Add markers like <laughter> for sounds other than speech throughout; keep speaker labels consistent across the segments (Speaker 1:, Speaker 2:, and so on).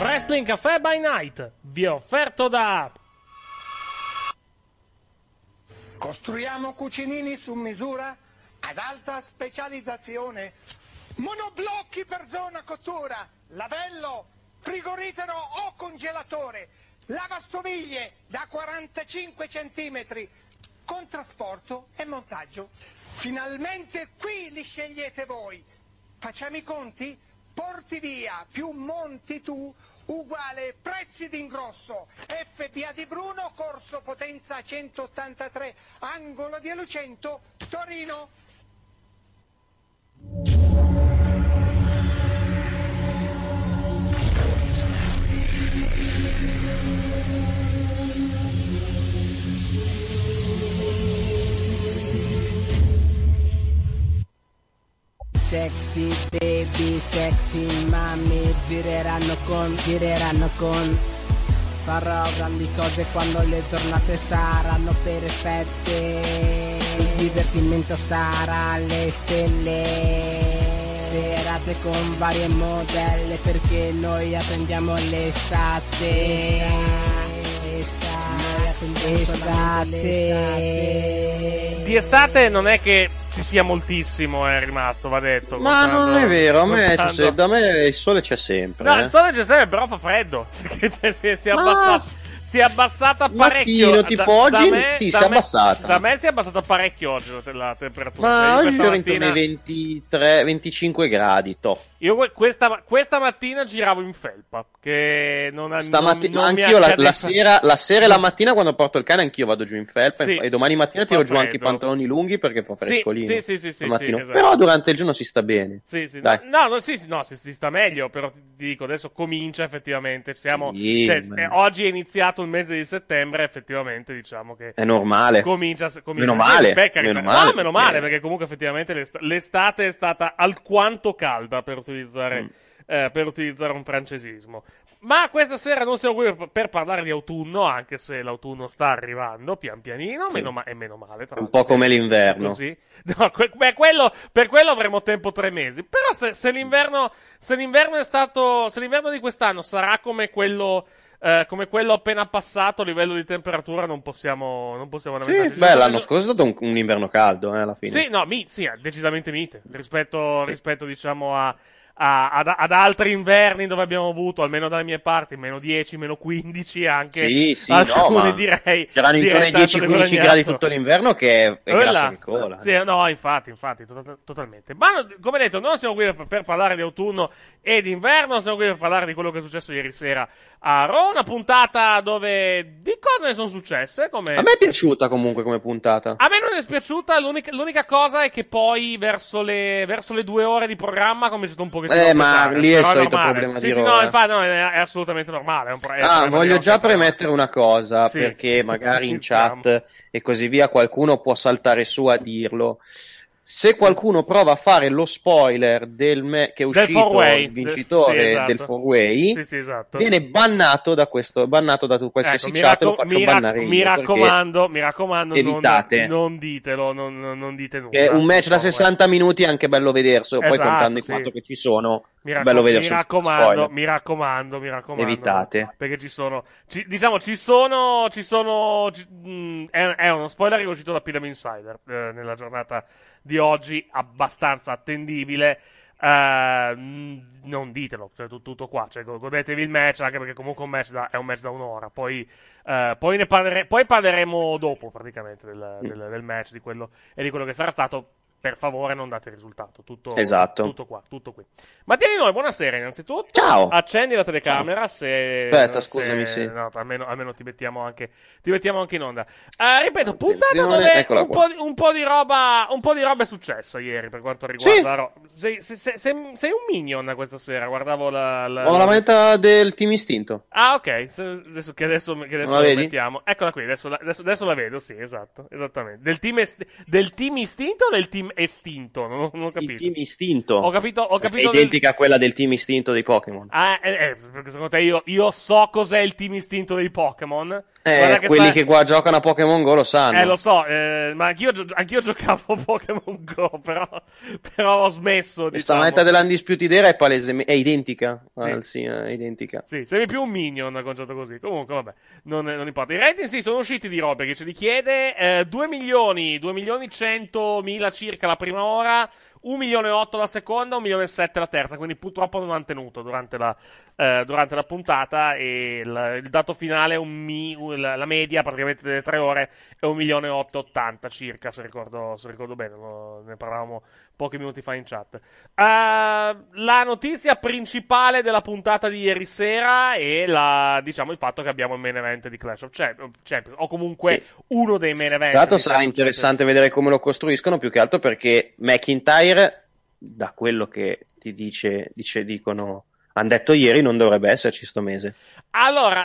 Speaker 1: Wrestling Cafe by Night vi è offerto da
Speaker 2: Costruiamo cucinini su misura ad alta specializzazione. Monoblocchi per zona cottura, lavello, frigorifero o congelatore, lavastoviglie da 45 cm, con trasporto e montaggio. Finalmente qui li scegliete voi. Facciamo i conti? Porti via più monti tu uguale prezzi d'ingrosso. FBA di Bruno, corso potenza 183, angolo di Lucento, Torino.
Speaker 3: Sexy baby, sexy mami Gireranno con, gireranno con. Farò grandi cose quando le giornate saranno perfette. Il divertimento sarà alle stelle. Serate con varie modelle perché noi attendiamo l'estate Estate
Speaker 1: Di estate non è che ci sia moltissimo, è rimasto, va detto.
Speaker 4: Ma
Speaker 1: contando-
Speaker 4: non è vero, a me, se- da me il sole c'è sempre.
Speaker 1: No,
Speaker 4: eh.
Speaker 1: il sole c'è sempre, però fa freddo. <laughs> Perché si, si è
Speaker 4: Ma-
Speaker 1: abbassato. Si è abbassata parecchio.
Speaker 4: Mattino, tipo oggi, sì, si è
Speaker 1: me-
Speaker 4: abbassata.
Speaker 1: Da me si è abbassata parecchio oggi la, la temperatura.
Speaker 4: Ma
Speaker 1: Cioè, io
Speaker 4: oggi ero intorno ai
Speaker 1: mattina-
Speaker 4: 23, 25 gradi, to.
Speaker 1: Io que- questa, questa mattina giravo in felpa. Che non
Speaker 4: Stamattina,
Speaker 1: non, non
Speaker 4: anch'io la, la sera, la sera e la mattina quando porto il cane, anch'io vado giù in felpa
Speaker 1: Sì.
Speaker 4: e domani mattina tiro giù anche i pantaloni lunghi perché fa frescolino.
Speaker 1: sì, sì, sì, sì, sì, esatto.
Speaker 4: Però durante il giorno si sta bene.
Speaker 1: Sì, sì,
Speaker 4: Dai.
Speaker 1: no, no, sì, no, si, si sta meglio, però ti dico, adesso comincia effettivamente, siamo, cioè, eh, oggi è iniziato il mese di settembre, effettivamente diciamo che
Speaker 4: È normale.
Speaker 1: comincia, comincia
Speaker 4: Meno male,
Speaker 1: carità,
Speaker 4: meno male,
Speaker 1: no, meno male,
Speaker 4: perché-
Speaker 1: perché comunque effettivamente l'est- l'estate è stata alquanto calda per utilizzare,
Speaker 4: Mm.
Speaker 1: eh, per utilizzare un francesismo. Ma questa sera non siamo qui per, per parlare di autunno, anche se l'autunno sta arrivando pian pianino, meno ma- e meno male. Tra
Speaker 4: Un po' come l'inverno.
Speaker 1: Così. No, que- beh, quello, per quello avremo tempo tre mesi. Però se, se l'inverno, se l'inverno è stato, se l'inverno di quest'anno sarà come quello, eh, come quello appena passato a livello di temperatura, non possiamo, non possiamo
Speaker 4: Sì, beh, l'anno scorso è stato un, un inverno caldo, eh, alla fine.
Speaker 1: Sì, no, mi, sì, decisamente mite rispetto, rispetto diciamo, a, a- ad, ad altri inverni dove abbiamo avuto, almeno dalle mie parti, meno 10, meno 15 anche.
Speaker 4: Sì, sì,
Speaker 1: alcuni,
Speaker 4: no,
Speaker 1: direi.
Speaker 4: c'erano intorno ai
Speaker 1: direi tanto
Speaker 4: 10-15 gradi tutto l'inverno che è, è
Speaker 1: Quella-
Speaker 4: grasso che cola.
Speaker 1: Sì, no, infatti, infatti, to- totalmente. Ma come detto, non siamo qui per, per parlare di autunno e d'inverno, siamo qui per parlare di quello che è successo ieri sera a Raw, una puntata dove di cose ne sono successe, come
Speaker 4: A me è piaciuta comunque come puntata.
Speaker 1: a me non è dispiaciuta, l'unica, l'unica cosa è che poi verso le, verso le due ore di programma ha cominciato un pochettino
Speaker 4: Eh, ma
Speaker 1: pesare,
Speaker 4: lì è il solito
Speaker 1: normale.
Speaker 4: problema
Speaker 1: sì,
Speaker 4: di
Speaker 1: sì,
Speaker 4: Raw,
Speaker 1: no,
Speaker 4: eh.
Speaker 1: infatti no, è, è assolutamente normale. È un è
Speaker 4: Ah, voglio già premettere una cosa,
Speaker 1: Sì.
Speaker 4: perché magari in chat e così via qualcuno può saltare su a dirlo. Se qualcuno prova a fare lo spoiler del me- che è uscito il vincitore
Speaker 1: Sì, esatto.
Speaker 4: del 4-way,
Speaker 1: Sì, sì, esatto.
Speaker 4: viene bannato da questo, bannato da tu- qualsiasi
Speaker 1: Ecco, mi,
Speaker 4: chat, lo
Speaker 1: racco-
Speaker 4: faccio
Speaker 1: mi rac-
Speaker 4: bannare
Speaker 1: mi raccomando, mi raccomando, non,
Speaker 4: evitate.
Speaker 1: non ditelo, non, non- non dite nulla.
Speaker 4: è un match da
Speaker 1: sul
Speaker 4: 60 minuti è anche bello vederselo, poi
Speaker 1: Esatto,
Speaker 4: contando
Speaker 1: sì.
Speaker 4: il fatto che ci sono
Speaker 1: Mi, raccom- mi raccomando, mi raccomando, mi raccomando.
Speaker 4: Evitate.
Speaker 1: Perché ci sono, ci- diciamo, ci sono, ci sono, ci- mh, è, è uno spoiler che è uscito da Pidam Insider eh, nella giornata di oggi, abbastanza attendibile. Eh, mh, non ditelo, cioè, tu- tutto qua, cioè, go- godetevi il match, anche perché comunque un match da- è un match da un'ora. Poi, eh, poi, ne parlere- poi parleremo dopo, praticamente, del, del- del match di quello, e di quello che sarà stato. Per favore, non date il risultato. Tutto,
Speaker 4: Esatto.
Speaker 1: tutto qua, tutto qui. Mattia di noi, buonasera innanzitutto.
Speaker 4: Ciao.
Speaker 1: Accendi la telecamera se...
Speaker 4: Aspetta,
Speaker 1: se-
Speaker 4: scusami, sì.
Speaker 1: No, almeno, almeno ti, mettiamo anche, ti mettiamo anche in onda. Eh, ripeto, puntata dove un po, di, un, po di roba, un po' di roba è successa ieri per quanto riguarda
Speaker 4: Sì.
Speaker 1: la sei, sei- sei- sei- un minion questa sera, guardavo la... la-
Speaker 4: Ho la manetta del Team Istinto.
Speaker 1: Ah, ok. Se- Adesso, che adesso, che adesso
Speaker 4: La
Speaker 1: la mettiamo. Eccola qui, adesso la, adesso- adesso la vedo, sì, esatto. Esattamente. Del team, est- del team istinto o del team estinto? Non, ho- non ho
Speaker 4: Il
Speaker 1: capito.
Speaker 4: Team Istinto.
Speaker 1: Ho capito, ho
Speaker 4: È
Speaker 1: capito. del-
Speaker 4: identica a quella del Team Istinto dei Pokémon.
Speaker 1: Ah, eh, eh, perché secondo te io, io so cos'è il team istinto dei Pokémon.
Speaker 4: Eh,
Speaker 1: che
Speaker 4: quelli
Speaker 1: sta-
Speaker 4: che qua giocano a Pokémon Go lo sanno.
Speaker 1: Eh, lo so, eh, ma anch'io, anch'io giocavo a Pokémon Go, <laughs> però, però ho smesso,
Speaker 4: Questa
Speaker 1: diciamo.
Speaker 4: manetta dell'Undisputed Era è palese, è identica.
Speaker 1: Sì.
Speaker 4: Ah, sì, è identica.
Speaker 1: Sì, sembri più un minion a concetto così. Comunque, vabbè, non, non importa. I rating sì, sono usciti di robe che ce li chiede. Eh, 2 milioni, 2 milioni 100 mila circa la prima ora, 1 milione e 8 la seconda, 1 milione e 7 la terza. Quindi purtroppo non hanno tenuto durante la, eh, durante la puntata. E il, il dato finale mi- la, media praticamente delle tre ore è 1 milione e 8, 80 circa, se ricordo, se ricordo bene. no? ne parlavamo pochi minuti fa in chat. Eh, la notizia principale della puntata di ieri sera è la, diciamo, il fatto che abbiamo il main event di Clash of Champ- Champions, o comunque uno dei main event. Di
Speaker 4: sarà interessante vedere come lo costruiscono, più che altro perché McIntyre, da quello che ti dice, dice dicono, hanno detto ieri, non dovrebbe esserci sto mese.
Speaker 1: Allora,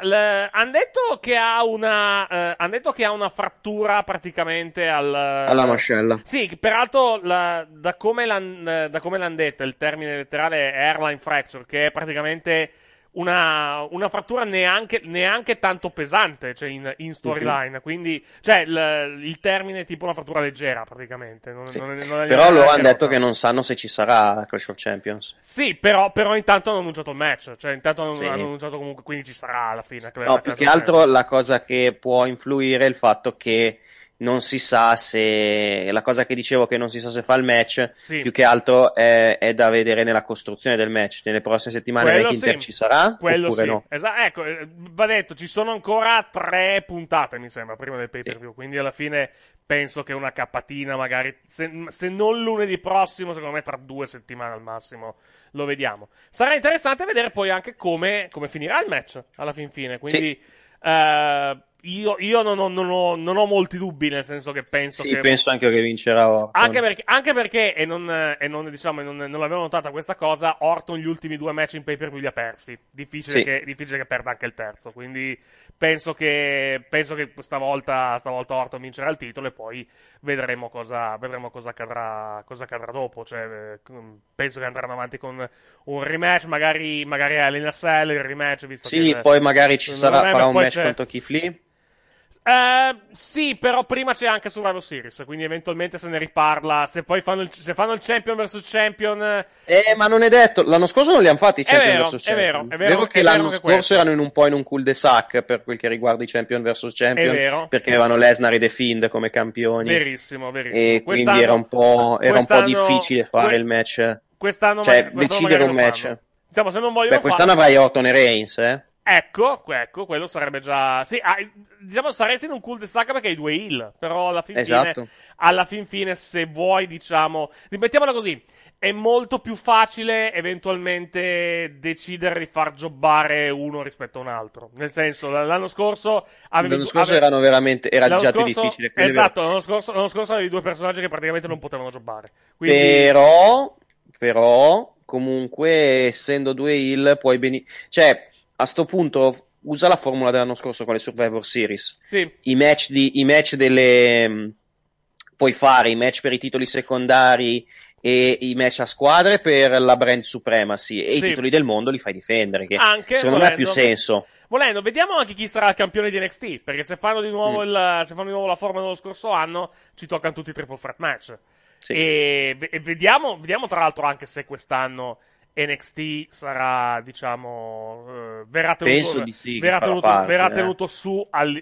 Speaker 1: hanno detto che ha una, eh, han detto che ha una frattura praticamente al,
Speaker 4: Alla mascella.
Speaker 1: Sì, peraltro la- da come l'hanno detto, il termine letterale è airline fracture, che è praticamente una, una frattura neanche, neanche tanto pesante, cioè in, in storyline. Quindi, cioè, il, il termine è tipo una frattura leggera, praticamente. Non,
Speaker 4: Sì.
Speaker 1: non non
Speaker 4: Però loro hanno detto che non sanno se ci sarà Clash of Champions.
Speaker 1: Sì, però, però intanto hanno annunciato il match. Cioè, intanto hanno,
Speaker 4: Sì.
Speaker 1: hanno annunciato comunque, quindi ci sarà alla fine.
Speaker 4: No, più che altro la cosa che può influire è il fatto che non si sa se la cosa che dicevo che non si sa se fa il match,
Speaker 1: Sì.
Speaker 4: più che altro è, è da vedere nella costruzione del match. Nelle prossime settimane
Speaker 1: Quello sì.
Speaker 4: ci sarà
Speaker 1: Quello
Speaker 4: oppure
Speaker 1: sì.
Speaker 4: no?
Speaker 1: Esa- ecco, eh, va detto, ci sono ancora tre puntate, mi sembra, prima del pay per view. Quindi alla fine penso che una cappatina, magari, se, se non lunedì prossimo, secondo me tra due settimane al massimo lo vediamo. Sarà interessante vedere poi anche come, come finirà il match alla fin fine. Quindi eh, io, io non, ho, non ho- non ho molti dubbi, nel senso che penso
Speaker 4: Sì,
Speaker 1: che.
Speaker 4: penso anche che vincerà Orton.
Speaker 1: Anche perché, anche perché e non, e non, diciamo, non, non l'avevo notata questa cosa, Orton gli ultimi due match in pay per view li ha persi. Difficile,
Speaker 4: Sì.
Speaker 1: che, difficile che perda anche il terzo. Quindi penso che, penso che stavolta, stavolta Orton vincerà il titolo e poi vedremo cosa, vedremo cosa, accadrà, cosa accadrà dopo. Cioè, eh, penso che andranno avanti con un rematch, magari, magari a Lena Cell, il rematch, visto che
Speaker 4: Sì, poi magari ci sarà, farà un match
Speaker 1: c'è-
Speaker 4: contro Lee.
Speaker 1: Eh, sì, però prima c'è anche Survivor Series, quindi eventualmente se ne riparla. Se poi fanno il, se fanno il champion vs champion, eh,
Speaker 4: ma non è detto. L'anno scorso non li hanno fatti i
Speaker 1: È
Speaker 4: Champion
Speaker 1: vero,
Speaker 4: vs
Speaker 1: è vero,
Speaker 4: Champion.
Speaker 1: è vero,
Speaker 4: che
Speaker 1: è
Speaker 4: l'anno
Speaker 1: vero che
Speaker 4: scorso
Speaker 1: questo.
Speaker 4: erano in un po' in un cul-de-sac per quel che riguarda i Champion vs Champion.
Speaker 1: È vero.
Speaker 4: Perché avevano Lesnar e The Fiend come campioni.
Speaker 1: verissimo, verissimo.
Speaker 4: E
Speaker 1: Quest'anno-
Speaker 4: quindi era un po', era un po' difficile fare
Speaker 1: que-
Speaker 4: il match.
Speaker 1: Quest'anno,
Speaker 4: Cioè,
Speaker 1: quest'anno
Speaker 4: decidere un match.
Speaker 1: Diciamo, se non vogliono
Speaker 4: Beh, quest'anno
Speaker 1: farlo-
Speaker 4: avrai Orton e Reigns, eh?
Speaker 1: Ecco, ecco, quello sarebbe già. Sì, ah, diciamo saresti in un cul-de-sac perché hai due heal. Però alla fin
Speaker 4: Esatto.
Speaker 1: fine. Alla fin fine, se vuoi, diciamo. Mettiamola così. È molto più facile eventualmente decidere di far jobbare uno rispetto a un altro. Nel senso, l'anno scorso avevi
Speaker 4: L'anno scorso
Speaker 1: ave-
Speaker 4: erano veramente, era
Speaker 1: l'anno
Speaker 4: già più
Speaker 1: scorso-
Speaker 4: difficile. è vero.
Speaker 1: Esatto, l'anno scorso, l'anno scorso avevi due personaggi che praticamente non potevano jobbare. Quindi,
Speaker 4: Però, però, comunque, essendo due heal, puoi beni... Cioè, a sto punto, usa la formula dell'anno scorso con le Survivor Series.
Speaker 1: sì,
Speaker 4: I match, di, i match delle... mh, Puoi fare i match per i titoli secondari e i match a squadre per la brand supremacy e i
Speaker 1: Sì.
Speaker 4: titoli del mondo li fai difendere, che
Speaker 1: Anche,
Speaker 4: secondo me ha più
Speaker 1: volendo.
Speaker 4: senso.
Speaker 1: Volendo, vediamo anche chi sarà il campione di NXT. Perché se fanno di nuovo,
Speaker 4: Mm.
Speaker 1: il, se fanno di nuovo la forma dello scorso anno, ci toccano tutti i triple threat match.
Speaker 4: Sì.
Speaker 1: E, e vediamo, vediamo, tra l'altro, anche se quest'anno NXT sarà, diciamo, eh, verrà tenuto,
Speaker 4: sì,
Speaker 1: verrà tenuto,
Speaker 4: parte,
Speaker 1: verrà
Speaker 4: eh.
Speaker 1: tenuto su, al-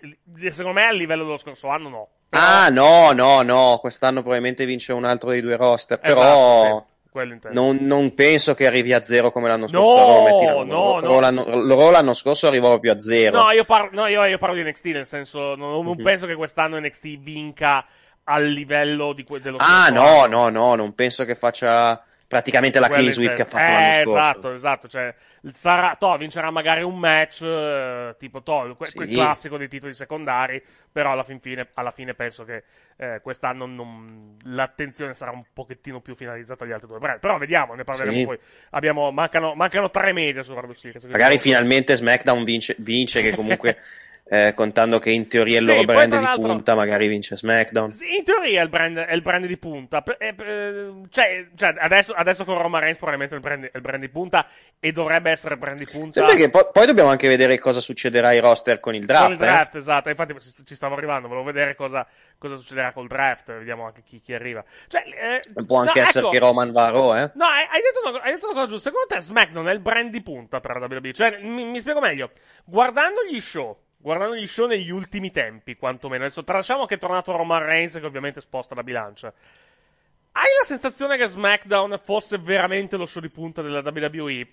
Speaker 1: secondo me, a livello dello scorso anno no. Però-
Speaker 4: Ah, no, no, no. Quest'anno probabilmente vince un altro dei due roster.
Speaker 1: Esatto,
Speaker 4: Però
Speaker 1: sì,
Speaker 4: non, non penso che arrivi a zero come l'anno
Speaker 1: No,
Speaker 4: scorso. metti l'anno-
Speaker 1: no,
Speaker 4: Raw
Speaker 1: no.
Speaker 4: l'anno, Raw l'anno scorso arrivò proprio a zero.
Speaker 1: No, io parlo, no, io, io parlo di NXT, nel senso, non, non
Speaker 4: Mhm.
Speaker 1: penso che quest'anno NXT vinca al livello di que- dello
Speaker 4: ah,
Speaker 1: scorso
Speaker 4: no,
Speaker 1: anno.
Speaker 4: no, no. Non penso che faccia praticamente la clean sweep che ha fatto l'anno
Speaker 1: eh,
Speaker 4: scorso.
Speaker 1: Esatto, esatto. Cioè, sarà, to, vincerà magari un match eh, tipo to, que-
Speaker 4: Sì.
Speaker 1: quel classico dei titoli secondari. Però alla fin fine, alla fine penso che eh, quest'anno non- l'attenzione sarà un pochettino più finalizzata agli altri due brand. Però vediamo, ne parleremo
Speaker 4: Sì.
Speaker 1: poi. Abbiamo, mancano, mancano tre mesi a Survivor Series.
Speaker 4: Magari finalmente SmackDown vince, vince che comunque, <laughs> eh, contando che in teoria il
Speaker 1: Sì,
Speaker 4: loro brand di punta, magari vince SmackDown.
Speaker 1: Sì, In teoria è il brand, è il brand di punta. Eh, eh, cioè, cioè, adesso, adesso con Roman Reigns probabilmente è il brand, è il brand di punta e dovrebbe essere il brand di punta.
Speaker 4: Che po- poi dobbiamo anche vedere cosa succederà ai roster con il draft.
Speaker 1: Con il
Speaker 4: eh.
Speaker 1: draft, esatto. Infatti ci stavo arrivando, volevo vedere cosa, cosa succederà col draft. Vediamo anche chi, chi arriva. Cioè, eh,
Speaker 4: Può anche
Speaker 1: no,
Speaker 4: essere
Speaker 1: ecco,
Speaker 4: che Roman va a Raw, eh.
Speaker 1: No, hai, hai detto una, hai detto una cosa giusta. Secondo te SmackDown è il brand di punta per la WWE? Cioè, mi, mi spiego meglio. Guardando gli show, guardando gli show negli ultimi tempi, quantomeno. Adesso tralasciamo che è tornato Roman Reigns, che ovviamente sposta la bilancia. Hai la sensazione che SmackDown fosse veramente lo show di punta della WWE? Io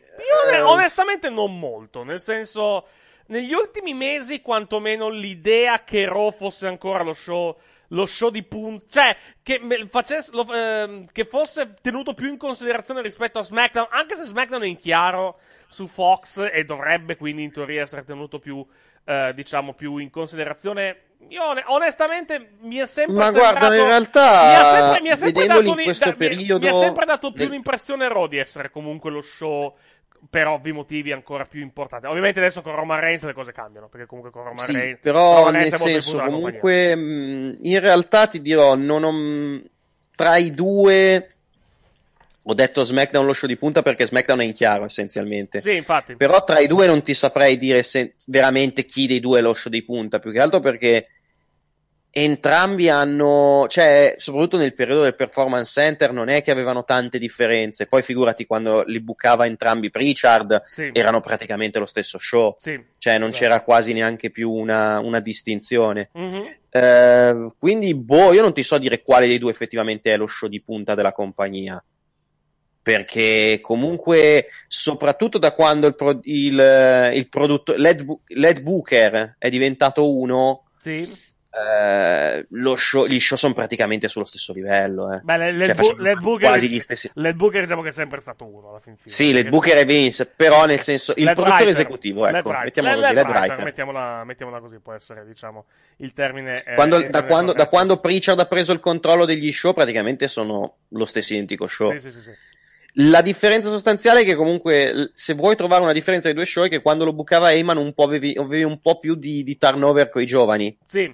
Speaker 4: Eh.
Speaker 1: ne- onestamente non molto, nel senso, negli ultimi mesi quantomeno l'idea che Raw fosse ancora lo show, lo show di punta, cioè che, facesse, lo- ehm, che fosse tenuto più in considerazione rispetto a SmackDown, anche se SmackDown è in chiaro su Fox e dovrebbe quindi in teoria essere tenuto più, eh, diciamo, più in considerazione. Io on- onestamente mi è sempre
Speaker 4: Ma
Speaker 1: sembrato
Speaker 4: guarda, in realtà,
Speaker 1: mi ha sempre, mi ha sempre dato,
Speaker 4: in questo
Speaker 1: da-
Speaker 4: periodo
Speaker 1: mi sempre dato più
Speaker 4: del-
Speaker 1: l'impressione Raw di essere comunque lo show per ovvi motivi ancora più importante. Ovviamente adesso con Roman Reigns le cose cambiano, perché comunque con Roman
Speaker 4: Sì,
Speaker 1: Reigns
Speaker 4: però
Speaker 1: Roman
Speaker 4: nel
Speaker 1: è
Speaker 4: senso, comunque, mh, in realtà ti dirò, non ho, tra i due ho detto SmackDown lo show di punta perché SmackDown è in chiaro essenzialmente.
Speaker 1: Sì, infatti.
Speaker 4: Però tra i due non ti saprei dire se veramente chi dei due è lo show di punta, più che altro perché entrambi hanno, cioè, soprattutto nel periodo del Performance Center, non è che avevano tante differenze. Poi figurati quando li bucava entrambi Pritchard,
Speaker 1: Sì.
Speaker 4: erano praticamente lo stesso show.
Speaker 1: Sì.
Speaker 4: Cioè, non
Speaker 1: Esatto.
Speaker 4: c'era quasi neanche più una, una distinzione.
Speaker 1: Mhm.
Speaker 4: Eh, quindi, boh, io non ti so dire quale dei due effettivamente è lo show di punta della compagnia. Perché comunque, soprattutto da quando il, pro- il, il produttore, Led, Led Booker è diventato uno,
Speaker 1: Sì.
Speaker 4: eh, lo show- gli show sono praticamente sullo stesso livello. Eh.
Speaker 1: Beh, le- le
Speaker 4: Cioè,
Speaker 1: Bu- Led Booker,
Speaker 4: quasi gli stessi.
Speaker 1: Led Booker diciamo che è sempre stato uno alla fin fine.
Speaker 4: Sì, Led Booker e Vince, però nel senso, il
Speaker 1: Led
Speaker 4: produttore
Speaker 1: Writer.
Speaker 4: esecutivo,
Speaker 1: Led
Speaker 4: ecco,
Speaker 1: Writer.
Speaker 4: mettiamolo
Speaker 1: Led
Speaker 4: così, Led
Speaker 1: Writer. Mettiamola, mettiamola così, può essere, diciamo, il termine. eh,
Speaker 4: Quando-
Speaker 1: il
Speaker 4: da,
Speaker 1: termine
Speaker 4: quando, da quando Pritchard ha preso il controllo degli show, praticamente sono lo stesso identico show.
Speaker 1: Sì, sì, sì, sì.
Speaker 4: La differenza sostanziale è che comunque, se vuoi trovare una differenza tra i due show, è che quando lo bucava Heyman un po' avevi, avevi un po' più di, di turnover con i giovani,
Speaker 1: Sì,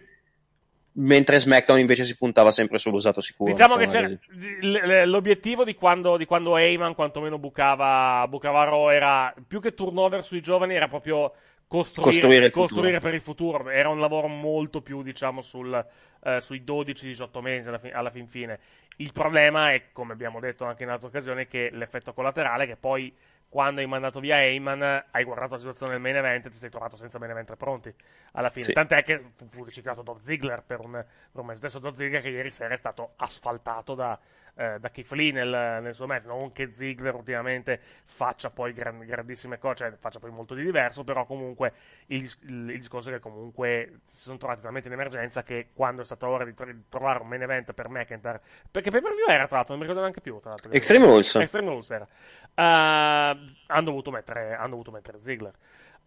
Speaker 4: mentre SmackDown invece si puntava sempre sull'usato sicuro.
Speaker 1: Diciamo che c'era, l- l'obiettivo di quando, di quando Heyman quantomeno bucava, bucava Raw era più che turnover sui giovani, era proprio costruire,
Speaker 4: Costruire il
Speaker 1: costruire per il futuro. Era un lavoro molto più, diciamo, sul, eh, sui 12-18 mesi alla, fi- alla fin fine. Il problema è, come abbiamo detto anche in altre occasioni, che l'effetto collaterale è che poi quando hai mandato via Heyman, hai guardato la situazione del main event e ti sei trovato senza main event pronti alla fine.
Speaker 4: Sì.
Speaker 1: Tant'è che fu, fu riciclato Dolph Ziggler per un, per un mese. Stesso Dolph Ziggler che ieri sera è stato asfaltato da, eh, da Keith Lee nel, nel suo match. Non che Ziggler ultimamente faccia poi gran- grandissime cose, cioè faccia poi molto di diverso, però comunque il, il- il discorso è che comunque si sono trovati talmente in emergenza che quando è stata ora di, tro- di trovare un main event per McIntyre, perché per view era tra l'altro, non mi ricordo neanche più. Tra l'altro,
Speaker 4: Extreme Rules.
Speaker 1: Extreme Rules era. Eh, hanno, dovuto mettere, hanno dovuto mettere Ziggler.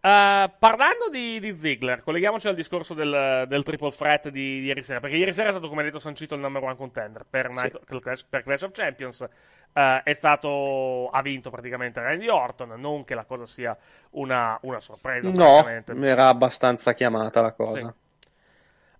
Speaker 1: Eh, parlando di, di Ziggler, colleghiamoci al discorso del, del triple threat di, di ieri sera. Perché ieri sera è stato, come detto, sancito il number one contender per, Night- per Clash, per Clash of Champions. Eh, è stato, ha vinto praticamente Randy Orton. Non che la cosa sia una, una sorpresa.
Speaker 4: No, era abbastanza chiamata la cosa.
Speaker 1: Sì.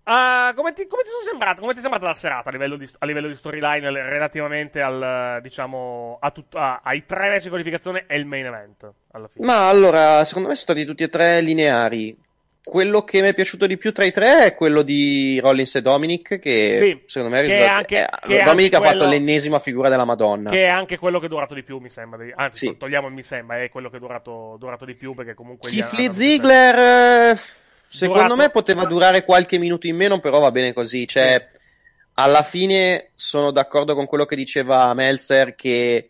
Speaker 1: Ah, come, ti, come ti sono sembrata, come ti è sembrata la serata a livello di, a livello di storyline relativamente al, diciamo, a tut- a- ai tre match di qualificazione e il main event alla fine?
Speaker 4: Ma allora, secondo me sono stati tutti e tre lineari. quello che mi è piaciuto di più tra i tre è quello di Rollins e Dominic, che
Speaker 1: Sì,
Speaker 4: secondo me è risultato-
Speaker 1: anche-
Speaker 4: eh, Dominic
Speaker 1: anche
Speaker 4: ha fatto
Speaker 1: quello-
Speaker 4: l'ennesima figura della Madonna.
Speaker 1: Che è anche quello che è durato di più, mi sembra. Anzi,
Speaker 4: Sì.
Speaker 1: to- togliamo il mi sembra, è quello che è durato, durato di più perché comunque... hanno-
Speaker 4: Ziggler, eh, secondo
Speaker 1: Durato-
Speaker 4: me poteva durare qualche minuto in meno, però va bene così. Cioè, alla fine sono d'accordo con quello che diceva Meltzer che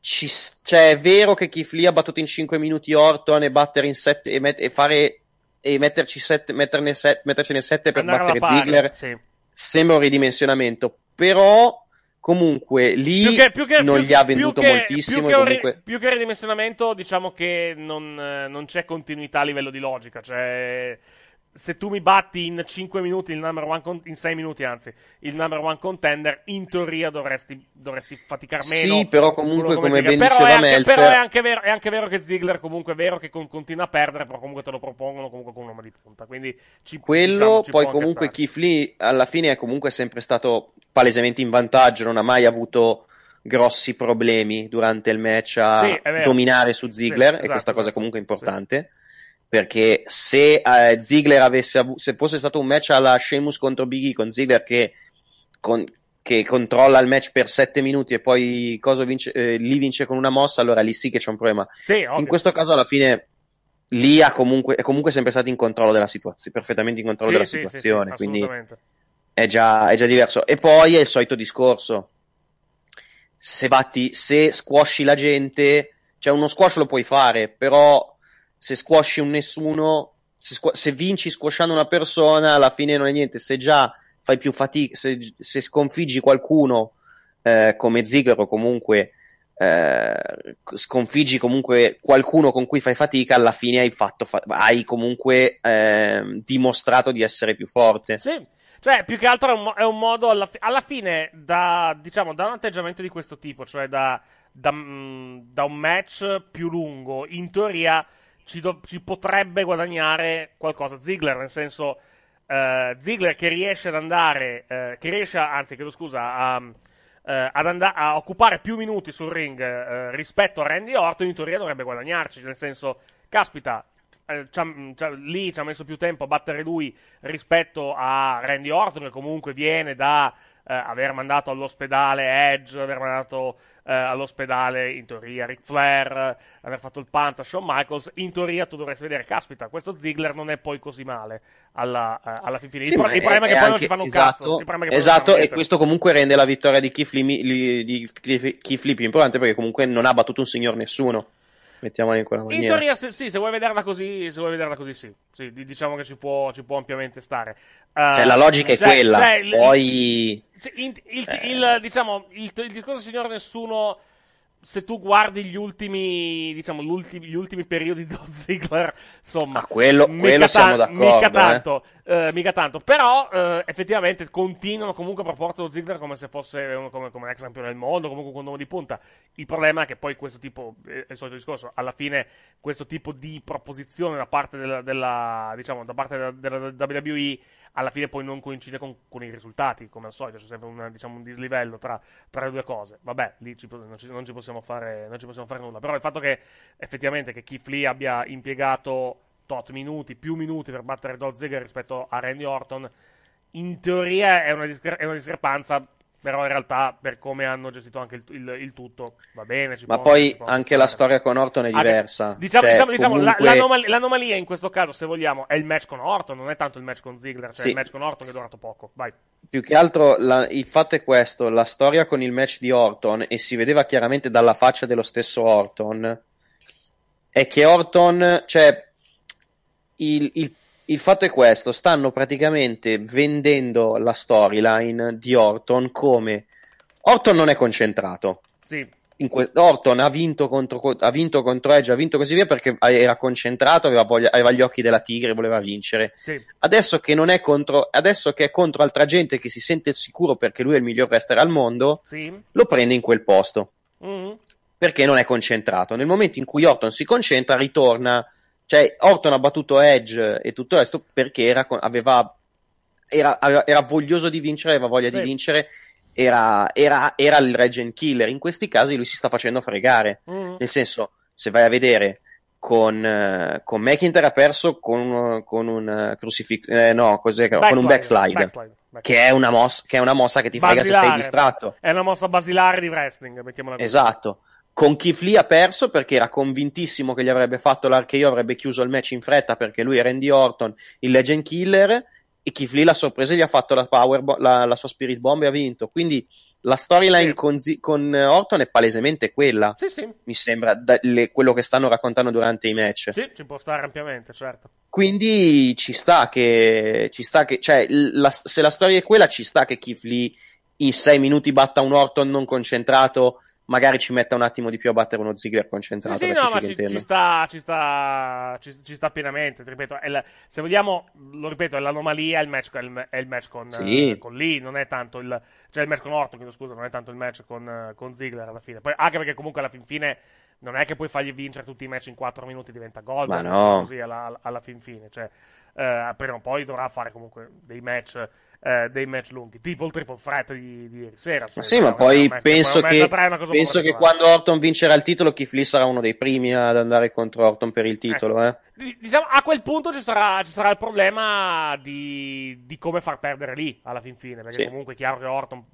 Speaker 4: ci, cioè, è vero che Keith Lee ha battuto in 5 minuti Orton e battere in 7 e, met- e fare e metterci sette, metterne set- mettercene 7 per
Speaker 1: andare
Speaker 4: battere Ziggler
Speaker 1: sì.
Speaker 4: sembra un ridimensionamento, però comunque lì
Speaker 1: Più che- più che-
Speaker 4: non
Speaker 1: più-
Speaker 4: gli ha venduto
Speaker 1: che-
Speaker 4: moltissimo.
Speaker 1: Più che,
Speaker 4: comunque...
Speaker 1: più che ridimensionamento, diciamo che non, eh, non c'è continuità a livello di logica. Cioè, se tu mi batti in 5 minuti il number one, con- in 6 minuti anzi, il number one contender, in teoria dovresti, dovresti faticar meno.
Speaker 4: Sì, però comunque, come
Speaker 1: Ziggler.
Speaker 4: ben
Speaker 1: però
Speaker 4: diceva
Speaker 1: è anche,
Speaker 4: Meltzer-
Speaker 1: però è anche, vero, è anche vero che Ziggler comunque è vero che con- continua a perdere, però comunque te lo propongono comunque con un nome di punta. Quindi ci,
Speaker 4: Quello,
Speaker 1: diciamo, ci
Speaker 4: poi comunque. Keith Lee alla fine è comunque sempre stato palesemente in vantaggio, non ha mai avuto grossi problemi durante il match a
Speaker 1: Sì,
Speaker 4: dominare su Ziggler
Speaker 1: Sì,
Speaker 4: e
Speaker 1: esatto,
Speaker 4: questa cosa è
Speaker 1: esatto.
Speaker 4: comunque importante. Perché se eh, Ziggler avesse avu- se fosse stato un match alla Sheamus contro Biggie con Ziggler che, con- che controlla il match per 7 minuti e poi cosa vince, eh, lì vince con una mossa, allora lì sì che c'è un problema.
Speaker 1: Sì.
Speaker 4: In questo caso, alla fine, lì ha comunque, è comunque sempre stato in controllo della situazione, perfettamente in controllo
Speaker 1: Sì,
Speaker 4: della
Speaker 1: sì,
Speaker 4: situazione. quindi è già, è già diverso. E poi è il solito discorso. Se batti, se squashi la gente, cioè uno squash lo puoi fare, però se squashi un nessuno, se, squa- se vinci squashando una persona, alla fine non è niente. Se già fai più fatica, se, se sconfiggi qualcuno eh, come Ziggler o comunque eh, sconfiggi comunque qualcuno con cui fai fatica, alla fine hai fatto, fa- hai comunque ehm, dimostrato di essere più forte.
Speaker 1: Sì, cioè più che altro è un, è un modo alla, fi- alla fine da, diciamo, da un atteggiamento di questo tipo, cioè da, da, mm, da un match più lungo, in teoria ci, do- ci potrebbe guadagnare qualcosa Ziggler, nel senso eh, Ziggler che riesce ad andare, eh, che riesce, anzi chiedo scusa, a, eh, and- a occupare più minuti sul ring eh, rispetto a Randy Orton, in teoria dovrebbe guadagnarci, nel senso, caspita, eh, c'ha- c'ha- lì ci ha messo più tempo a battere lui rispetto a Randy Orton, che comunque viene da eh, aver mandato all'ospedale Edge, aver mandato eh, all'ospedale in teoria Ric Flair, aver fatto il punt a Shawn Michaels. In teoria tu dovresti vedere, caspita, questo Ziggler non è poi così male alla, eh, alla fine. Il,
Speaker 4: Sì,
Speaker 1: pro-
Speaker 4: ma
Speaker 1: il problema è che poi non
Speaker 4: anche-
Speaker 1: ci fanno un
Speaker 4: esatto,
Speaker 1: cazzo. Il non
Speaker 4: Esatto, e questo comunque rende la vittoria di Keith Lee, li- di Keith Lee più importante perché comunque non ha battuto un signor nessuno. Mettiamola in quella
Speaker 1: In
Speaker 4: maniera.
Speaker 1: teoria, se, sì, se vuoi vederla così, se vuoi vederla così, sì. Sì, di- diciamo che ci può, ci può ampiamente stare. Eh,
Speaker 4: Cioè, la logica è
Speaker 1: cioè-
Speaker 4: quella.
Speaker 1: cioè, il-
Speaker 4: Poi.
Speaker 1: Cioè, in- il,
Speaker 4: Eh.
Speaker 1: il- diciamo, il, il discorso signor nessuno, se tu guardi gli ultimi, diciamo, gli ultimi periodi <laughs> di Ziggler, insomma,
Speaker 4: Ah, quello- quello siamo d'accordo,
Speaker 1: Mica
Speaker 4: eh.
Speaker 1: tanto, eh, mica tanto. Però, eh, effettivamente, continuano comunque a proporre lo Ziggler come se fosse uno, come, come un ex campione del mondo, comunque con un nome di punta. Il problema è che poi questo tipo, eh, è il solito discorso, alla fine questo tipo di proposizione da parte della, della- diciamo, da parte della, della WWE alla fine poi non coincide con, con i risultati, come al solito, c'è sempre un, diciamo, un dislivello tra, tra le due cose. Vabbè, lì ci non, ci, non ci possiamo fare, non ci possiamo fare nulla. Però il fatto che effettivamente che Keith Lee abbia impiegato tot minuti, più minuti per battere Dolph Ziggler rispetto a Randy Orton, in teoria è una, discre- è una discrepanza, però in realtà per come hanno gestito anche il, il- il tutto va bene.
Speaker 4: Ma
Speaker 1: può-
Speaker 4: poi anche la storia con Orton è
Speaker 1: Anche-
Speaker 4: diversa.
Speaker 1: Diciamo,
Speaker 4: Cioè,
Speaker 1: diciamo, diciamo, la-
Speaker 4: comunque-
Speaker 1: l'anomal- l'anomalia in questo caso, se vogliamo, è il match con Orton, non è tanto il match con Ziggler, cioè
Speaker 4: Sì.
Speaker 1: il match con Orton che è durato poco. Vai.
Speaker 4: Più che altro la- il fatto è questo, la storia con il match di Orton, e si vedeva chiaramente dalla faccia dello stesso Orton, è che Orton, cioè, il, il- il fatto è questo, stanno praticamente vendendo la storyline di Orton come Orton non è concentrato.
Speaker 1: Sì,
Speaker 4: que- Orton ha vinto, contro, ha vinto contro Edge, ha vinto così via perché era concentrato, aveva, voglia- aveva gli occhi della tigre, voleva vincere.
Speaker 1: sì.
Speaker 4: Adesso che non è contro, adesso che è contro altra gente che si sente sicuro perché lui è il miglior wrestler al mondo,
Speaker 1: Sì.
Speaker 4: lo prende in quel posto
Speaker 1: Mhm.
Speaker 4: perché non è concentrato. Nel momento in cui Orton si concentra, ritorna. Cioè, Orton ha battuto Edge e tutto il resto perché era, aveva, era, era voglioso di vincere, aveva voglia
Speaker 1: Sì.
Speaker 4: di vincere. Era, era, era il Regent Killer. In questi casi lui si sta facendo fregare.
Speaker 1: Mhm.
Speaker 4: Nel senso, se vai a vedere con, eh, con McIntyre ha perso con, un- con un crucifix, eh, no, cos'è che- con un backslide,
Speaker 1: backslide, backslide.
Speaker 4: Che, è una mossa, che è una mossa che ti frega se sei
Speaker 1: Basilare.
Speaker 4: distratto.
Speaker 1: È una mossa basilare di wrestling, mettiamola così.
Speaker 4: Esatto. Con Keith Lee ha perso perché era convintissimo che gli avrebbe fatto l'RKO, avrebbe chiuso il match in fretta perché lui è Randy Orton, il Legend Killer, e Keith Lee la sorpresa gli ha fatto la, power bo- la, la sua Spirit Bomb e ha vinto. Quindi la storyline
Speaker 1: Sì.
Speaker 4: con, Zi- con eh, Orton è palesemente quella,
Speaker 1: Sì, sì,
Speaker 4: mi sembra, da- le- quello che stanno raccontando durante i match.
Speaker 1: sì, ci può stare ampiamente, certo.
Speaker 4: Quindi ci sta che, ci sta che, cioè, la- se la storia è quella, ci sta che Keith Lee in sei minuti batta un Orton non concentrato, magari ci metta un attimo di più a battere uno Ziggler
Speaker 1: Sì,
Speaker 4: concentrato.
Speaker 1: sì,
Speaker 4: capisci
Speaker 1: no, ma ci, ci sta, ci sta, ci, ci sta pienamente. Ripeto, la- se vogliamo, lo ripeto, è l'anomalia. È il match, è il, è il match con,
Speaker 4: Sì.
Speaker 1: eh, con Lee, non è tanto il, cioè il match con Orton, chiedo scusa, non è tanto il match con, eh, con Ziggler alla fine. Poi, anche perché comunque alla fin fine non è che puoi fargli vincere tutti i match in 4 minuti, diventa gol.
Speaker 4: Ma no.
Speaker 1: Così alla, alla fin fine, cioè, eh, prima o poi dovrà fare comunque dei match. Eh, dei match lunghi, tipo il triple threat di, di ieri sera.
Speaker 4: Ma sì, ma poi
Speaker 1: match-
Speaker 4: penso che, penso che quando Orton vincerà il titolo, Keith Lee sarà uno dei primi ad andare contro Orton per il titolo. Eh.
Speaker 1: Di- Diciamo, a quel punto ci sarà, ci sarà il problema di, di come far perdere lì alla fin fine. Perché
Speaker 4: Sì.
Speaker 1: comunque è chiaro che Orton,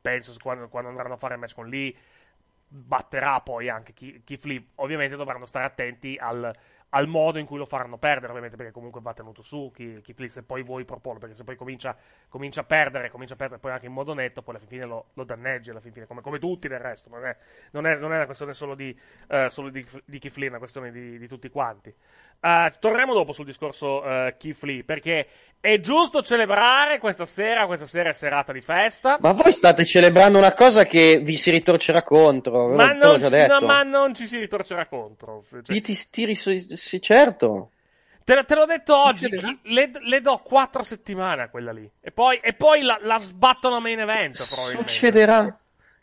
Speaker 1: penso, quando, quando andranno a fare il match con Lee, batterà poi anche Ki- Keith Lee. Ovviamente dovranno stare attenti al, al modo in cui lo faranno perdere, ovviamente, perché comunque va tenuto su Ki- Keith Lee, se poi vuoi proporlo, perché se poi comincia, comincia a perdere, comincia a perdere poi anche in modo netto, poi alla fin fine lo, lo danneggi, alla fin fine, come, come tutti del resto. Non è, non è, non è una questione solo di, eh, solo di, di Keith Lee, è una questione di, di tutti quanti. Eh, torneremo dopo sul discorso eh, Keith Lee, perché è giusto celebrare questa sera, questa sera è serata di festa.
Speaker 4: Ma voi state celebrando una cosa che vi si ritorcerà contro.
Speaker 1: Ma non, ci, no, ma non ci si ritorcerà contro. Cioè,
Speaker 4: Ti, ti, ti sì, certo.
Speaker 1: te, te l'ho detto oggi, chi- le, le do quattro settimane a quella lì. E poi, e poi la, la sbattono a main event.
Speaker 4: Succederà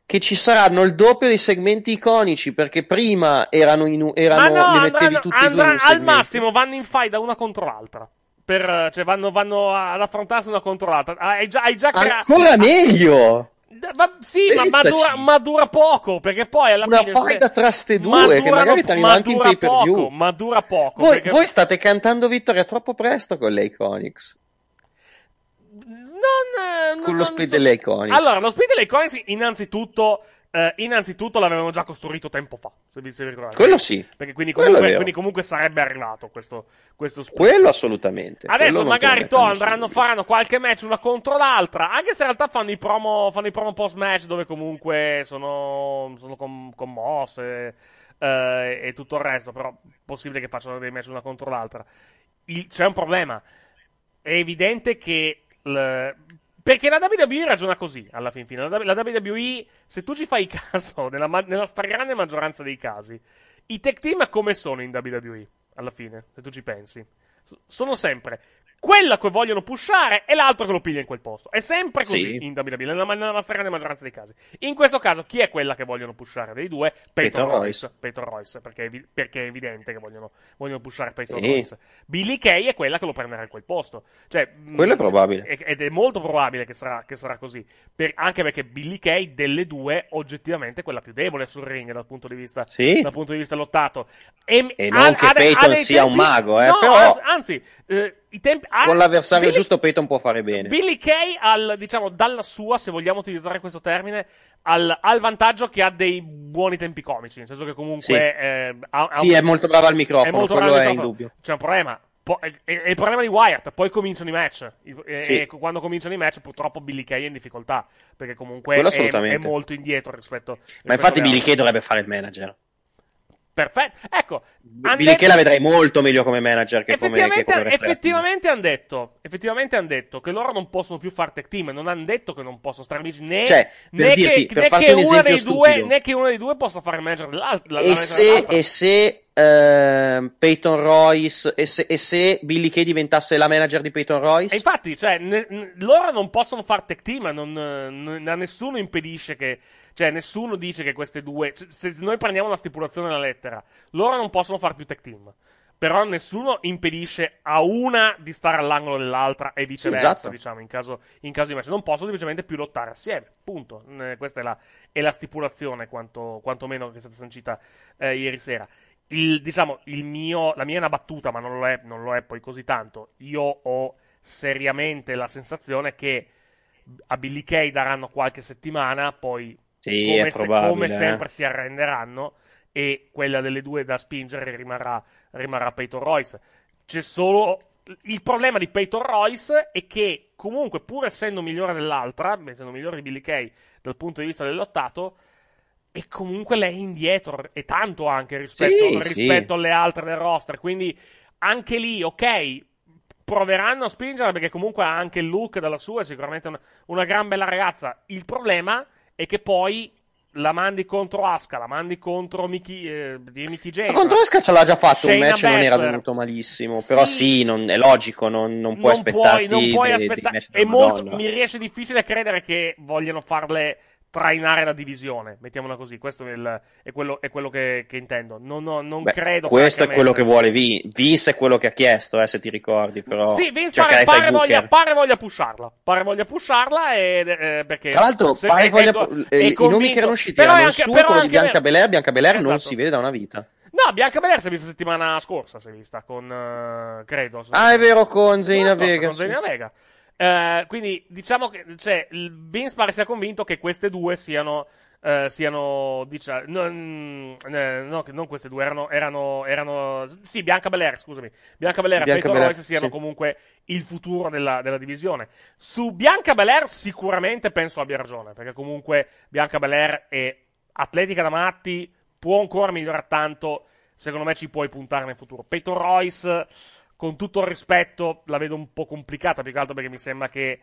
Speaker 4: che ci saranno il doppio dei segmenti iconici perché prima erano, in, erano
Speaker 1: Ma no,
Speaker 4: li mettevi
Speaker 1: andranno-
Speaker 4: tutti
Speaker 1: andranno-
Speaker 4: in
Speaker 1: al massimo vanno in fight da una contro l'altra. Per, cioè vanno, vanno ad affrontarsi una contro l'altra. Hai già, hai già creato.
Speaker 4: Ancora meglio!
Speaker 1: Ma- sì, ma, ma
Speaker 4: Pensaci.
Speaker 1: dura, ma dura poco. Perché poi alla
Speaker 4: Una
Speaker 1: fine.
Speaker 4: faida
Speaker 1: se-
Speaker 4: tra ste due,
Speaker 1: ma
Speaker 4: che magari ti arriva anche in pay-per-view.
Speaker 1: Ma dura poco.
Speaker 4: Voi,
Speaker 1: perché-
Speaker 4: voi state cantando vittoria troppo presto con le Iconics.
Speaker 1: Non, eh,
Speaker 4: Con
Speaker 1: non-
Speaker 4: lo
Speaker 1: non
Speaker 4: split
Speaker 1: so-
Speaker 4: delle Iconics.
Speaker 1: Allora, lo speed delle Iconics, innanzitutto. Eh, innanzitutto l'avevano già costruito tempo fa. Se vi, se vi ricordate.
Speaker 4: Quello sì.
Speaker 1: Perché quindi comunque, quindi comunque sarebbe arrivato questo, questo split.
Speaker 4: Quello assolutamente.
Speaker 1: Adesso
Speaker 4: Quello
Speaker 1: magari to andranno, faranno qualche match una contro l'altra. Anche se in realtà fanno i promo, fanno i promo post match dove comunque sono, sono com- commosse eh, e tutto il resto. Però possibile che facciano dei match una contro l'altra. Il- c'è un problema. È evidente che. il- perché la WWE ragiona così alla fin fine. La, la WWE, se tu ci fai caso, <laughs> nella, nella stragrande maggioranza dei casi, i tech team come sono in WWE alla fine, se tu ci pensi? Sono sempre quella che vogliono pushare e l'altro che lo piglia in quel posto. È sempre così
Speaker 4: Sì.
Speaker 1: in WWE, nella, nella stragrande maggioranza dei casi. In questo caso, chi è quella che vogliono pushare dei due? Peyton
Speaker 4: Peyton
Speaker 1: Royce. Peyton Royce, perché, perché è evidente che vogliono, vogliono pushare Peyton
Speaker 4: Sì.
Speaker 1: Royce. Billy Kay è quella che lo prenderà in quel posto. Cioè, mh,
Speaker 4: Quello è probabile.
Speaker 1: Ed è molto probabile che sarà, che sarà così. Per- anche perché Billy Kay, delle due, oggettivamente è quella più debole sul ring dal punto di vista,
Speaker 4: Sì.
Speaker 1: dal punto di vista lottato. E,
Speaker 4: E non che Peyton sia un mago, eh,
Speaker 1: no,
Speaker 4: però-
Speaker 1: anzi, anzi, eh, tempi, ha-
Speaker 4: Con l'avversario
Speaker 1: Billy-
Speaker 4: giusto Peyton può fare bene.
Speaker 1: Billy Kay, al, diciamo, dalla sua, se vogliamo utilizzare questo termine, al, ha il vantaggio che ha dei buoni tempi comici. Nel senso che comunque
Speaker 4: Sì.
Speaker 1: eh, ha, ha
Speaker 4: Sì,
Speaker 1: un-
Speaker 4: è molto brava al microfono,
Speaker 1: è
Speaker 4: quello è
Speaker 1: microfono.
Speaker 4: dubbio.
Speaker 1: C'è un problema. Po- è, è- è il problema di Wyatt. Poi cominciano i match. E,
Speaker 4: Sì.
Speaker 1: e quando cominciano i match, purtroppo Billy Kay è in difficoltà. Perché comunque è, è molto indietro rispetto.
Speaker 4: Ma
Speaker 1: rispetto
Speaker 4: infatti
Speaker 1: alle
Speaker 4: Billy. Kay dovrebbe fare il manager.
Speaker 1: Perfetto. Ecco.
Speaker 4: Billy Kay
Speaker 1: detto-
Speaker 4: la vedrei molto meglio come manager che come, che
Speaker 1: Effettivamente,
Speaker 4: come
Speaker 1: effettivamente hanno detto, effettivamente han detto che loro non possono più fare tech team, non hanno detto che non possono stare amici né,
Speaker 4: Cioè,
Speaker 1: né
Speaker 4: dirti,
Speaker 1: che, né che due, né che uno dei due possa fare il manager dell'altro. la- la
Speaker 4: E se,
Speaker 1: dell'altro.
Speaker 4: e se ehm, Peyton Royce e se, e se Billy Kay diventasse la manager di Peyton Royce?
Speaker 1: E infatti, cioè, ne- ne- loro non possono fare tech team, non, eh, non- a nessuno impedisce che. Cioè, nessuno dice che queste due. cioè, se noi prendiamo la stipulazione della lettera, loro non possono fare più tech team. Però nessuno impedisce a una di stare all'angolo dell'altra e viceversa,
Speaker 4: Esatto.
Speaker 1: diciamo, in caso, in caso di match. Non possono semplicemente più lottare assieme. Punto. Eh, questa è la, è la stipulazione, quanto, quantomeno che è stata sancita eh, ieri sera. Il, diciamo, il mio, la mia è una battuta, ma non lo è, non lo è poi così tanto. Io ho seriamente la sensazione che a Billy Kay daranno qualche settimana, poi
Speaker 4: Sì,
Speaker 1: come, se- come
Speaker 4: eh.
Speaker 1: sempre si arrenderanno e quella delle due da spingere rimarrà, rimarrà Peyton Royce. C'è solo il problema di Peyton Royce è che comunque pur essendo migliore dell'altra, essendo migliore di Billy Kay dal punto di vista del è comunque lei indietro e tanto anche rispetto,
Speaker 4: Sì,
Speaker 1: rispetto
Speaker 4: sì.
Speaker 1: alle altre del roster. Quindi anche lì, ok, proveranno a spingerla perché comunque ha anche il look dalla sua, è sicuramente una, una gran bella ragazza. Il problema è che poi la mandi contro Asuka, la mandi contro Mickey, eh, Mickey James.
Speaker 4: Ma contro Esca ce l'ha già fatto un
Speaker 1: Shayna
Speaker 4: match e non era venuto malissimo.
Speaker 1: Sì.
Speaker 4: Però sì, non- è logico, non, non puoi
Speaker 1: non puoi,
Speaker 4: aspettarti
Speaker 1: non puoi
Speaker 4: dei- dei
Speaker 1: aspettare. È mi riesce difficile credere che vogliano farle trainare la divisione. Mettiamola così. Questo è, il- è quello, è quello che, che intendo. Non, non- non
Speaker 4: Beh,
Speaker 1: credo.
Speaker 4: questo è quello che vuole Vince. Vince è quello che ha chiesto, eh, se ti ricordi. Però
Speaker 1: Sì, Vince
Speaker 4: Cioè,
Speaker 1: pare,
Speaker 4: e
Speaker 1: pare voglia, pare voglia pusharla. Pare voglia pusharla ed, eh, perché
Speaker 4: Tra l'altro,
Speaker 1: se-
Speaker 4: pare
Speaker 1: è-
Speaker 4: voglia-
Speaker 1: è co-
Speaker 4: eh,
Speaker 1: è
Speaker 4: i nomi che erano usciti
Speaker 1: però
Speaker 4: erano
Speaker 1: è
Speaker 4: il
Speaker 1: anche-
Speaker 4: suo,
Speaker 1: però
Speaker 4: quello di
Speaker 1: anche
Speaker 4: Bianca Belair. Bianca Belair non
Speaker 1: Esatto.
Speaker 4: si vede da una vita.
Speaker 1: No, Bianca Belair si è vista settimana scorsa, si è vista con, eh, credo.
Speaker 4: Ah, è vero, con Zelina Vega.
Speaker 1: Con Zelina Vega. Eh, quindi diciamo che cioè, Vince pare sia convinto che queste due siano. eh, siano diciamo non, eh, no, non queste due erano, erano, erano sì Bianca Belair scusami Bianca Belair e Peyton Royce siano
Speaker 4: sì.
Speaker 1: comunque il futuro della, della divisione su Bianca Belair sicuramente penso abbia ragione perché comunque Bianca Belair è atletica da matti può ancora migliorare tanto secondo me ci puoi puntare nel futuro Peyton Royce con tutto il rispetto la vedo un po' complicata più che altro perché mi sembra che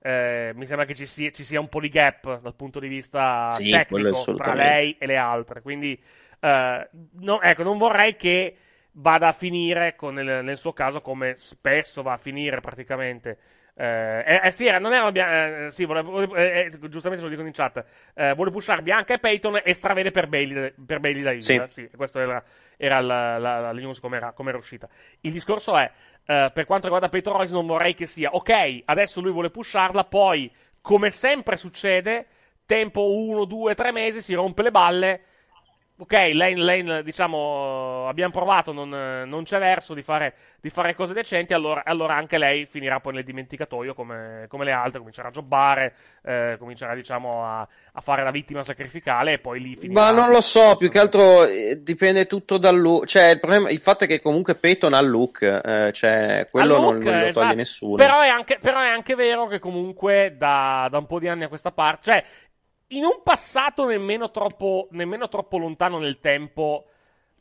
Speaker 1: eh, mi sembra che ci sia, ci sia un po' di gap dal punto di vista
Speaker 4: Sì,
Speaker 1: tecnico tra lei e le altre. Quindi, eh, no- ecco, non vorrei che vada a finire con il- nel suo caso come spesso va a finire praticamente. Eh, eh, eh, sì, era- non erano Bia- eh, sì, volevo- eh, eh, giustamente ce lo dicono in chat. Eh, vuole pushare Bianca e Peyton e stravede per Bailey, per Bailey da.
Speaker 4: Sì.
Speaker 1: Sì, questa era, era la, la- la news come era, come era uscita. Il discorso è, eh, per quanto riguarda Peyton Royce, non vorrei che sia, ok, adesso lui vuole pusharla, poi, come sempre succede, tempo uno, due, tre mesi, si rompe le balle. Ok, lane, lane, diciamo, abbiamo provato, non, non c'è verso di fare, di fare cose decenti, allora, allora anche lei finirà poi nel dimenticatoio come, come le altre, comincerà a jobbare, eh, comincerà, diciamo, a, a fare la vittima sacrificale e poi lì finirà.
Speaker 4: Ma non lo so, più che altro eh, dipende tutto dal look. Cioè, il, problema, il fatto è che comunque Peyton ha il look, eh, cioè, quello
Speaker 1: Al
Speaker 4: non,
Speaker 1: look,
Speaker 4: non lo
Speaker 1: esatto.
Speaker 4: toglie nessuno.
Speaker 1: Però è, anche, però è anche vero che comunque da, da un po' di anni a questa parte, cioè in un passato nemmeno troppo, nemmeno troppo lontano nel tempo,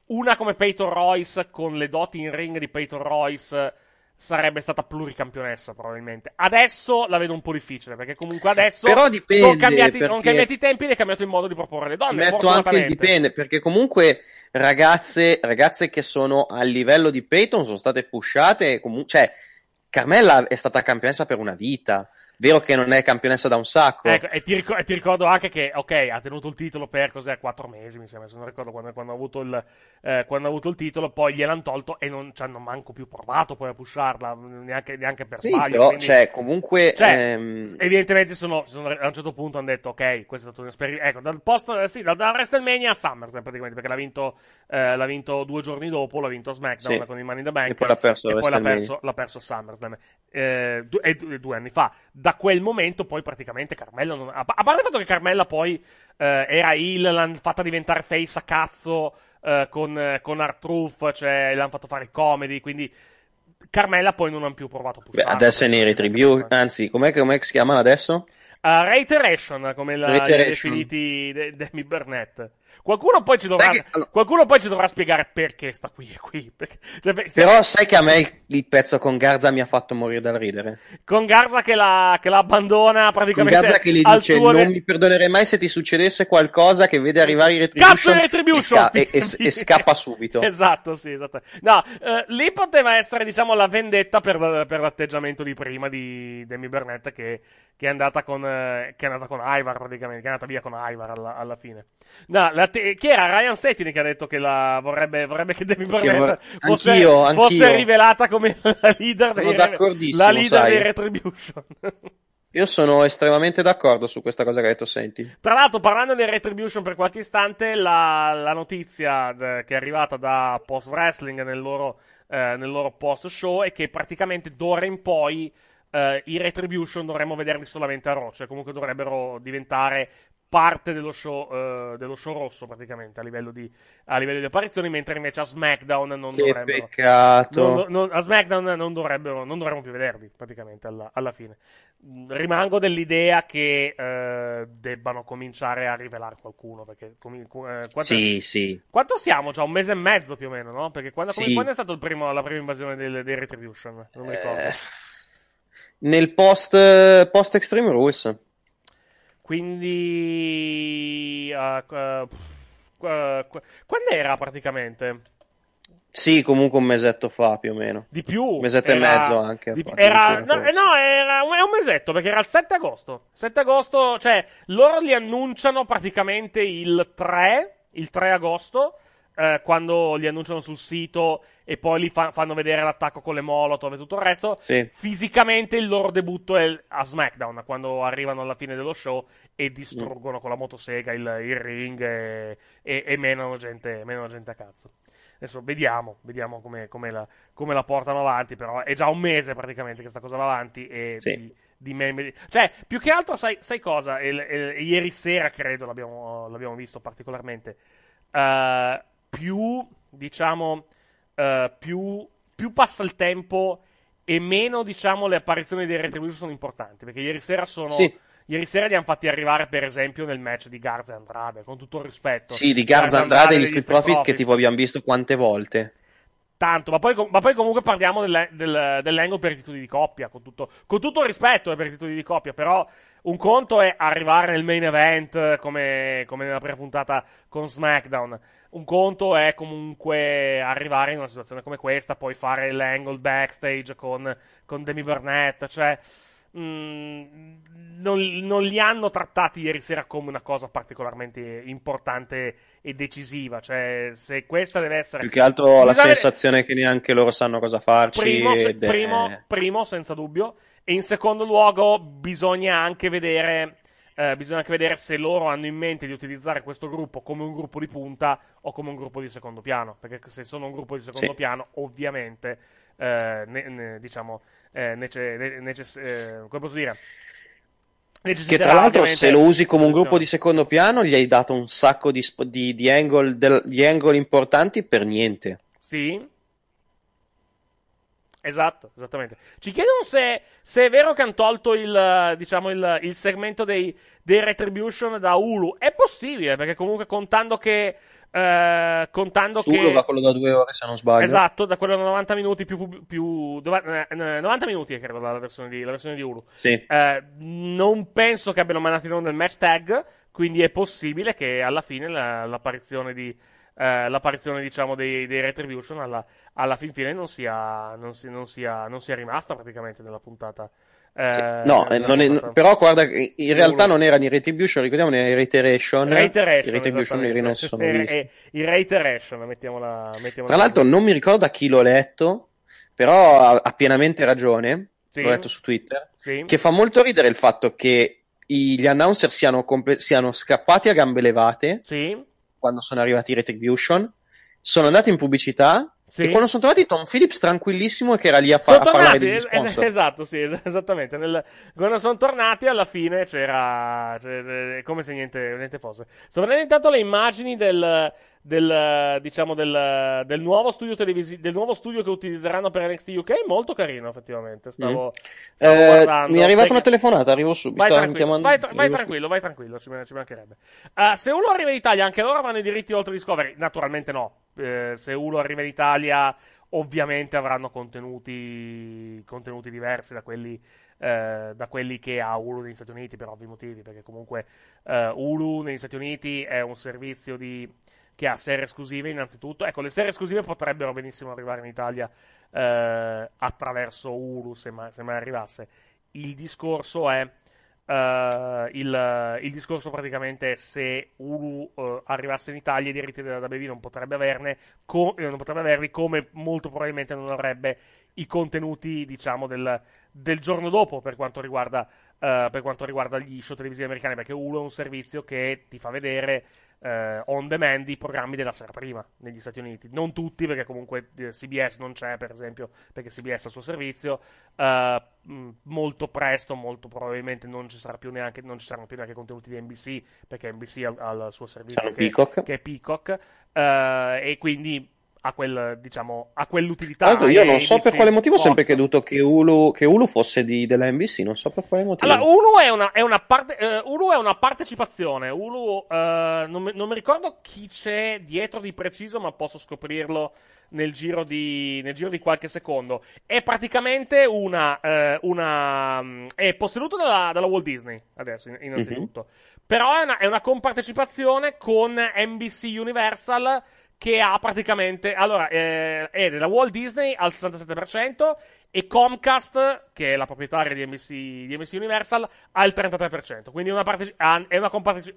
Speaker 1: una come Peyton Royce con le doti in ring di Peyton Royce sarebbe stata pluricampionessa probabilmente. Adesso la vedo un po' difficile perché comunque adesso
Speaker 4: Però dipende,
Speaker 1: sono cambiati,
Speaker 4: perché-
Speaker 1: cambiati i tempi ed è cambiato il modo di proporre le donne.
Speaker 4: Metto anche il dipende, perché comunque ragazze, ragazze che sono al livello di Peyton sono state pushate. comu- cioè, Carmella è stata campionessa per una vita. Vero che non è campionessa da un sacco.
Speaker 1: Ecco, e, ti ricor- e ti ricordo anche che, ok, ha tenuto il titolo per cos'è, quattro mesi, mi sembra, se non ricordo quando, quando ha, avuto il, eh, quando ha avuto il titolo, poi gliel'hanno tolto e non ci hanno manco più provato poi a pusharla, neanche, neanche per
Speaker 4: sì,
Speaker 1: sbaglio.
Speaker 4: però,
Speaker 1: quindi-
Speaker 4: cioè, comunque.
Speaker 1: Cioè,
Speaker 4: ehm,
Speaker 1: Evidentemente sono, sono- a un certo punto hanno detto, ok, questo è stato un esperimento. Ecco, dal post, eh, sì, da, da WrestleMania a SummerSlam praticamente, perché l'ha vinto, eh, l'ha vinto due giorni dopo, l'ha vinto a SmackDown
Speaker 4: Sì.
Speaker 1: con il Money in the Bank.
Speaker 4: E poi l'ha perso
Speaker 1: e poi l'ha perso, l'ha perso a SummerSlam. Eh, e due, due anni fa. Da quel momento poi praticamente Carmella non, a, parte il fatto che Carmella poi eh, era heel, l'hanno fatta diventare face a cazzo eh, con, con Art-Truth, cioè l'hanno fatto fare comedy, quindi Carmella poi non hanno più provato a
Speaker 4: beh,
Speaker 1: pushare.
Speaker 4: adesso è nei retribution. Anzi, com'è, che- com'è che si chiamano adesso?
Speaker 1: Uh, reiteration, come la, li ha definiti De- Demi Burnett. Qualcuno poi, ci dovrà,
Speaker 4: che- allora-
Speaker 1: qualcuno poi ci dovrà spiegare perché sta qui e qui. Perché- cioè, beh, se-
Speaker 4: Però sai che a me il, il pezzo con Garza mi ha fatto morire dal ridere.
Speaker 1: Con Garza che la, che la abbandona
Speaker 4: Con
Speaker 1: praticamente
Speaker 4: Garza che gli dice:
Speaker 1: suo
Speaker 4: Non mi perdonerei mai se ti succedesse qualcosa che vede arrivare i Retribution.
Speaker 1: Cazzo di Retribution!
Speaker 4: E, sca- e- e- e <laughs> scappa subito.
Speaker 1: esatto, sì, esatto. No, eh, lì poteva essere, diciamo, la vendetta per, per l'atteggiamento di prima di Demi Burnett che, che è andata con, eh, che è andata con Ivar praticamente, che è andata via con Ivar alla, alla fine. No, la te- chi era? Ryan Settini che ha detto che la vorrebbe, vorrebbe che Demi Burnett fosse,
Speaker 4: Anch'io, anch'io.
Speaker 1: fosse rivelata come la leader dei, la leader dei Retribution.
Speaker 4: Io sono estremamente d'accordo su questa cosa che hai detto, senti.
Speaker 1: Tra l'altro, parlando di Retribution per qualche istante, la, la notizia d- che è arrivata da Post Wrestling nel loro, eh, nel loro post show è che praticamente d'ora in poi eh, i Retribution dovremmo vederli solamente a Raw, cioè comunque dovrebbero diventare parte dello show, eh, dello show rosso praticamente a livello, di, a livello di apparizioni, mentre invece a SmackDown non
Speaker 4: Che
Speaker 1: dovrebbero.
Speaker 4: peccato.
Speaker 1: non- non- a SmackDown non dovrebbero, non dovremmo più vederli praticamente alla, alla fine. Mm, Rimango dell'idea che eh, debbano cominciare a rivelare qualcuno. Perché comi- eh, quanto,
Speaker 4: Sì, sì.
Speaker 1: quanto siamo? Già un mese e mezzo più o meno, no? Perché quando,
Speaker 4: Sì.
Speaker 1: quando è stata la prima invasione del- dei Retribution? Non mi ricordo.
Speaker 4: Eh, nel post, post Extreme Rules.
Speaker 1: Quindi. qu- qu- qu- quando era praticamente?
Speaker 4: Sì, comunque un mesetto fa più o meno.
Speaker 1: Di più.
Speaker 4: Un mesetto e
Speaker 1: Era-
Speaker 4: mezzo anche.
Speaker 1: di- era, no, no, era un, è un mesetto perché era il 7 agosto. 7 agosto, cioè loro li annunciano praticamente il 3, il 3 agosto, eh, quando li annunciano sul sito e poi li fa- fanno vedere l'attacco con le molotov e tutto il resto.
Speaker 4: Sì.
Speaker 1: Fisicamente il loro debutto è a SmackDown, quando arrivano alla fine dello show e distruggono con la motosega il, il ring e, e, e menano, gente, menano gente a cazzo. Adesso vediamo, vediamo come, come la, come la portano avanti, però è già un mese praticamente che sta cosa va avanti e
Speaker 4: Sì.
Speaker 1: di, di meme- Cioè, più che altro, sai, sai cosa? E- e- ieri sera, credo, l'abbiamo, l'abbiamo visto particolarmente. Eh, più, diciamo, eh, più, più passa il tempo e meno, diciamo, le apparizioni dei Retribution sono importanti. Perché ieri sera sono...
Speaker 4: Sì.
Speaker 1: Ieri sera li hanno fatti arrivare, per esempio, nel match di Garza e Andrade, con tutto il rispetto.
Speaker 4: Sì, di Garza Andrade e di Street Profit che
Speaker 1: Profits.
Speaker 4: tipo abbiamo visto quante volte.
Speaker 1: Tanto, ma poi, ma poi comunque parliamo del, del, dell'angle per i titoli di coppia, con tutto, con tutto il rispetto per i titoli di coppia, però un conto è arrivare nel main event come, come nella prima puntata con SmackDown, un conto è comunque arrivare in una situazione come questa, poi fare l'angle backstage con, con Demi Burnett, cioè... mm, non, non li hanno trattati ieri sera come una cosa particolarmente importante e decisiva. Cioè, se questa deve essere.
Speaker 4: Più che altro ho la sensazione che neanche loro sanno cosa farci.
Speaker 1: Primo, se-
Speaker 4: ed è-
Speaker 1: primo, primo, senza dubbio. E in secondo luogo, bisogna anche vedere. eh, bisogna anche vedere se loro hanno in mente di utilizzare questo gruppo come un gruppo di punta o come un gruppo di secondo piano. Perché se sono un gruppo di secondo
Speaker 4: Sì.
Speaker 1: piano, ovviamente, eh, ne- ne- diciamo, eh, nece- ne- necess- eh, come posso dire?
Speaker 4: Che tra l'altro, se lo usi come un gruppo di secondo piano, gli hai dato un sacco di, sp- di, di angle, del- di angle importanti per niente.
Speaker 1: Sì. Esatto, esattamente. Ci chiedono se, se è vero che hanno tolto il, eh, diciamo, il, il segmento dei, dei Retribution da Hulu. È possibile, perché comunque contando che... eh, contando
Speaker 4: Su Hulu
Speaker 1: che...
Speaker 4: va quello da due ore, se non sbaglio.
Speaker 1: Esatto, da quello da 90 minuti più... più, più- dova- eh, 90 minuti è credo la versione di, la versione di Hulu.
Speaker 4: Sì.
Speaker 1: Eh, non penso che abbiano mandato in onda il match tag, quindi è possibile che alla fine la- l'apparizione di eh, l'apparizione diciamo dei, dei Retribution alla, alla fin fine non sia, non, si- non sia, non sia rimasta praticamente nella puntata. eh.
Speaker 4: No, eh,
Speaker 1: nella
Speaker 4: è- però guarda, in realtà
Speaker 1: Hulu.
Speaker 4: non era ni Retribution, ricordiamo, era Reiteration.
Speaker 1: Reiteration,
Speaker 4: I Retribution
Speaker 1: esattamente.
Speaker 4: io non sono
Speaker 1: Eh,
Speaker 4: visti.
Speaker 1: eh, I Reiteration, mettiamola, mettiamola
Speaker 4: Tra l'altro, non mi ricordo a chi l'ho letto, però ha, ha pienamente ragione.
Speaker 1: Sì.
Speaker 4: L'ho letto su Twitter.
Speaker 1: Sì.
Speaker 4: Che fa molto ridere il fatto che i- gli announcer siano, comple- siano scappati a gambe levate
Speaker 1: Sì,
Speaker 4: quando sono arrivati i Retribution, sono andati in pubblicità.
Speaker 1: Sì.
Speaker 4: E quando sono tornati, Tom Phillips tranquillissimo che era lì a, fa-
Speaker 1: sono
Speaker 4: a parlare degli sponsor.
Speaker 1: esatto, sì, es- esattamente. Nel- quando sono tornati, alla fine c'era. è come se niente, niente fosse. Sto vedendo intanto le immagini del. Del diciamo del, del nuovo studio televisivo del nuovo studio che utilizzeranno per NXT UK molto carino effettivamente stavo, stavo
Speaker 4: Eh,
Speaker 1: guardando
Speaker 4: mi è arrivata una telefonata, arrivo su. mi
Speaker 1: Vai tranquillo,
Speaker 4: chiamando,
Speaker 1: vai, tra- vai tranquillo, vai tranquillo, ci, ci mancherebbe. Eh, se uno arriva in Italia, anche loro avranno i diritti oltre Discovery? Naturalmente no. Eh, se uno arriva in Italia, ovviamente avranno contenuti, contenuti diversi da quelli, eh, da quelli che ha Hulu negli Stati Uniti, per ovvi motivi, perché comunque eh, Hulu negli Stati Uniti è un servizio di, che ha serie esclusive innanzitutto. Ecco, le serie esclusive potrebbero benissimo arrivare in Italia eh, attraverso Hulu, se mai, se mai arrivasse. Il discorso è eh, il, il discorso praticamente è se Hulu eh, arrivasse in Italia i diritti della WB non potrebbe averne co- eh, non potrebbe averli come molto probabilmente non avrebbe i contenuti, diciamo, del, del giorno dopo per quanto, riguarda, eh, per quanto riguarda gli show televisivi americani, perché Hulu è un servizio che ti fa vedere eh, on demand i programmi della sera prima negli Stati Uniti. Non tutti, perché comunque eh, CBS non c'è, per esempio, perché CBS ha il suo servizio. Eh, mh, molto presto, molto probabilmente non ci, sarà più neanche, non ci saranno più neanche contenuti di NBC, perché NBC ha, ha il suo servizio che,
Speaker 4: Peacock.
Speaker 1: che è Peacock. eh, e quindi ha, quel, diciamo, ha quell'utilità.
Speaker 4: L'altro io non so per quale motivo ho sempre creduto che Hulu, che Hulu fosse di, della NBC, non so per quale motivo.
Speaker 1: Allora, Hulu è una, è una, parte, eh, Hulu è una partecipazione. Hulu, eh, non, mi, non mi ricordo chi c'è dietro di preciso, ma posso scoprirlo nel giro di, nel giro di qualche secondo. È praticamente una. eh, una mm, è posseduto dalla, dalla Walt Disney, adesso, in- innanzitutto. Però è una, è una compartecipazione con NBC Universal che ha praticamente. Allora, eh, è della Walt Disney al 67% e Comcast, che è la proprietaria di NBC, di NBC Universal, al 33%. Quindi una, parte- è una, comparteci-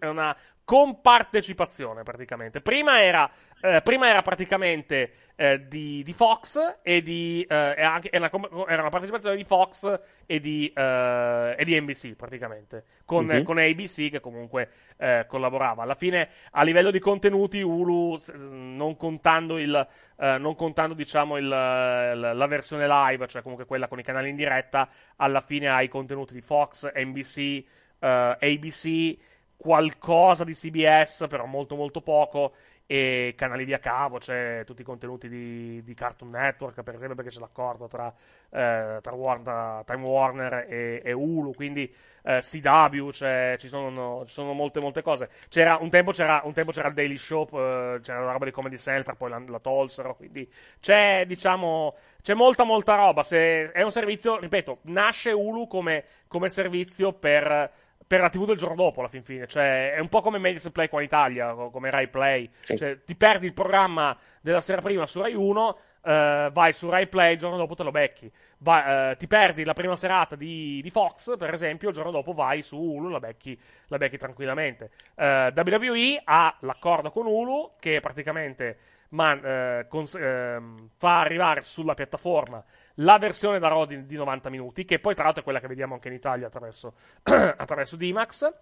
Speaker 1: una compartecipazione praticamente. Prima era, eh, prima era praticamente eh, di, di Fox e di. eh, e anche- era, una, era una partecipazione di Fox e di, eh, e di NBC praticamente. Con,
Speaker 4: Mhm.
Speaker 1: con ABC che comunque eh, collaborava. Alla fine, a livello di contenuti, Hulu, non contando il. eh, non contando, diciamo, il, la, versione live, cioè comunque quella con i canali in diretta, alla fine ha i contenuti di Fox, NBC, ABC, qualcosa di CBS, però molto molto poco, e canali via cavo, c'è tutti i contenuti di, di Cartoon Network, per esempio, perché c'è l'accordo tra, eh, tra Warner- Time Warner e, e Hulu, quindi eh, CW, c'è- ci, sono, ci sono molte molte cose. C'era, un, tempo c'era, un tempo c'era il Daily Show, eh, c'era la roba di Comedy Central, poi la, la tolsero, quindi c'è, diciamo, c'è molta molta roba. Se, è un servizio, ripeto, nasce Hulu come, come servizio per per la TV del giorno dopo, alla fin fine. Cioè, è un po' come Mediaset Play qua in Italia, come Rai Play.
Speaker 4: Sì.
Speaker 1: Cioè, ti perdi il programma della sera prima su Rai 1, eh, vai su Rai Play, il giorno dopo te lo becchi. Vai, eh, ti perdi la prima serata di, di Fox, per esempio, il giorno dopo vai su Hulu, la becchi, la becchi tranquillamente. Eh, WWE ha l'accordo con Hulu che praticamente man- eh, cons- ehm, fa arrivare sulla piattaforma la versione da di, di 90 minuti, che poi tra l'altro è quella che vediamo anche in Italia attraverso, <clears throat> attraverso D-Max.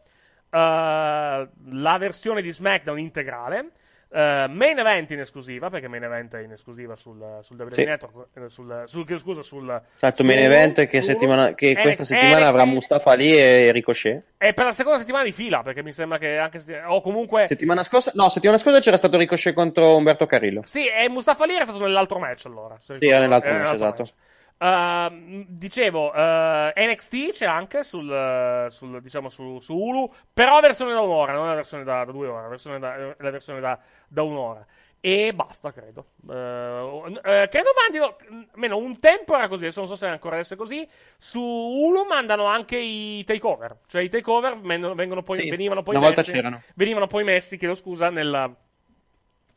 Speaker 1: Uh, la versione di SmackDown integrale. Uh, main event in esclusiva, perché main event è in esclusiva sul, sul WWE
Speaker 4: Sì.
Speaker 1: Network, eh, sul, sul, scusa, sul,
Speaker 4: Esatto, main event che, settimana- che
Speaker 1: Eh,
Speaker 4: questa settimana avrà
Speaker 1: NXT
Speaker 4: Mustafa Ali e Ricochet.
Speaker 1: È per la seconda settimana di fila, perché mi sembra che anche o comunque
Speaker 4: Settimana scorsa, no, settimana scorsa c'era stato Ricochet contro Umberto Carrillo.
Speaker 1: Sì, e Mustafa Ali era stato nell'altro match allora.
Speaker 4: Sì, era nell'altro match, esatto.
Speaker 1: match. Uh, dicevo, uh, NXT c'è anche sul, sul, diciamo, su, su Hulu, però versione da un'ora, non la versione da, da due ore, la versione da, la versione da, da un'ora. E basta, credo. Uh, credo mandino, almeno un tempo era così, adesso non so se ancora adesso è così. Su Hulu mandano anche i takeover, cioè i takeover vengono, poi,
Speaker 4: Sì,
Speaker 1: venivano poi
Speaker 4: una volta
Speaker 1: messi,
Speaker 4: c'erano.
Speaker 1: venivano poi messi, chiedo scusa, nella,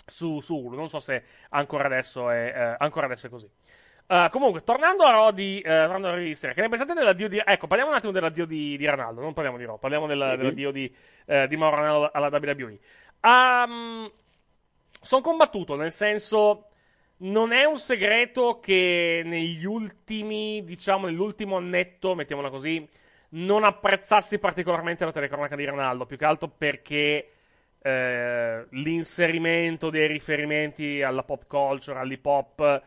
Speaker 1: su, su Hulu. Non so se ancora adesso è, eh, ancora adesso è così. Uh, comunque, tornando a Rodi, uh, tornando a Rodi Mysterio, che ne pensate dell'addio di. Ecco, parliamo un attimo dell'addio di, di Ronaldo. Non parliamo di Raw, parliamo del-
Speaker 4: Mhm.
Speaker 1: dell'addio di, eh, di Mauro Ronaldo alla WWE. Um, sono combattuto, nel senso. Non è un segreto che negli ultimi, diciamo, nell'ultimo annetto, mettiamola così, non apprezzassi particolarmente la telecronaca di Ronaldo. Più che altro perché eh, l'inserimento dei riferimenti alla pop culture, all'hip hop,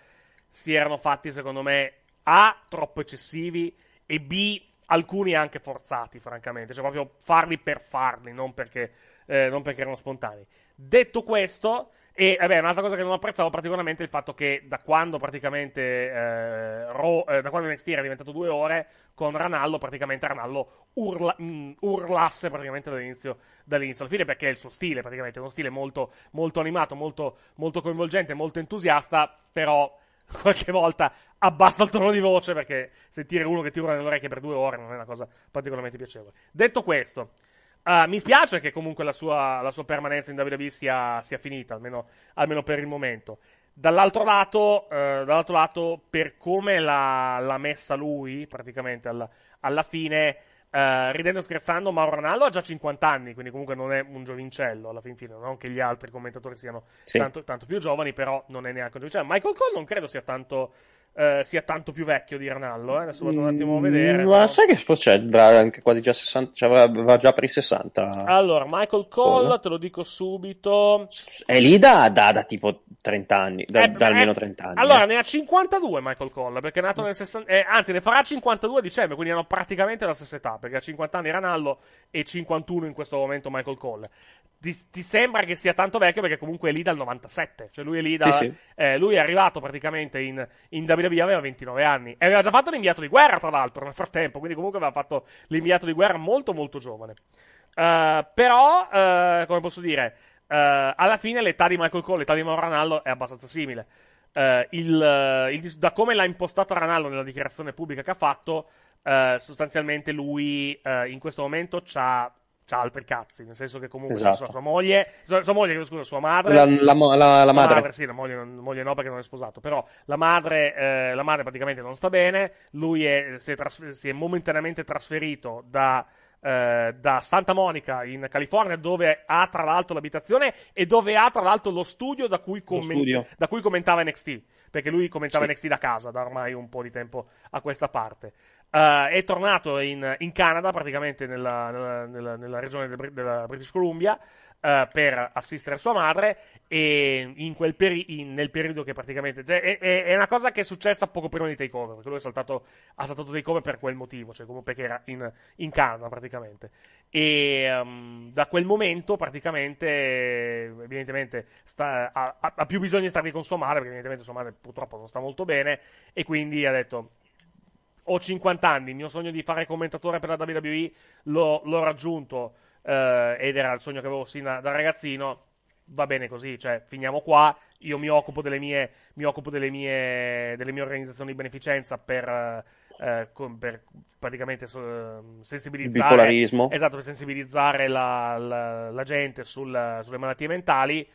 Speaker 1: si erano fatti, secondo me, A, troppo eccessivi e B, alcuni anche forzati, francamente. Cioè, proprio farli per farli, non perché, eh, non perché erano spontanei. Detto questo, e vabbè, un'altra cosa che non apprezzavo particolarmente è il fatto che da quando praticamente eh, Raw- eh, da quando NXT era diventato due ore, con Ranallo, praticamente Ranallo urla- mh, urlasse praticamente dall'inizio, dall'inizio alla fine, perché è il suo stile, praticamente, è uno stile molto, molto animato, molto, molto coinvolgente, molto entusiasta, però <laughs> qualche volta abbassa il tono di voce perché sentire uno che ti urla nelle orecchie per due ore non è una cosa particolarmente piacevole. Detto questo, eh, mi spiace che comunque la sua, la sua permanenza in WWE sia, sia finita, almeno, almeno per il momento. Dall'altro lato, eh, dall'altro lato per come l'ha, l'ha messa lui, praticamente alla, alla fine, eh, ridendo e scherzando, Mauro Ronaldo ha già 50 anni, quindi comunque non è un giovincello alla fin fine, non che gli altri commentatori siano
Speaker 4: Sì.
Speaker 1: tanto, tanto più giovani, però non è neanche un giovincello. Michael Cole non credo sia tanto, eh, sia tanto più vecchio di Ranallo. Eh? Adesso vado un attimo a vedere.
Speaker 4: Mm, Ma
Speaker 1: però.
Speaker 4: sai che forse avrà anche quasi già 60, cioè aveva già per i 60.
Speaker 1: Allora, Michael Cole,
Speaker 4: Cole.
Speaker 1: te lo dico subito.
Speaker 4: È lì da, da- da tipo 30 anni, da,
Speaker 1: Eh,
Speaker 4: da almeno
Speaker 1: eh,
Speaker 4: 30 anni.
Speaker 1: Allora,
Speaker 4: eh.
Speaker 1: ne ha 52 Michael Cole, perché è nato nel 60... eh, anzi, ne farà 52 a dicembre, quindi hanno praticamente la stessa età, perché ha 50 anni Ranallo e 51 in questo momento Michael Cole. Ti, ti sembra che sia tanto vecchio perché comunque è lì dal 97, cioè lui è lì da...
Speaker 4: Sì, sì.
Speaker 1: lui è arrivato praticamente in, in WWE, aveva 29 anni, e aveva già fatto l'inviato di guerra, tra l'altro, nel frattempo, quindi comunque aveva fatto l'inviato di guerra molto molto giovane. Eh, però, eh, come posso dire, eh, alla fine l'età di Michael Cole, l'età di Mauro Ranallo è abbastanza simile. Il, il da come l'ha impostato Ranallo nella dichiarazione pubblica che ha fatto, sostanzialmente lui in questo momento c'ha, c'ha altri cazzi, nel senso che comunque
Speaker 4: Esatto.
Speaker 1: sua, sua moglie, sua, sua moglie, scusa, sua madre,
Speaker 4: La, la la- la madre.
Speaker 1: sì, la moglie, non- moglie no perché non è sposato, però la madre, eh, la madre praticamente non sta bene, lui è- si, è trasfer- si è momentaneamente trasferito da, eh, da Santa Monica in California dove ha tra l'altro l'abitazione e dove ha tra l'altro lo studio da cui,
Speaker 4: studio.
Speaker 1: da cui commentava NXT, perché lui commentava
Speaker 4: Sì.
Speaker 1: NXT da casa da ormai un po' di tempo a questa parte. Eh, è tornato in, in Canada, praticamente nella, nella- nella- nella regione del della British Columbia, eh, per assistere sua madre. E in quel peri- in- nel periodo che praticamente. cioè, è, è- una cosa che è successa poco prima di takeover. Perché lui saltato, ha saltato takeover per quel motivo, cioè comunque perché era in, in Canada praticamente. E ehm, da quel momento, praticamente, evidentemente, sta- ha, ha- più bisogno di stare lì con sua madre, perché evidentemente sua madre purtroppo non sta molto bene. E quindi ha detto: Ho 50 anni, il mio sogno di fare commentatore per la WWE l'ho, l'ho raggiunto. eh, ed era il sogno che avevo sin da, da ragazzino. Va bene così, cioè, finiamo qua. Io mi occupo delle mie, mi occupo delle mie, delle mie organizzazioni di beneficenza per. eh, eh, con- per praticamente so- sensibilizzare
Speaker 4: bipolarismo.
Speaker 1: esatto per sensibilizzare la, la- la gente sul- sulle malattie mentali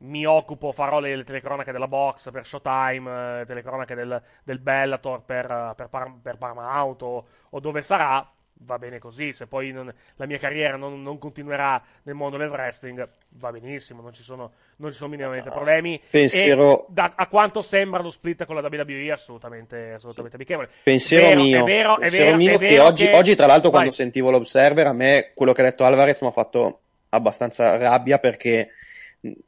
Speaker 1: mi occupo, farò le, le telecronache della box per Showtime, eh, telecronache del, del Bellator per, eh, per, Par- per Paramount o, o dove sarà, va bene così. Se poi non- la mia carriera non, non continuerà nel mondo del wrestling, va benissimo, non ci sono, non ci sono minimamente problemi.
Speaker 4: Pensiero-
Speaker 1: da- a quanto sembra lo split con la WWE, assolutamente, assolutamente amichevole.
Speaker 4: Pensiero
Speaker 1: vero,
Speaker 4: mio,
Speaker 1: è vero, è vero,
Speaker 4: mio
Speaker 1: è
Speaker 4: che
Speaker 1: vero
Speaker 4: oggi,
Speaker 1: che-
Speaker 4: oggi, tra l'altro, quando
Speaker 1: Vai.
Speaker 4: sentivo l'Observer, a me quello che ha detto Alvarez mi ha fatto abbastanza rabbia perché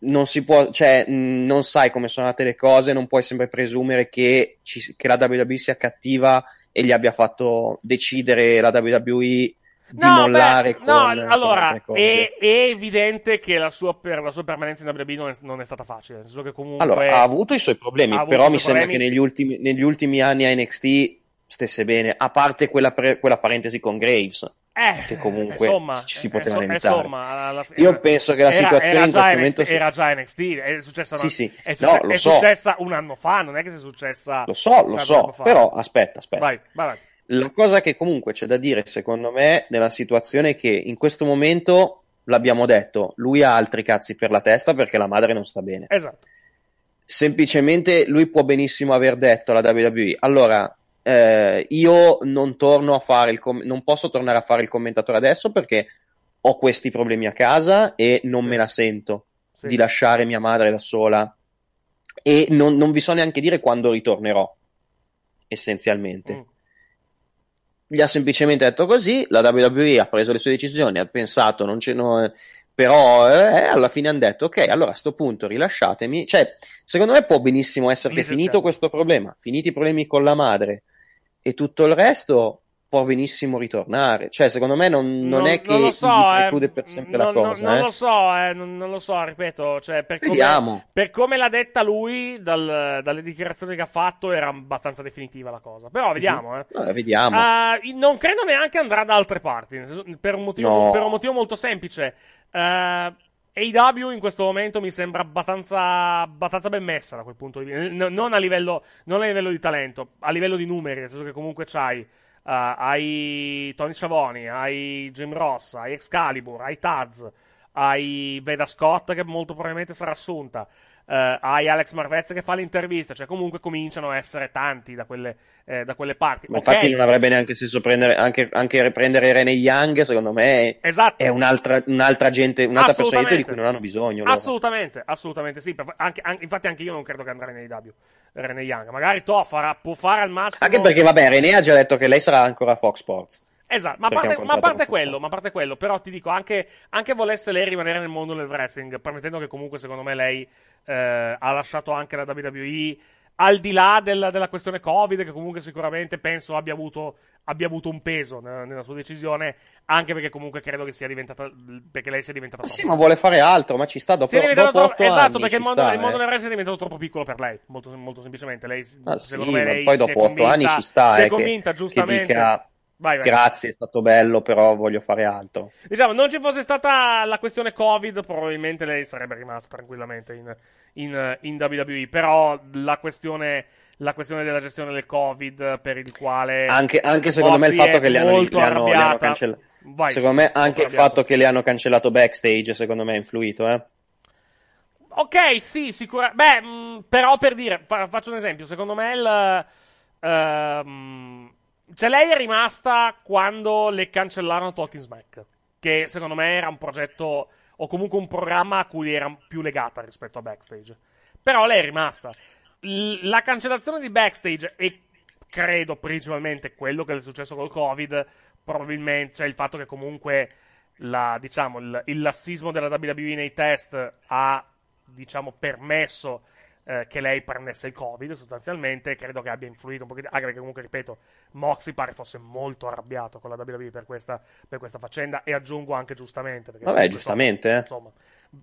Speaker 4: non si può, cioè, non sai come sono andate le cose, non puoi sempre presumere che, ci- che la WWE sia cattiva e gli abbia fatto decidere la WWE di mollare
Speaker 1: beh,
Speaker 4: con,
Speaker 1: no,
Speaker 4: con
Speaker 1: allora
Speaker 4: cose.
Speaker 1: è, è evidente che la sua, per, la sua permanenza in WWE non è, non è stata facile. Nel senso che comunque
Speaker 4: Allora, ha avuto i suoi problemi, però mi
Speaker 1: suoi
Speaker 4: sembra
Speaker 1: problemi.
Speaker 4: che negli ultimi, negli ultimi anni a NXT stesse bene, a parte quella, pre- quella parentesi con Graves.
Speaker 1: Eh,
Speaker 4: che comunque
Speaker 1: insomma,
Speaker 4: ci si
Speaker 1: eh,
Speaker 4: potevano
Speaker 1: inso-
Speaker 4: evitare.
Speaker 1: insomma, alla fine-
Speaker 4: Io penso che la
Speaker 1: era-
Speaker 4: situazione
Speaker 1: era
Speaker 4: in
Speaker 1: già
Speaker 4: questo
Speaker 1: NXT
Speaker 4: momento sia-
Speaker 1: era già NXT, è successa,
Speaker 4: Sì, sì.
Speaker 1: è,
Speaker 4: No,
Speaker 1: succe- è
Speaker 4: so.
Speaker 1: successa un anno fa, non è che sia successa
Speaker 4: Lo so, lo so, però aspetta, aspetta.
Speaker 1: Vai, vai avanti.
Speaker 4: La cosa che comunque c'è da dire, secondo me, nella situazione è che in questo momento, l'abbiamo detto, lui ha altri cazzi per la testa perché la madre non sta bene.
Speaker 1: Esatto.
Speaker 4: Semplicemente lui può benissimo aver detto alla WWE, allora, eh, io non torno a fare il com- non posso tornare a fare il commentatore adesso perché ho questi problemi a casa e non
Speaker 1: Sì.
Speaker 4: me la sento
Speaker 1: Sì.
Speaker 4: di lasciare mia madre da sola e non, non vi so neanche dire quando ritornerò, essenzialmente.
Speaker 1: Mm.
Speaker 4: Gli ha semplicemente detto così, la WWE ha preso le sue decisioni, ha pensato, non ce no, però eh, alla fine hanno detto ok, allora a sto punto rilasciatemi, cioè secondo me può benissimo essere che finito questo problema, finiti i problemi con la madre e tutto il resto può benissimo ritornare, cioè secondo me non, non è che gli
Speaker 1: so, eh,
Speaker 4: preclude per sempre
Speaker 1: non,
Speaker 4: la
Speaker 1: non-
Speaker 4: cosa,
Speaker 1: non
Speaker 4: eh.
Speaker 1: lo so, eh, non, non lo so, ripeto, cioè, per come, per come l'ha detta lui, dal- dalle dichiarazioni che ha fatto, era abbastanza definitiva la cosa. Però vediamo, eh.
Speaker 4: No, vediamo.
Speaker 1: Ah, non credo neanche andrà da altre parti, per un motivo,
Speaker 4: No.
Speaker 1: per un motivo molto semplice. Eh, AEW in questo momento mi sembra abbastanza, abbastanza ben messa da quel punto di vista. N- non, a livello, non a livello di talento, a livello di numeri, nel senso che comunque c'hai. eh, hai Tony Sciavoni, hai Jim Ross, hai Excalibur, hai Taz, hai Veda Scott che molto probabilmente sarà assunta, eh, hai Alex Marvez che fa l'intervista, cioè comunque cominciano a essere tanti da quelle, eh, da quelle parti.
Speaker 4: Ma
Speaker 1: Ok,
Speaker 4: infatti non avrebbe neanche senso prendere anche, anche riprendere Rene Young, secondo me è,
Speaker 1: Esatto.
Speaker 4: è un'altra, un'altra gente, un'altra personalità di cui non hanno bisogno. loro.
Speaker 1: Assolutamente, assolutamente sì. Anche- anche- infatti anche io non credo che andrà nei W. Rene Young. Magari To farà, può fare al massimo.
Speaker 4: Anche perché, vabbè, René ha già detto che lei sarà ancora a Fox Sports.
Speaker 1: Esatto, ma a parte, ma parte quello, ma parte quello, però ti dico, anche, anche volesse lei rimanere nel mondo del wrestling, permettendo che comunque secondo me lei eh, ha lasciato anche la WWE, al di là del- della questione Covid, che comunque sicuramente penso abbia avuto, abbia avuto un peso nella, nella sua decisione, anche perché comunque credo che sia diventata, perché lei sia diventata
Speaker 4: Ma sì,
Speaker 1: troppo-
Speaker 4: ma vuole fare altro, ma ci sta dopo,
Speaker 1: si è
Speaker 4: dopo
Speaker 1: troppo- esatto, perché il mondo,
Speaker 4: sta,
Speaker 1: il mondo
Speaker 4: eh.
Speaker 1: del wrestling è diventato troppo piccolo per lei, molto, molto semplicemente. Lei,
Speaker 4: Ah,
Speaker 1: secondo
Speaker 4: sì,
Speaker 1: me, lei
Speaker 4: poi dopo otto
Speaker 1: convinta-
Speaker 4: anni ci sta,
Speaker 1: si è
Speaker 4: eh, che-
Speaker 1: convinta
Speaker 4: che
Speaker 1: giustamente.
Speaker 4: dica,
Speaker 1: Vai, vai.
Speaker 4: Grazie, è stato bello, però voglio fare altro.
Speaker 1: Diciamo, non ci fosse stata la questione Covid, probabilmente lei sarebbe rimasta tranquillamente in, in, in WWE. Però la questione, la questione della gestione del Covid, per il quale.
Speaker 4: Anche, anche secondo me il fatto che le hanno, le hanno- hanno cancellato. Secondo me anche il
Speaker 1: arrabbiato.
Speaker 4: fatto che le hanno cancellato backstage, secondo me, ha influito, eh.
Speaker 1: Ok, sì, sicuramente. Beh, mh, però per dire, fa- faccio un esempio. Secondo me il. ehm, cioè, lei è rimasta quando le cancellarono Talking Smack. Che secondo me era un progetto. O comunque un programma a cui era più legata rispetto a Backstage. Però lei è rimasta. L- la cancellazione di Backstage e credo principalmente quello che è successo col Covid. Probabilmente, cioè il fatto che comunque la, diciamo, il, il lassismo della WWE nei test ha diciamo, permesso eh, che lei prendesse il Covid sostanzialmente. Credo che abbia influito un pochettino. Anche perché, comunque, ripeto, Moxley pare fosse molto arrabbiato con la WWE per questa, per questa faccenda. E aggiungo anche giustamente. Perché
Speaker 4: Vabbè,
Speaker 1: comunque,
Speaker 4: giustamente, eh.
Speaker 1: Insomma,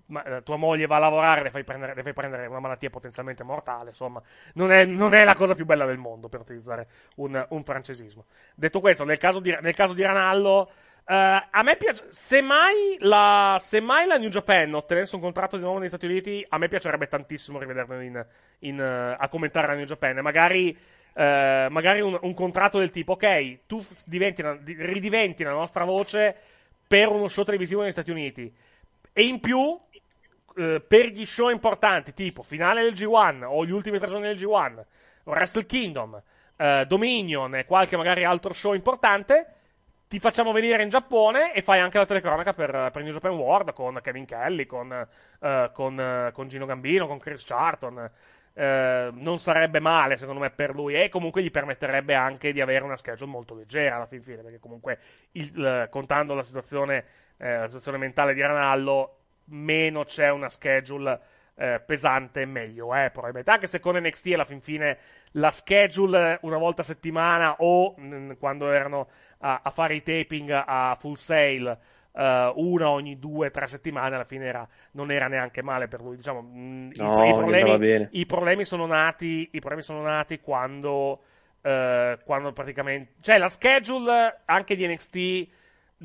Speaker 1: ma, eh, tua moglie va a lavorare, le fai, prendere, le fai prendere una malattia potenzialmente mortale. Insomma, non è, non è la cosa più bella del mondo per utilizzare un, un francesismo. Detto questo, nel caso di, nel caso di Ranallo. Eh, a me piace. Semmai la, semmai la New Japan ottenesse un contratto di nuovo negli Stati Uniti, a me piacerebbe tantissimo rivederlo in, in, eh, a commentare la New Japan. Magari, eh, magari un, un contratto del tipo: Ok, tu diventi ridiventi la nostra voce per uno show televisivo negli Stati Uniti. E in più, per gli show importanti, tipo finale del G1 o gli ultimi tre giorni del G1, Wrestle Kingdom, Dominion e qualche magari altro show importante, ti facciamo venire in Giappone e fai anche la telecronaca per, per New Japan World con Kevin Kelly, con, eh, con, eh, con Gino Gambino, con Chris Charlton. Eh, non sarebbe male secondo me per lui e comunque gli permetterebbe anche di avere una schedule molto leggera alla fin fine perché comunque il- eh, contando la situazione, eh, la situazione mentale di Ranallo meno c'è una schedule eh, pesante meglio è probabilmente anche se con NXT alla fin fine la schedule una volta a settimana o mh, quando erano a, a fare i taping a full sale eh, una ogni due tre settimane alla fine era, non era neanche male per lui diciamo i-
Speaker 4: No,
Speaker 1: i,
Speaker 4: andava
Speaker 1: problemi, i problemi sono nati i problemi sono nati quando eh, quando praticamente cioè la schedule anche di NXT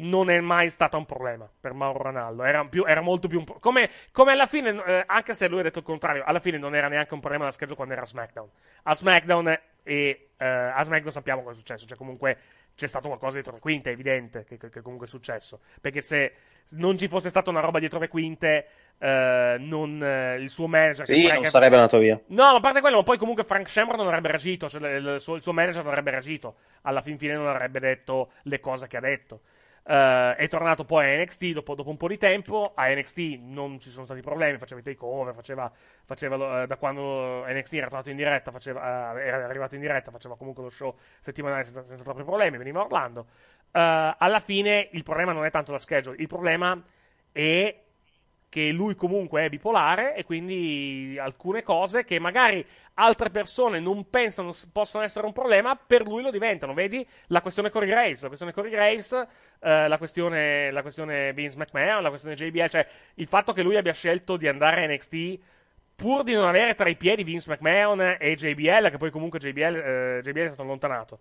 Speaker 1: non è mai stata un problema per Mauro Ranaldo. Era, più- era molto più un pro- come, come alla fine, eh, anche se lui ha detto il contrario, alla fine non era neanche un problema la schedule quando era a SmackDown. A SmackDown, e, eh, a SmackDown sappiamo cosa è successo. Cioè, comunque c'è stato qualcosa dietro le quinte, è evidente che, che- comunque è successo. Perché se non ci fosse stata una roba dietro le quinte, eh, non, eh, il suo manager.
Speaker 4: Sì,
Speaker 1: Frank-
Speaker 4: non sarebbe andato via.
Speaker 1: No, ma a parte quello, ma poi comunque Frank Shamrock non avrebbe reagito, cioè il, il suo, il suo manager non avrebbe reagito. Alla fin fine non avrebbe detto le cose che ha detto. Eh, è tornato poi a NXT dopo, dopo un po' di tempo. A NXT non ci sono stati problemi, faceva i takeover, faceva, faceva eh, da quando NXT era tornato in diretta, faceva, eh, era arrivato in diretta, faceva comunque lo show settimanale senza, senza troppi problemi, veniva Orlando. Alla fine il problema non è tanto la schedule, il problema è che lui comunque è bipolare e quindi alcune cose che magari altre persone non pensano possano essere un problema, per lui lo diventano. Vedi la questione Corey Graves, la questione Corey Graves, eh, la, questione, la questione Vince McMahon, la questione JBL, cioè il fatto che lui abbia scelto di andare a NXT pur di non avere tra i piedi Vince McMahon e JBL, che poi comunque JBL, eh, JBL è stato allontanato.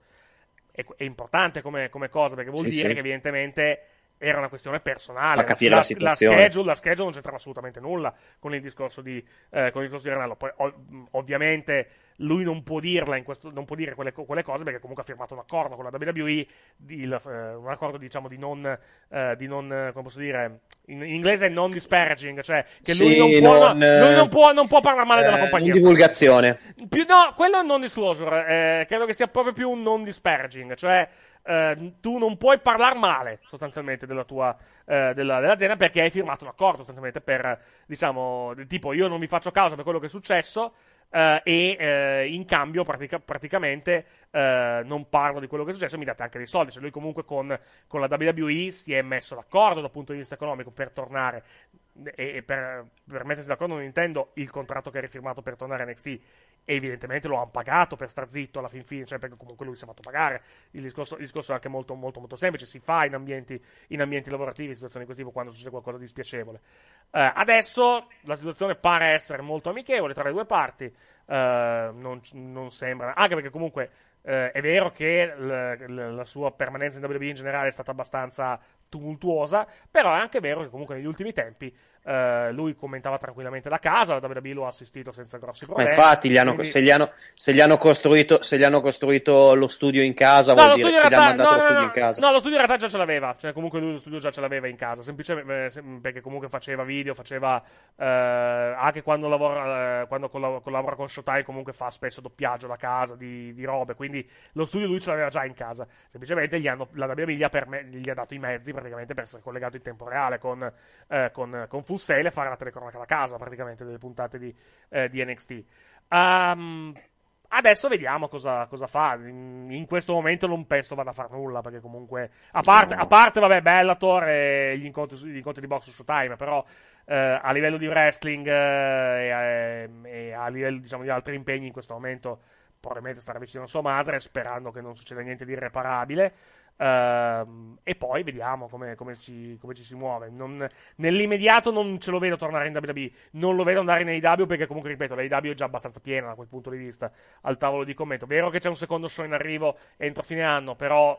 Speaker 1: È, è importante come, come cosa perché vuol
Speaker 4: Sì,
Speaker 1: dire
Speaker 4: sì.
Speaker 1: che evidentemente era una questione personale.
Speaker 4: Fa capire la situazione.
Speaker 1: La schedule, la schedule non c'entrava assolutamente nulla con il discorso di, eh, con il discorso di Ranallo. Poi, ov- ovviamente, lui non può dirla in questo, non può dire quelle, quelle, cose perché comunque ha firmato un accordo con la WWE, il, eh, un accordo diciamo di non, eh, di non come posso dire, in, in, inglese non disparaging, cioè che
Speaker 4: sì,
Speaker 1: lui, non può,
Speaker 4: non,
Speaker 1: no, lui non, può, non può parlare male della
Speaker 4: eh,
Speaker 1: compagnia.
Speaker 4: Non divulgazione.
Speaker 1: Più, no, quello è un non disclosure, eh, credo che sia proprio più un non disparaging, cioè Uh, tu non puoi parlare male sostanzialmente della tua uh, della, dell'azienda perché hai firmato un accordo sostanzialmente per diciamo tipo io non vi faccio causa per quello che è successo uh, e in cambio pratica, praticamente non parlo di quello che è successo mi date anche dei soldi. Cioè lui comunque con, con la WWE si è messo d'accordo dal punto di vista economico per tornare e, per, per mettersi d'accordo non intendo il contratto che hai rifirmato per tornare a NXT e evidentemente lo hanno pagato per star zitto alla fin fine, cioè perché comunque lui si è fatto pagare. Il discorso, il discorso è anche molto, molto, molto semplice, si fa in ambienti, in ambienti lavorativi, in situazioni di questo tipo, quando succede qualcosa di spiacevole. Uh, adesso la situazione pare essere molto amichevole tra le due parti, uh, non, non, sembra, anche perché comunque uh, è vero che l, l, la sua permanenza in WWE in generale è stata abbastanza tumultuosa, però è anche vero che comunque negli ultimi tempi Uh, lui commentava tranquillamente da casa, la WWE lo ha assistito senza grossi problemi.
Speaker 4: Ma infatti, gli hanno, quindi... se, gli hanno, se, gli hanno costruito, se gli hanno costruito lo studio in casa, no, vuol dire che realtà, gli mandato
Speaker 1: no,
Speaker 4: lo studio
Speaker 1: no,
Speaker 4: in casa.
Speaker 1: No, lo studio in realtà già ce l'aveva, cioè comunque lui lo studio già ce l'aveva in casa, semplicemente eh, perché comunque faceva video, faceva uh, anche quando lavora, uh, quando collabora con Showtime comunque fa spesso doppiaggio da casa di, di, robe, quindi lo studio lui ce l'aveva già in casa. Semplicemente gli hanno, la WWE gli ha, perme- gli ha, dato i mezzi praticamente per essere collegato in tempo reale con, con, con Full Sail e fare la telecronaca da casa praticamente delle puntate di, eh, di NXT. Um, adesso vediamo cosa, cosa fa. In, in, questo momento non penso vada a fare nulla perché comunque, a parte, no. a parte vabbè, Bellator e gli incontri, gli incontri di box su Showtime, però eh, a livello di wrestling eh, e, e, a livello diciamo, di altri impegni in questo momento probabilmente starà vicino a sua madre sperando che non succeda niente di irreparabile. Uh, e poi vediamo come, come, ci, come ci, si muove. Non, nell'immediato non ce lo vedo tornare in WWE, non lo vedo andare in AEW perché comunque, ripeto, l'AEW è già abbastanza piena da quel punto di vista al tavolo di commento. Vero che c'è un secondo show in arrivo entro fine anno, però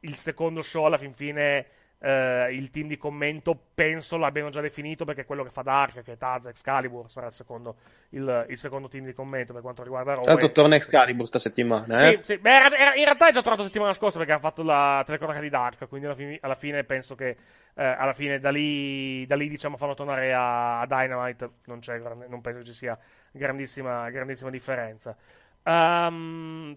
Speaker 1: il secondo show alla fin fine Uh, il team di commento penso l'abbiano già definito perché quello che fa Dark, che è Taz, Excalibur, sarà il secondo, il, il secondo team di commento per quanto riguarda Raw.
Speaker 4: Tanto torna Excalibur sta settimana,
Speaker 1: eh? Sì, sì. Beh, era, era, in realtà è già tornato la settimana scorsa perché ha fatto la telecronaca di Dark, quindi alla fine, alla fine penso che eh, alla fine da lì, da lì diciamo fanno tornare a, a Dynamite, non, non, penso ci sia grandissima, grandissima differenza. Um,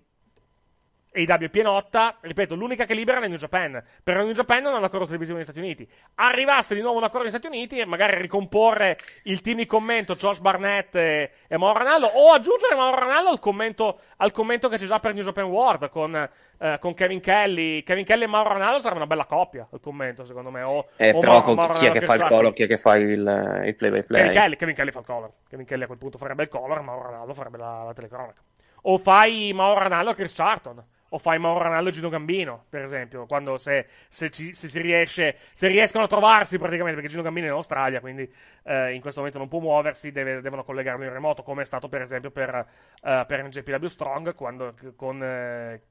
Speaker 1: AEW è pienotta, ripeto, l'unica che libera è New Japan. Per New Japan non hanno accordo televisivo negli Stati Uniti. Arrivasse di nuovo un accordo negli Stati Uniti e magari ricomporre il team di commento Josh Barnett e, e Mauro Ranallo o aggiungere Mauro Ranallo al commento, al commento che c'è già per New Japan World con, eh, con Kevin Kelly. Kevin Kelly e Mauro Ranallo sarebbe una bella coppia al commento, secondo me. O,
Speaker 4: eh,
Speaker 1: o
Speaker 4: però Mauro, con chi è che fa il color, chi è che fa il, il play by play?
Speaker 1: Kevin Kelly, Kevin Kelly fa il color. Kevin Kelly a quel punto farebbe il color, Mauro Ranallo farebbe la, la telecronaca. O fai Mauro Ranallo e Chris Charlton o fai Mauro Ranaldo e Gino Gambino, per esempio, quando se, se, ci, se, si riesce, se riescono a trovarsi praticamente, perché Gino Gambino è in Australia, quindi eh, in questo momento non può muoversi, deve, devono collegarlo in remoto, come è stato per esempio per, uh, per NJPW Strong, quando, con, eh,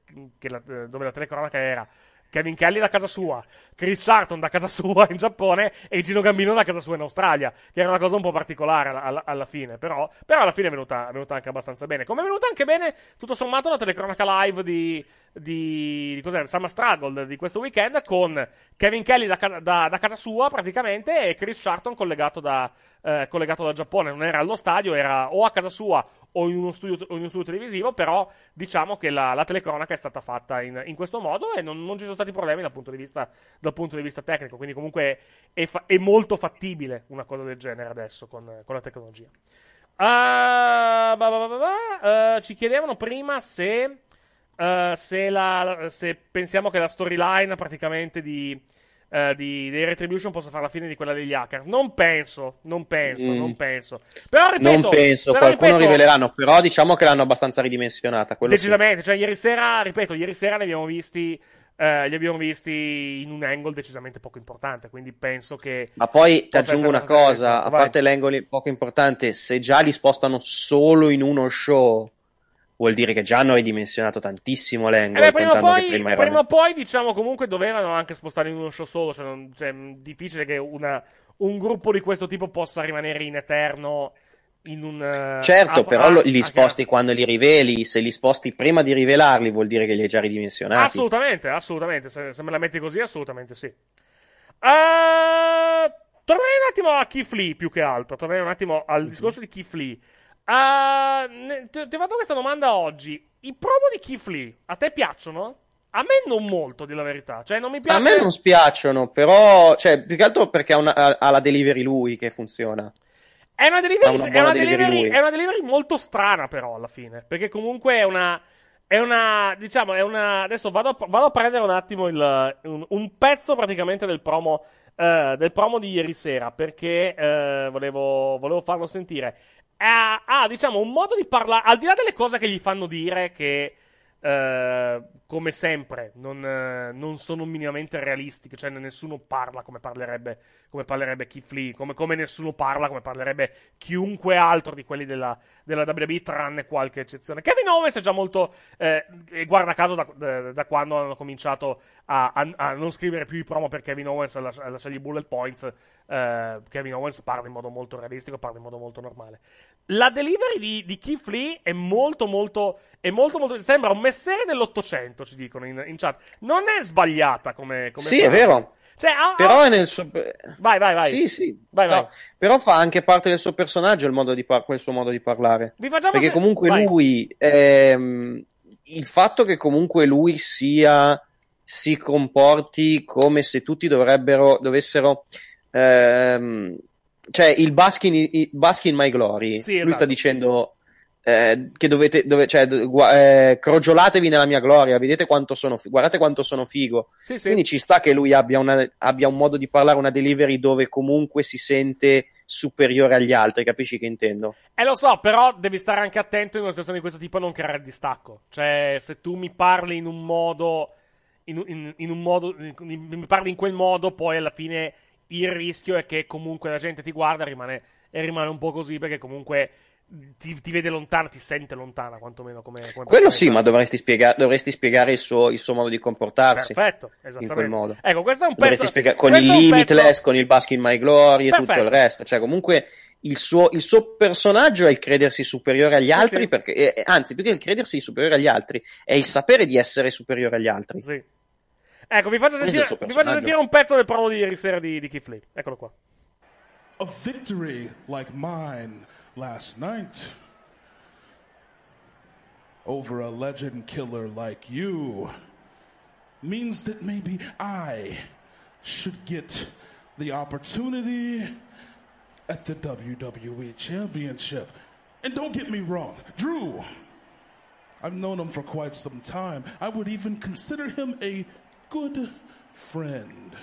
Speaker 1: la, dove la telecronaca era Kevin Kelly da casa sua, Chris Charlton da casa sua in Giappone e Gino Gambino da casa sua in Australia, che era una cosa un po' particolare alla, alla fine, però, però, alla fine è venuta, è venuta, anche abbastanza bene. Come è venuta anche bene, tutto sommato, la telecronaca live di, di, di cos'era, Summer Struggle di questo weekend con Kevin Kelly da, da, da casa sua praticamente e Chris Charlton collegato da, eh, collegato dal Giappone, non era allo stadio, era o a casa sua o in uno studio, in uno studio televisivo, però diciamo che la, la telecronaca è stata fatta in, in questo modo e non, non, ci sono stati problemi dal punto di vista, punto di vista tecnico, quindi comunque è, fa- è, molto fattibile una cosa del genere adesso con, con la tecnologia. Uh, bah bah bah uh, ci chiedevano prima se, uh, se, la, se pensiamo che la storyline praticamente di uh, di, dei Retribution possa fare la fine di quella degli hacker. Non penso, non penso, mm. non penso. Però ripeto,
Speaker 4: non penso,
Speaker 1: però,
Speaker 4: qualcuno
Speaker 1: ripeto,
Speaker 4: riveleranno, però diciamo che l'hanno abbastanza ridimensionata.
Speaker 1: Decisamente,
Speaker 4: sì.
Speaker 1: cioè ieri sera, ripeto, ieri sera ne abbiamo visti Uh, li abbiamo visti in un angle decisamente poco importante, quindi penso che...
Speaker 4: Ma poi ti aggiungo una cosa, a parte l'angle poco importante, se già li spostano solo in uno show, vuol dire che già hanno ridimensionato tantissimo
Speaker 1: Eh
Speaker 4: l'angle,
Speaker 1: beh, prima o poi,
Speaker 4: prima
Speaker 1: prima
Speaker 4: erano...
Speaker 1: o poi, diciamo, comunque dovevano anche spostare in uno show solo. Cioè, non- cioè, difficile che una- un gruppo di questo tipo possa rimanere in eterno in un. eh,
Speaker 4: Certo,
Speaker 1: a-
Speaker 4: però li sposti quando li riveli, se li sposti prima di rivelarli vuol dire che li hai già ridimensionati.
Speaker 1: Assolutamente, assolutamente. Se, se me la metti così, assolutamente sì. Eh, tornerei un attimo a Keith Lee più che altro. Tornerei un attimo
Speaker 4: Mhm.
Speaker 1: al discorso di Keith Lee. Ne- ti, ti ho fatto questa domanda oggi. I promo di Lee a te piacciono? A me non molto, di la verità. Cioè, non mi piace.
Speaker 4: A me non spiacciono, però, cioè, più che altro perché ha, una- ha- la delivery lui che funziona.
Speaker 1: È una delivery,
Speaker 4: una
Speaker 1: è una
Speaker 4: delivery
Speaker 1: delivery- è una delivery molto strana, però, alla fine. Perché comunque è una. È una. Diciamo, è una. Adesso vado a, vado a prendere un attimo il, un, un pezzo praticamente del promo. eh, del promo di ieri sera. Perché eh, volevo, volevo farlo sentire. Ha, ha, diciamo, un modo di parlare. Al di là delle cose che gli fanno dire, che. Eh, come sempre, non, eh, non sono minimamente realistiche. Cioè, nessuno parla come parlerebbe, come parlerebbe Keith Lee, come, come nessuno parla come parlerebbe chiunque altro di quelli della, della WWE, tranne qualche eccezione. Kevin Owens è già molto. eh, e guarda caso da, da- da quando hanno cominciato a, a- a non scrivere più i promo per Kevin Owens a las- a lasciargli bullet points. eh, Kevin Owens parla in modo molto realistico, parla in modo molto normale. La delivery di, di Keith Lee è molto, molto. È molto, molto. Sembra un messere dell'Ottocento, ci dicono in, in chat. Non è sbagliata come. come
Speaker 4: Sì, è
Speaker 1: frase.
Speaker 4: vero.
Speaker 1: Cioè, ha-
Speaker 4: Però è nel suo...
Speaker 1: Vai, vai, vai.
Speaker 4: Sì, sì.
Speaker 1: Vai, vai.
Speaker 4: No, però fa anche parte del suo personaggio il modo di par- quel suo modo di parlare.
Speaker 1: Vi facciamo
Speaker 4: Perché
Speaker 1: se-
Speaker 4: comunque
Speaker 1: vai.
Speaker 4: lui, ehm, il fatto che comunque lui sia, si comporti come se tutti dovrebbero, dovessero, ehm, cioè il Baskin, il Bask in My Glory,
Speaker 1: Sì,
Speaker 4: lui
Speaker 1: esatto.
Speaker 4: sta dicendo eh, che dovete, dove, cioè, gua- eh, crogiolatevi nella mia gloria, vedete quanto sono, fi- guardate quanto sono figo.
Speaker 1: Sì, sì.
Speaker 4: Quindi ci sta che lui abbia, una- abbia un modo di parlare, una delivery dove comunque si sente superiore agli altri, capisci che intendo?
Speaker 1: Eh, lo so, però devi stare anche attento in una situazione di questo tipo a non creare distacco. Cioè, se tu mi parli in un modo. In, in- in un modo. mi parli in quel modo, poi alla fine il rischio è che comunque la gente ti guarda e rimane, e rimane un po' così perché comunque ti, ti vede lontana, ti sente lontana, quantomeno come. come
Speaker 4: Quello sì, ma dovresti, spiega- dovresti spiegare il suo, il suo modo di comportarsi.
Speaker 1: Perfetto,
Speaker 4: In
Speaker 1: esattamente.
Speaker 4: quel modo.
Speaker 1: Ecco, questo è un
Speaker 4: Dovresti
Speaker 1: pezzo.
Speaker 4: spiegare con il Limitless,
Speaker 1: pezzo-
Speaker 4: con il Bask in My Glory e
Speaker 1: Perfetto.
Speaker 4: tutto il resto. Cioè, comunque il suo, il suo personaggio è il credersi superiore agli altri,
Speaker 1: sì.
Speaker 4: perché, eh, anzi, più che il credersi superiore agli altri, è il sapere di essere superiore agli altri.
Speaker 1: Sì. Ecco, vi faccio,
Speaker 4: Questo è il
Speaker 1: sentire, vi faccio sentire un pezzo del promo di ieri sera di, di Keith Lee. Eccolo qua.
Speaker 5: A victory like mine last night over a legend killer like you means that maybe I should get the opportunity at the WWE Championship. And don't get me wrong, Drew, I've known him for quite some time. I would even consider him a good friend.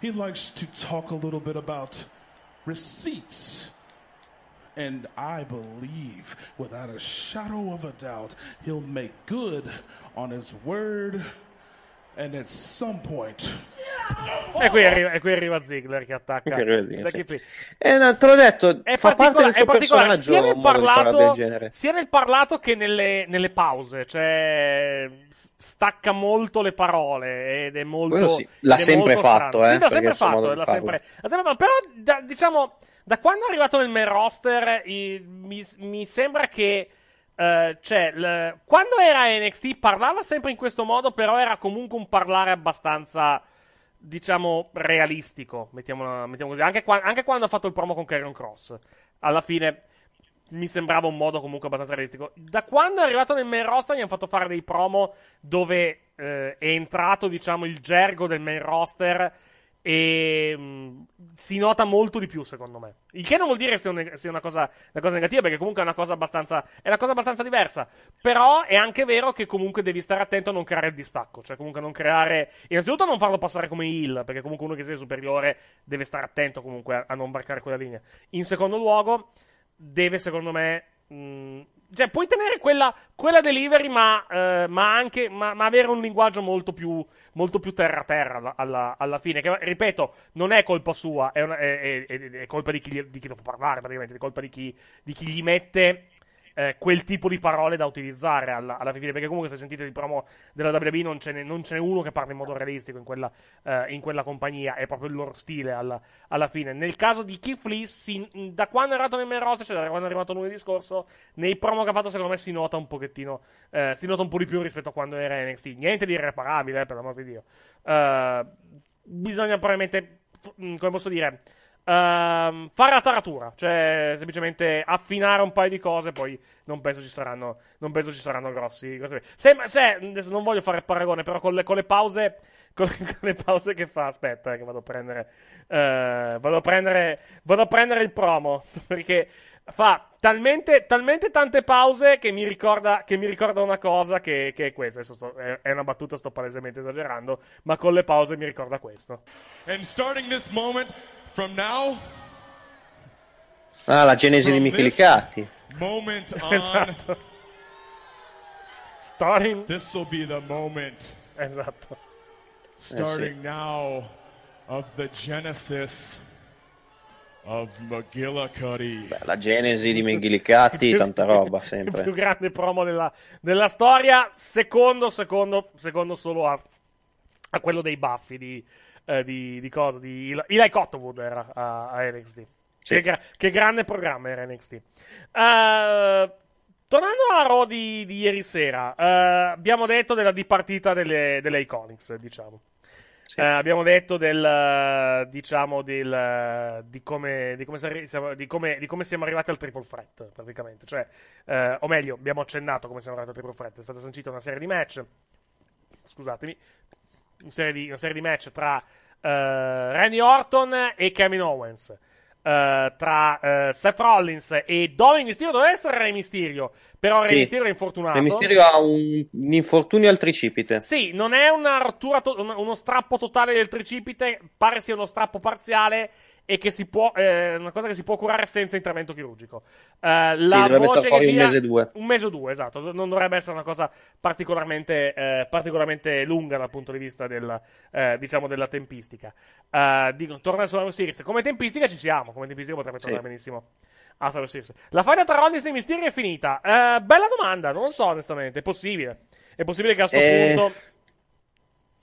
Speaker 5: He likes to talk a little bit about receipts. And I believe, without a shadow of a doubt, he'll make good on his word. And at some point,
Speaker 1: E qui arriva, e qui arriva Ziggler che attacca. Da
Speaker 4: sì.
Speaker 1: Lee.
Speaker 4: Eh, te l'ho detto,
Speaker 1: È,
Speaker 4: fa parte del suo personaggio
Speaker 1: sia nel, parlato, sia nel parlato che nelle, nelle pause. Cioè, stacca molto le parole ed è molto.
Speaker 4: Sì. L'ha
Speaker 1: ed è
Speaker 4: sempre
Speaker 1: molto
Speaker 4: fatto, eh,
Speaker 1: Sì, l'ha sempre fatto. l'ha sempre, l'ha sempre fatto. Però, da- diciamo, da quando è arrivato nel main roster, i- mi, mi sembra che. eh, cioè, l- quando era NXT parlava sempre in questo modo, però era comunque un parlare abbastanza, diciamo, realistico. Mettiamola, mettiamo così. Anche, qua- anche quando ha fatto il promo con Carrion Cross, alla fine mi sembrava un modo comunque abbastanza realistico. Da quando è arrivato nel main roster, gli hanno fatto fare dei promo dove eh, è entrato, diciamo, il gergo del main roster. E mh, si nota molto di più, secondo me. Il che non vuol dire sia, un- sia una, cosa, una cosa negativa, perché comunque è una cosa abbastanza. È una cosa abbastanza diversa. Però è anche vero che comunque devi stare attento a non creare il distacco. Cioè, comunque non creare. Innanzitutto, non farlo passare come heal, perché comunque uno che sia superiore deve stare attento comunque a, a non varcare quella linea. In secondo luogo, deve, secondo me. mh, cioè, puoi tenere quella, quella delivery, ma, eh, ma anche ma, ma avere un linguaggio molto più, molto più terra-terra alla, alla- alla fine. Che, ripeto, non è colpa sua, è, una- è- è- è- colpa di chi, di chi lo può parlare, praticamente, è colpa di chi, di chi gli mette. Eh, quel tipo di parole da utilizzare alla, alla fine, perché comunque se sentite il promo della WWE non ce n'è, non ce n'è uno che parla in modo realistico in quella, eh, in quella compagnia, è proprio il loro stile alla, alla fine. Nel caso di Keith Lee, si- da quando è arrivato nel main cioè da quando è arrivato lunedì scorso, nei promo che ha fatto secondo me si nota un pochettino, eh, si nota un po' di più rispetto a quando era NXT. Niente di irreparabile, eh, per l'amor di Dio. Eh, bisogna probabilmente, mm, come posso dire... ehm, fare la taratura, cioè semplicemente affinare un paio di cose, poi non penso ci saranno, non penso ci saranno grossi. grossi- Sembra- se- adesso non voglio fare paragone, però con le, con le pause. <laughs> Con, con le pause che fa, aspetta, eh, che vado a prendere. eh, vado a prendere. Vado a prendere il promo. <laughs> Perché fa talmente, talmente tante pause che mi ricorda, che mi ricorda una cosa che, che è questa. Sto- è, è una battuta, sto palesemente esagerando. Ma con le pause mi ricorda questo.
Speaker 6: And starting this moment
Speaker 4: Ah, la genesi di
Speaker 6: from
Speaker 4: Michele
Speaker 6: this
Speaker 4: Catti.
Speaker 6: moment <laughs> on,
Speaker 1: Esatto. Starting.
Speaker 6: this will be the moment.
Speaker 1: Esatto.
Speaker 6: Starting now of the genesis of McGillicuddy.
Speaker 4: Beh, la genesi di Meghilicatti, tanta roba
Speaker 1: Il più
Speaker 4: sempre.
Speaker 1: grande promo della, della storia. Secondo, secondo, secondo solo a, a quello dei baffi di, eh, di, di cosa? Di Eli Cottonwood era a, a NXT.
Speaker 4: Sì.
Speaker 1: Che, gra- che grande programma era NXT. Eh, tornando a Raw di, di ieri sera, eh, abbiamo detto della dipartita delle, delle Iconics, diciamo.
Speaker 4: Sì.
Speaker 1: Eh, abbiamo detto del, diciamo, del, di, come, di, come siamo, di, come, di come siamo arrivati al triple threat, praticamente. Cioè, o meglio, abbiamo accennato come siamo arrivati al triple threat. È stata sancita una serie di match, scusatemi, una serie di, una serie di match tra Randy Orton e Kevin Owens. eh, tra eh, Seth Rollins e Dominic Mysterio doveva essere Re Mysterio però Re
Speaker 4: Sì.
Speaker 1: Mysterio è infortunato
Speaker 4: Il Mysterio ha un, un infortunio al tricipite.
Speaker 1: sì, non è una rottura, to- un- uno strappo totale del tricipite, pare sia uno strappo parziale e che si può, eh, una cosa che si può curare senza intervento chirurgico. Eh, la
Speaker 4: dovrebbe
Speaker 1: voce che
Speaker 4: un
Speaker 1: gira-
Speaker 4: mese o due.
Speaker 1: Un mese o due, esatto. Non dovrebbe essere una cosa particolarmente, eh, particolarmente lunga dal punto di vista del, eh, diciamo, della tempistica. Eh, dico, torna su Survivor Series. Come tempistica ci siamo, come tempistica potrebbe tornare benissimo. a Survivor Series. La faida tra Rollins e Mysterio è finita. Eh, bella domanda, non lo so onestamente, è possibile. È possibile che a questo punto...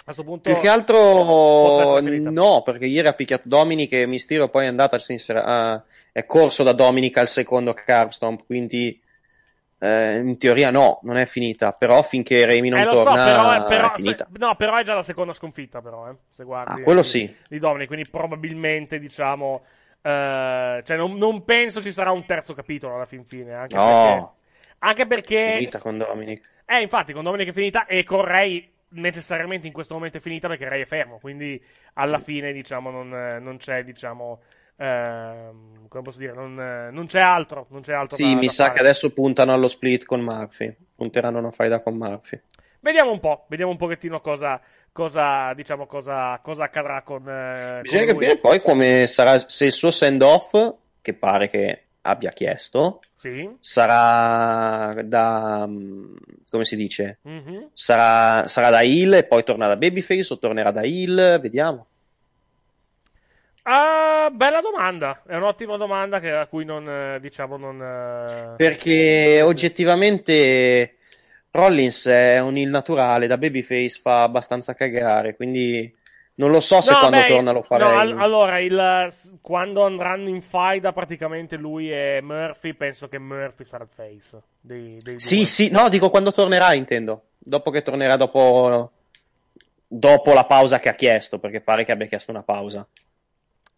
Speaker 1: A questo punto...
Speaker 4: Più che altro no, perché ieri ha picchiato Dominic e Mysterio poi è andato a sinistra, ah, è corso da Dominic al secondo Carbstomp, quindi eh, in teoria no, non è finita, però finché Remy non
Speaker 1: Eh, lo so,
Speaker 4: torna
Speaker 1: però, è- però-
Speaker 4: è finita.
Speaker 1: se- no, però è già la seconda sconfitta, però, eh, se guardi.
Speaker 4: Ah, quello
Speaker 1: di-
Speaker 4: sì.
Speaker 1: Di Dominic, quindi probabilmente, diciamo... eh, cioè, non, non penso ci sarà un terzo capitolo alla fin fine. Anche
Speaker 4: No.
Speaker 1: perché... Anche perché...
Speaker 4: finita con Dominic.
Speaker 1: Eh, infatti, con Dominic è finita e con Ray necessariamente in questo momento è finita perché Ray è fermo, quindi alla fine, diciamo, non, eh, non c'è, diciamo... ehm, come posso dire? Non, eh, non c'è altro. Non c'è altro
Speaker 4: Sì,
Speaker 1: da-
Speaker 4: mi
Speaker 1: da
Speaker 4: sa
Speaker 1: fare.
Speaker 4: che adesso puntano allo split con Murphy, punteranno una faida con Murphy.
Speaker 1: Vediamo un po', vediamo un pochettino cosa, cosa diciamo, cosa, cosa accadrà con, eh,
Speaker 4: Bisogna
Speaker 1: con
Speaker 4: capire poi come sarà, se il suo send-off, che pare che abbia chiesto,
Speaker 1: Sì.
Speaker 4: sarà da, mm, come si dice,
Speaker 1: Mhm.
Speaker 4: sarà, sarà da heel e poi torna da babyface o tornerà da heel, vediamo.
Speaker 1: Ah, bella domanda, è un'ottima domanda che- a cui non, eh, diciamo, non... eh,
Speaker 4: Perché oggettivamente Rollins è un heel naturale, da babyface fa abbastanza cagare, quindi non lo so se
Speaker 1: No,
Speaker 4: quando
Speaker 1: beh,
Speaker 4: torna lo farei.
Speaker 1: no, al- allora, il, quando andranno in faida praticamente lui e Murphy, penso che Murphy sarà il face dei, dei
Speaker 4: Sì,
Speaker 1: due.
Speaker 4: sì, no, dico quando tornerà, intendo. Dopo che tornerà dopo, dopo la pausa che ha chiesto, perché pare che abbia chiesto una pausa.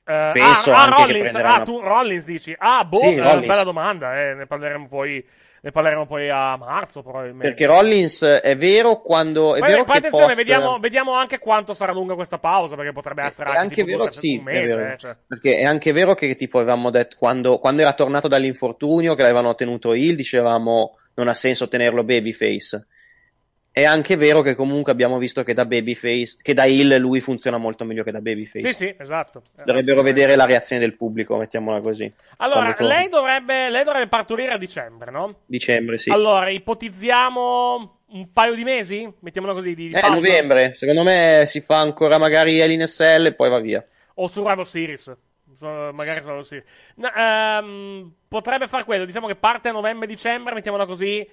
Speaker 1: Eh,
Speaker 4: Penso
Speaker 1: ah, ah,
Speaker 4: anche che
Speaker 1: Rollins, ah,
Speaker 4: una-
Speaker 1: tu Rollins dici? Ah, boh,
Speaker 4: Sì,
Speaker 1: eh,
Speaker 4: Rollins.
Speaker 1: bella domanda, eh, ne parleremo poi, ne parleremo poi a marzo probabilmente.
Speaker 4: Perché Rollins è vero quando... È
Speaker 1: Poi,
Speaker 4: vero
Speaker 1: poi attenzione,
Speaker 4: post-
Speaker 1: vediamo, vediamo anche quanto sarà lunga questa pausa, perché potrebbe essere
Speaker 4: È
Speaker 1: anche,
Speaker 4: anche vero,
Speaker 1: due-
Speaker 4: sì,
Speaker 1: un mese,
Speaker 4: è vero.
Speaker 1: eh, cioè.
Speaker 4: perché è anche vero che tipo avevamo detto quando, quando era tornato dall'infortunio che l'avevano tenuto heel, dicevamo non ha senso tenerlo babyface. È anche vero che comunque abbiamo visto che da babyface, che da heel lui funziona molto meglio che da babyface.
Speaker 1: Sì, sì, esatto.
Speaker 4: Dovrebbero
Speaker 1: Assolutamente.
Speaker 4: vedere la reazione del pubblico, mettiamola così.
Speaker 1: Allora, lei dovrebbe, lei dovrebbe partorire a dicembre, no?
Speaker 4: Dicembre, sì.
Speaker 1: Allora, ipotizziamo un paio di mesi? Mettiamola così, di, di
Speaker 4: Eh, novembre, secondo me si fa ancora magari Hell in a Cell e poi va via.
Speaker 1: O Survivor Series. So- magari solo sì. No, ehm, potrebbe far quello. Diciamo che parte a novembre-dicembre, mettiamola così.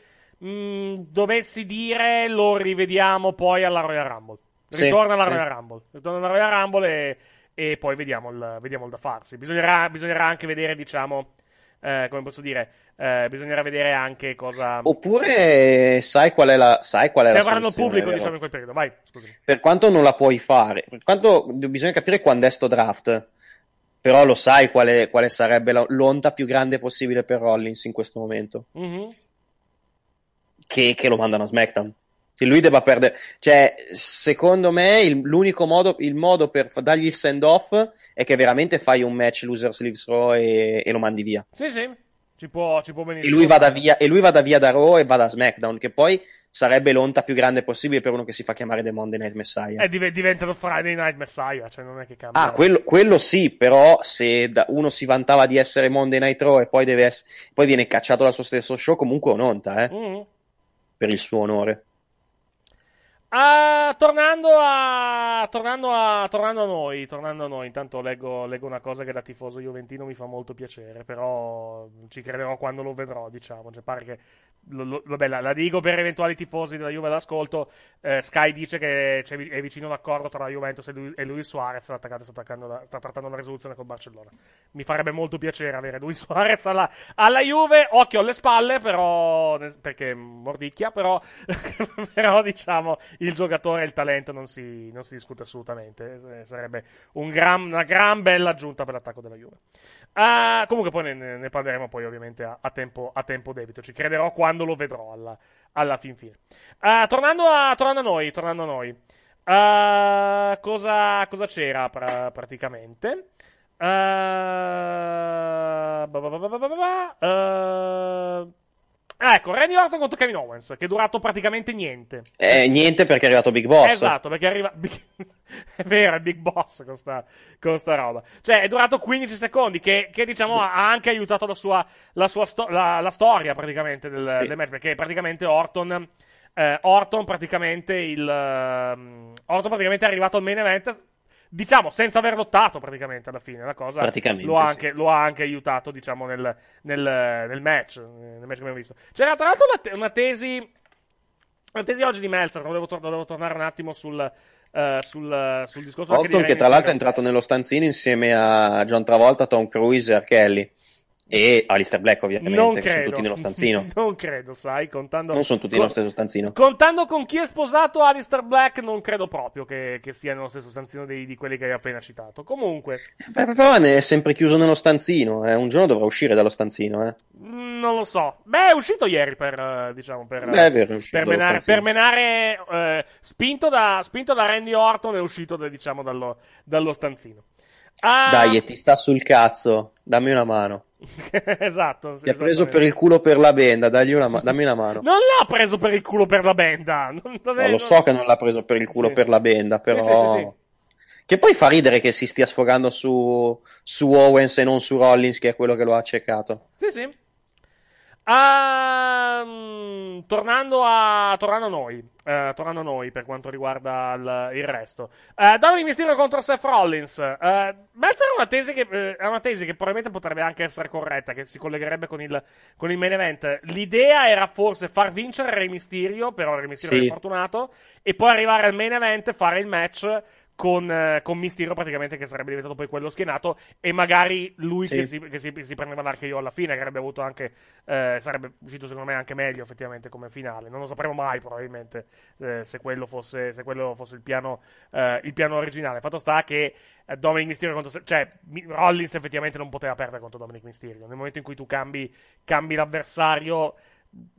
Speaker 1: Mm, dovessi dire, lo rivediamo poi alla Royal Rumble.
Speaker 4: Sì,
Speaker 1: Ritorna alla
Speaker 4: sì.
Speaker 1: Royal Rumble. Ritorna alla Royal Rumble e, e poi vediamo il, vediamo il da farsi. Bisognerà, bisognerà anche vedere, diciamo, eh, come posso dire, eh, bisognerà vedere anche cosa.
Speaker 4: Oppure sai qual è la, sai qual è
Speaker 1: se
Speaker 4: la
Speaker 1: avranno pubblico,
Speaker 4: vero?
Speaker 1: diciamo, in quel periodo. Vai, scusami.
Speaker 4: Per quanto non la puoi fare, per quanto bisogna capire quando è sto draft, però lo sai quale, quale sarebbe la- l'onta più grande possibile per Rollins in questo momento,
Speaker 1: Mhm.
Speaker 4: Che, che lo mandano a SmackDown. Che lui debba perdere, cioè, secondo me il- l'unico modo, il modo per fa- dargli il send off è che veramente fai un match loser sleeves Raw e, e lo mandi via.
Speaker 1: Sì, sì, ci può, ci può
Speaker 4: E
Speaker 1: benissimo.
Speaker 4: lui vada via, e lui vada via da Raw e vada a SmackDown, che poi sarebbe l'onta più grande possibile per uno che si fa chiamare The Monday Night Messiah.
Speaker 1: Eh, div- diventa lo Friday Night Messiah, cioè non è che cambia.
Speaker 4: Ah, quello, quello sì, però se uno si vantava di essere Monday Night Raw e poi, deve ess- poi viene cacciato dal suo stesso show, comunque è un'onta, eh,
Speaker 1: Mhm.
Speaker 4: Per il suo onore.
Speaker 1: Ah, tornando a tornando a tornando a noi, tornando a noi, intanto leggo, leggo una cosa che da tifoso juventino mi fa molto piacere, però ci crederò quando lo vedrò, diciamo, cioè pare che lo- lo- vabbè, la, la dico per eventuali tifosi della Juve all'ascolto, eh, Sky dice che è vicino l'accordo tra la Juventus e, lui, e Luis Suarez, sta, attaccando- sta, la- sta trattando la risoluzione col Barcellona. Mi farebbe molto piacere avere Luis <laughs> Suarez alla, alla Juve, occhio alle spalle, però perché mordicchia, però, <laughs> però diciamo il giocatore e il talento non si, non si discute assolutamente. Eh, Sarebbe un gran- una gran bella aggiunta per l'attacco della Juve. Ah, comunque poi ne, ne parleremo poi ovviamente a, a tempo, a tempo debito. Ci crederò quando lo vedrò alla, alla fin fine. Ah, tornando, a, tornando a noi, tornando a noi. Ah, cosa, cosa c'era pra- praticamente? Ba ecco, Randy Orton contro Kevin Owens, che è durato praticamente niente.
Speaker 4: Eh, niente perché è arrivato Big Boss.
Speaker 1: Esatto, perché arriva. <laughs> è vero, è Big Boss con sta, con sta roba. Cioè, è durato 15 secondi, che, che, diciamo ha ha anche aiutato la sua, la sua sto- la, la storia praticamente del,
Speaker 4: Sì.
Speaker 1: del match. Perché praticamente Orton. eh, Orton praticamente il. ehm, Orton praticamente è arrivato al main event. Diciamo, senza aver lottato praticamente alla fine, la cosa lo ha,
Speaker 4: sì.
Speaker 1: anche, lo ha anche aiutato, diciamo, nel, nel, nel match, nel match che abbiamo visto. C'era tra l'altro una, te- una tesi la tesi oggi di Meltzer, volevo, tor- volevo tornare un attimo sul, eh, sul, sul discorso anche di
Speaker 4: che tra l'altro è entrato nello stanzino insieme a John Travolta, Tom Cruise e R. Kelly. E Alistair Black ovviamente,
Speaker 1: Non
Speaker 4: che sono
Speaker 1: credo.
Speaker 4: tutti nello stanzino. <laughs>
Speaker 1: non credo, sai, contando...
Speaker 4: Non sono tutti
Speaker 1: con-
Speaker 4: nello stesso stanzino.
Speaker 1: Contando con chi è sposato Alistair Black, non credo proprio che, che sia nello stesso stanzino dei- di quelli che hai appena citato. Comunque,
Speaker 4: Beh, però ne è sempre chiuso nello stanzino. eh. Un giorno dovrà uscire dallo stanzino. Eh.
Speaker 1: mm, non lo so. Beh, è uscito ieri per, eh, diciamo, per...
Speaker 4: Beh, vero,
Speaker 1: per menare, per menare, eh, spinto, da, spinto da Randy Orton è uscito da- diciamo dallo, dallo stanzino. Ah,
Speaker 4: Dai, e ti sta sul cazzo. Dammi una mano. <laughs>
Speaker 1: esatto.
Speaker 4: Ti ha preso per il culo per la benda. Dagli una ma- dammi una mano.
Speaker 1: Non l'ha preso per il culo per la benda. <laughs> Non, non è-
Speaker 4: No, lo
Speaker 1: non-
Speaker 4: so che non l'ha preso per il culo
Speaker 1: Sì.
Speaker 4: per la benda, però.
Speaker 1: Sì, sì.
Speaker 4: Che poi fa ridere che si stia sfogando su, su Owens e non su Rollins, che è quello che lo ha accecato.
Speaker 1: Sì, sì. Mm, tornando, a, tornando a noi, eh, tornando a noi per quanto riguarda il, il resto, eh, Dominic Mysterio contro Seth Rollins. Eh, Meltzer ha una, tesi che, eh, è una tesi che probabilmente potrebbe anche essere corretta, che si collegherebbe con il, con il main event. L'idea era forse far vincere Rey Mysterio, però Rey Mysterio
Speaker 4: Sì.
Speaker 1: è fortunato, e poi arrivare al main event fare il match con, eh, con Mysterio praticamente che sarebbe diventato poi quello schienato e magari lui
Speaker 4: Sì.
Speaker 1: che, si, che si, si prendeva l'RKO alla fine che avrebbe avuto anche eh, sarebbe uscito secondo me anche meglio effettivamente come finale. Non lo sapremo mai probabilmente eh, se quello fosse, se quello fosse il, piano, eh, il piano originale. Fatto sta che eh, Dominic Mysterio contro cioè Rollins effettivamente non poteva perdere contro Dominic Mysterio. Nel momento in cui tu cambi, cambi l'avversario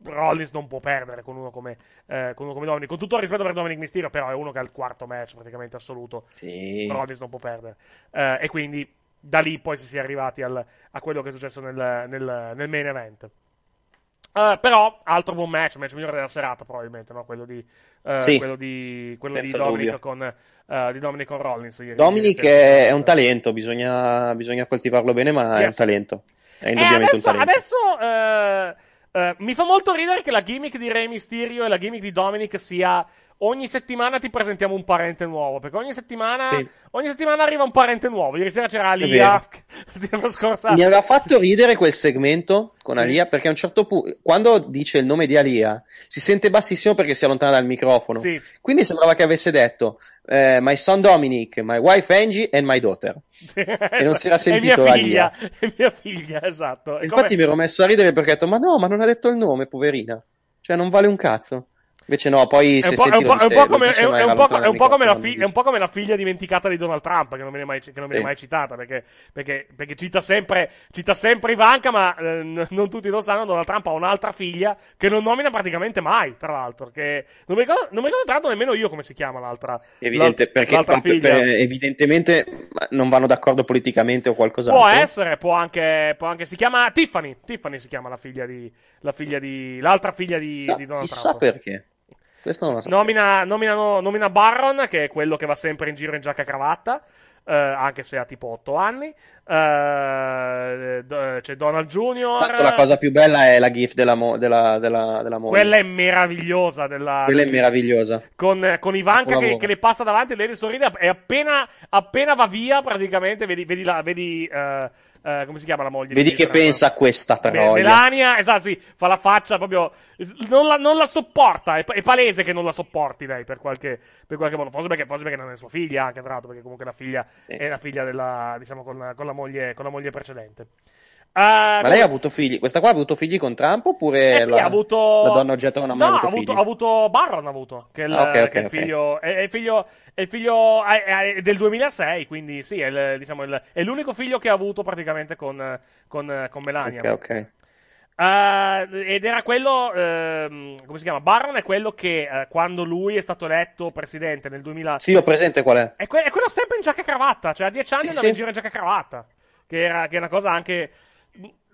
Speaker 1: Rollins non può perdere con uno come, eh, con uno come Dominic. Con tutto il rispetto per Dominic Mysterio, però è uno che ha il quarto match praticamente assoluto.
Speaker 4: Sì.
Speaker 1: Rollins non può perdere. Eh, e quindi da lì poi si sia arrivati al- a quello che è successo nel, nel- nel main event. Eh, però, altro buon match, match migliore della serata, probabilmente, no? Quello di, eh,
Speaker 4: Sì.
Speaker 1: quello di, quello di Dominic con, eh, di Dominic con Rollins. ieri-
Speaker 4: Dominic
Speaker 1: ieri
Speaker 4: è, è un talento, bisogna, bisogna coltivarlo bene, ma è un
Speaker 1: Yes.
Speaker 4: talento. È indubbiamente
Speaker 1: adesso,
Speaker 4: un talento.
Speaker 1: adesso, eh, mi fa molto ridere che la gimmick di Rey Mysterio e la gimmick di Dominic sia ogni settimana ti presentiamo un parente nuovo. Perché ogni settimana,
Speaker 4: Sì.
Speaker 1: ogni settimana arriva un parente nuovo. Ieri sera c'era Alia. <laughs> Scorsa.
Speaker 4: Mi aveva fatto ridere quel segmento con
Speaker 1: Sì.
Speaker 4: Alia perché a un certo punto, quando dice il nome di Alia, si sente bassissimo perché si allontana dal microfono.
Speaker 1: Sì.
Speaker 4: Quindi sembrava che avesse detto eh, My son Dominic, my wife Angie and my daughter.
Speaker 1: e
Speaker 4: non si era <laughs> sentito
Speaker 1: mia figlia. È <laughs> mia figlia, esatto. È
Speaker 4: Infatti
Speaker 1: come-
Speaker 4: mi ero messo a ridere perché ho detto Ma no, ma non ha detto il nome, poverina. Cioè non vale un cazzo. Invece no, poi se senti
Speaker 1: è è è un po' come la
Speaker 4: dal
Speaker 1: fi-
Speaker 4: microfono,
Speaker 1: è un po' come la figlia dimenticata di Donald Trump, che non viene mai, che non viene
Speaker 4: Sì.
Speaker 1: mai citata, perché, perché, perché cita, sempre, cita sempre Ivanka, ma eh, non tutti lo sanno, Donald Trump ha un'altra figlia che non nomina praticamente mai, tra l'altro. Che non, mi ricordo, non mi ricordo tra l'altro nemmeno io come si chiama l'altra,
Speaker 4: Evidente,
Speaker 1: l'alt-
Speaker 4: perché
Speaker 1: l'altra
Speaker 4: per-
Speaker 1: figlia.
Speaker 4: per- evidentemente non vanno d'accordo politicamente o qualcos'altro.
Speaker 1: Può essere, può anche, può anche, si chiama Tiffany, Tiffany si chiama la figlia di, la figlia di, l'altra figlia di,
Speaker 4: No,
Speaker 1: di Donald
Speaker 4: chissà
Speaker 1: Trump.
Speaker 4: perché. Questo non lo so.
Speaker 1: Nomina, nominano- nomina Barron, che è quello che va sempre in giro in giacca e cravatta, eh, anche se ha tipo 8 anni. Eh, do- c'è Donald Jr.
Speaker 4: Tanto la cosa più bella è la gif della, mo- della, della, della moglie.
Speaker 1: Quella è meravigliosa. Della,
Speaker 4: Quella è meravigliosa.
Speaker 1: con, con Ivanka che, che le passa davanti lei le sorride e appena, appena va via praticamente vedi, vedi, la, vedi eh, eh, come si chiama la moglie? di
Speaker 4: Vedi che
Speaker 1: Trump?
Speaker 4: pensa a questa troia.
Speaker 1: Melania, esatto, sì, fa la faccia proprio. Non la, non la sopporta. È, è palese che non la sopporti lei per qualche, per qualche modo. Forse perché, forse perché non è sua figlia, anche tra l'altro, perché comunque la figlia
Speaker 4: Sì.
Speaker 1: è la figlia della, diciamo, con con la moglie, con la moglie precedente.
Speaker 4: Ma lei ha avuto figli? Questa qua ha avuto figli con Trump oppure
Speaker 1: eh sì,
Speaker 4: la,
Speaker 1: ha avuto.
Speaker 4: la donna oggetto non ha mai
Speaker 1: no,
Speaker 4: avuto,
Speaker 1: ha avuto,
Speaker 4: figli?
Speaker 1: ha avuto Barron. Ha avuto. Che è il,
Speaker 4: Ah, ok, ok,
Speaker 1: che è il figlio. È, è il figlio. È figlio è- è del 2006. Quindi sì, è, il- diciamo, il- è l'unico figlio che ha avuto praticamente con, con, con Melania.
Speaker 4: Ok, ok.
Speaker 1: Eh, ed era quello, ehm, come si chiama? Barron è quello che eh, quando lui è stato eletto presidente nel 2000.
Speaker 4: Sì, ho presente qual è.
Speaker 1: È, que- è quello sempre in giacca e cravatta. Cioè, a dieci anni
Speaker 4: Sì,
Speaker 1: andava
Speaker 4: sì.
Speaker 1: in giro in giacca e cravatta. Che, era, che è una cosa anche.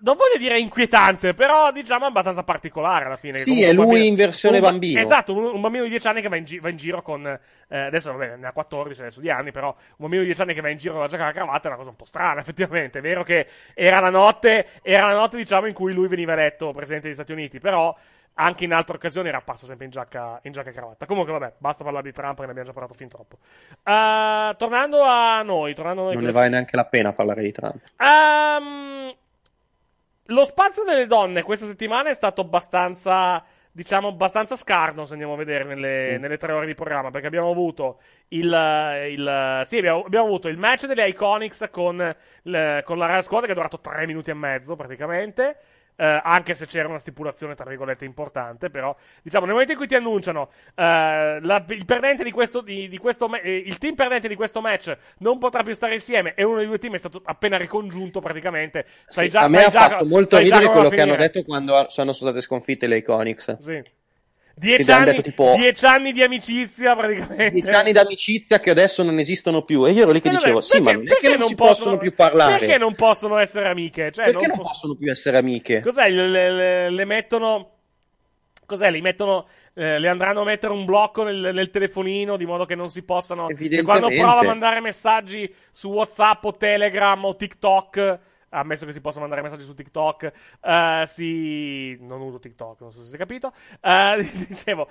Speaker 1: Non voglio dire inquietante, però diciamo abbastanza particolare alla fine.
Speaker 4: Sì, è lui
Speaker 1: bambino-
Speaker 4: in versione
Speaker 1: un ba-
Speaker 4: bambino.
Speaker 1: Esatto, un, un bambino di 10 anni che va in, gi- va in giro con. eh, adesso vabbè, ne ha 14 adesso di anni, però un bambino di 10 anni che va in giro con la giacca e la cravatta è una cosa un po' strana, <laughs> effettivamente. È vero che era la notte, era la notte, diciamo, in cui lui veniva eletto presidente degli Stati Uniti, però. Anche in altre occasioni era apparso sempre in giacca, in giacca e cravatta. Comunque, vabbè, basta parlare di Trump, che ne abbiamo già parlato fin troppo. Eh, tornando a noi, tornando a noi.
Speaker 4: Non ne vale neanche la pena parlare di Trump.
Speaker 1: Ehm, lo spazio delle donne questa settimana è stato abbastanza, diciamo, abbastanza scarno, se andiamo a vedere nelle,
Speaker 4: Mm.
Speaker 1: nelle tre ore di programma, perché abbiamo avuto il, il sì, abbiamo, abbiamo avuto il match delle Iconics con, con la Real Squad che è durato tre minuti e mezzo praticamente. Eh, anche se c'era una stipulazione tra virgolette importante, però diciamo nel momento in cui ti annunciano eh, la- il perdente di questo, di, di questo eh, il team perdente di questo match non potrà più stare insieme e uno dei due team è stato appena ricongiunto praticamente. Sai
Speaker 4: Sì,
Speaker 1: già,
Speaker 4: a me ha
Speaker 1: già-
Speaker 4: fatto molto ridere quello che hanno detto quando sono state sconfitte le Iconics.
Speaker 1: Sì. Dieci anni,
Speaker 4: detto tipo-
Speaker 1: dieci anni di amicizia praticamente.
Speaker 4: Dieci anni d'amicizia che adesso non esistono più. E io ero lì che
Speaker 1: Eh, vabbè,
Speaker 4: dicevo: Sì, ma
Speaker 1: perché-
Speaker 4: non è che
Speaker 1: perché
Speaker 4: non, si possono più parlare.
Speaker 1: Perché non possono essere amiche? Cioè,
Speaker 4: Perché
Speaker 1: non
Speaker 4: non
Speaker 1: po-
Speaker 4: possono più essere amiche?
Speaker 1: Cos'è? Le, le- le- mettono. Cos'è? Li mettono. eh, le andranno a mettere un blocco nel, nel telefonino di modo che non si possano. Che quando prova a mandare messaggi su WhatsApp o Telegram o TikTok. Ammesso che si possano mandare messaggi su TikTok, eh, si. Non uso TikTok, non so se si è capito. Eh, <laughs> dicevo,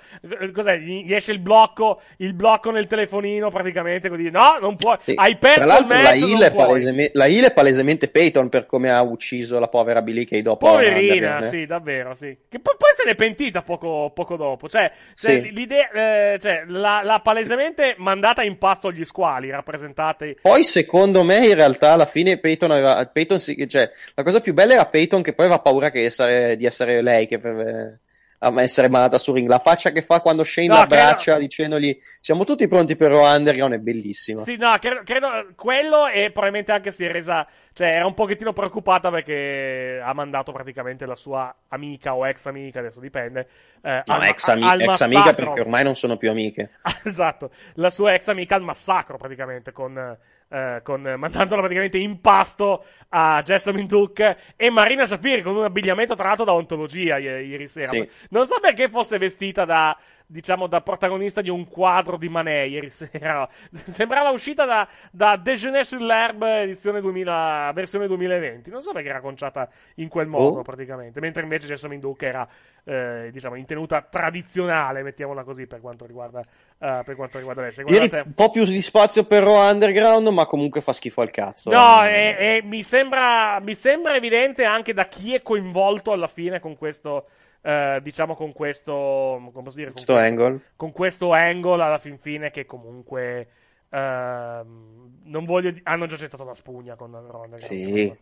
Speaker 1: cos'è? Gli esce il blocco, il blocco nel telefonino praticamente. Così, no, non puoi.
Speaker 4: Sì.
Speaker 1: Hai perso
Speaker 4: Tra l'altro,
Speaker 1: il
Speaker 4: la
Speaker 1: puoi.
Speaker 4: paleseme- la Hill è palesemente Peyton per come ha ucciso la povera Billy Kay dopo. la
Speaker 1: Poverina, sì, davvero, sì. Che poi, poi se n'è pentita poco, poco dopo. Cioè, cioè,
Speaker 4: Sì.
Speaker 1: l'idea, eh, cioè, l'ha, l'ha palesemente mandata in pasto agli squali, rappresentati.
Speaker 4: Poi, secondo me, in realtà, alla fine Peyton aveva. Peyton si- cioè, la cosa più bella era Peyton che poi aveva paura che essere- di essere lei che per- a essere mandata su ring. La faccia che fa quando Shane
Speaker 1: No,
Speaker 4: abbraccia dicendogli siamo tutti pronti per Raw Underground è bellissima.
Speaker 1: Sì, no, credo, credo quello e probabilmente anche si è resa. Cioè, era un pochettino preoccupata perché ha mandato praticamente la sua amica o ex amica, adesso dipende. eh,
Speaker 4: No,
Speaker 1: al-
Speaker 4: ex, ami-
Speaker 1: al
Speaker 4: ex amica perché ormai non sono più amiche. <laughs>
Speaker 1: esatto, la sua ex amica al massacro praticamente con, eh, con mandandola praticamente in pasto a Jessamine Duke e Marina Shafir con un abbigliamento tra l'altro da ontologia i- ieri sera.
Speaker 4: Sì.
Speaker 1: Non so perché fosse vestita da, diciamo, da protagonista di un quadro di Manet ieri <laughs> sera. Sembrava uscita da, da Déjeuner sur l'herbe edizione 2000, versione 2020. Non so perché era conciata in quel modo,
Speaker 4: Oh.
Speaker 1: praticamente. Mentre invece Jessamine Duke era, eh, diciamo, in tenuta tradizionale, mettiamola così, per quanto riguarda, eh, per quanto riguarda lei. Se
Speaker 4: Ieri
Speaker 1: guardate-
Speaker 4: un po' più di spazio per Raw Underground, ma comunque fa schifo al cazzo.
Speaker 1: No,
Speaker 4: Eh,
Speaker 1: e, e mi, sembra, mi sembra evidente anche da chi è coinvolto alla fine con questo, eh, diciamo, con questo, come posso dire, con
Speaker 4: Sto angle.
Speaker 1: con questo angle alla fin fine che comunque ehm, non voglio di- hanno già gettato la spugna con Ronda
Speaker 4: Sì.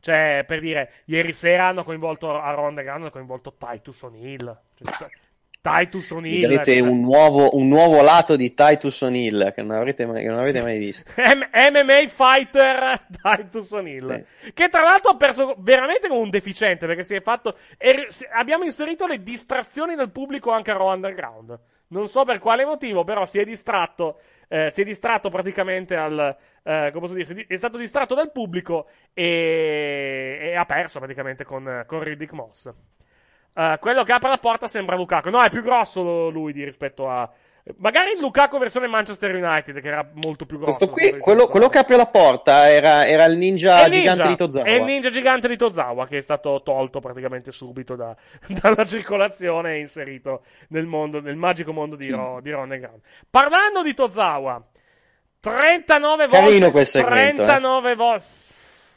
Speaker 1: cioè per dire ieri sera hanno coinvolto a Ronda hanno coinvolto Titus O'Neill cioè, Titus O'Neill
Speaker 4: Vedrete
Speaker 1: cioè-
Speaker 4: un nuovo, un nuovo lato di Titus O'Neill che non avrete mai, che non avete mai visto. <laughs>
Speaker 1: M- MMA fighter <laughs> Titus O'Neill che tra l'altro ha perso veramente come un deficiente perché si è fatto er- abbiamo inserito le distrazioni del pubblico anche a Raw Underground. Non so per quale motivo però si è distratto eh, si è distratto praticamente al eh, come posso dire è stato distratto dal pubblico e, e ha perso praticamente con, con Riddick Moss eh, quello che apre la porta sembra Lukaku. No, è più grosso lui di rispetto a. Magari il Lukaku versione Manchester United, che era molto più grosso.
Speaker 4: Questo qui, quello, quello che apre la porta era, era il ninja,
Speaker 1: il
Speaker 4: gigante
Speaker 1: ninja,
Speaker 4: di Tozawa.
Speaker 1: È il ninja gigante di Tozawa che è stato tolto praticamente subito da- <laughs> dalla circolazione e inserito nel, mondo, nel magico mondo di, Ro, di Raw Underground. Parlando di Tozawa, 39 volte.
Speaker 4: Carino quel segmento, eh.
Speaker 1: 39 volte.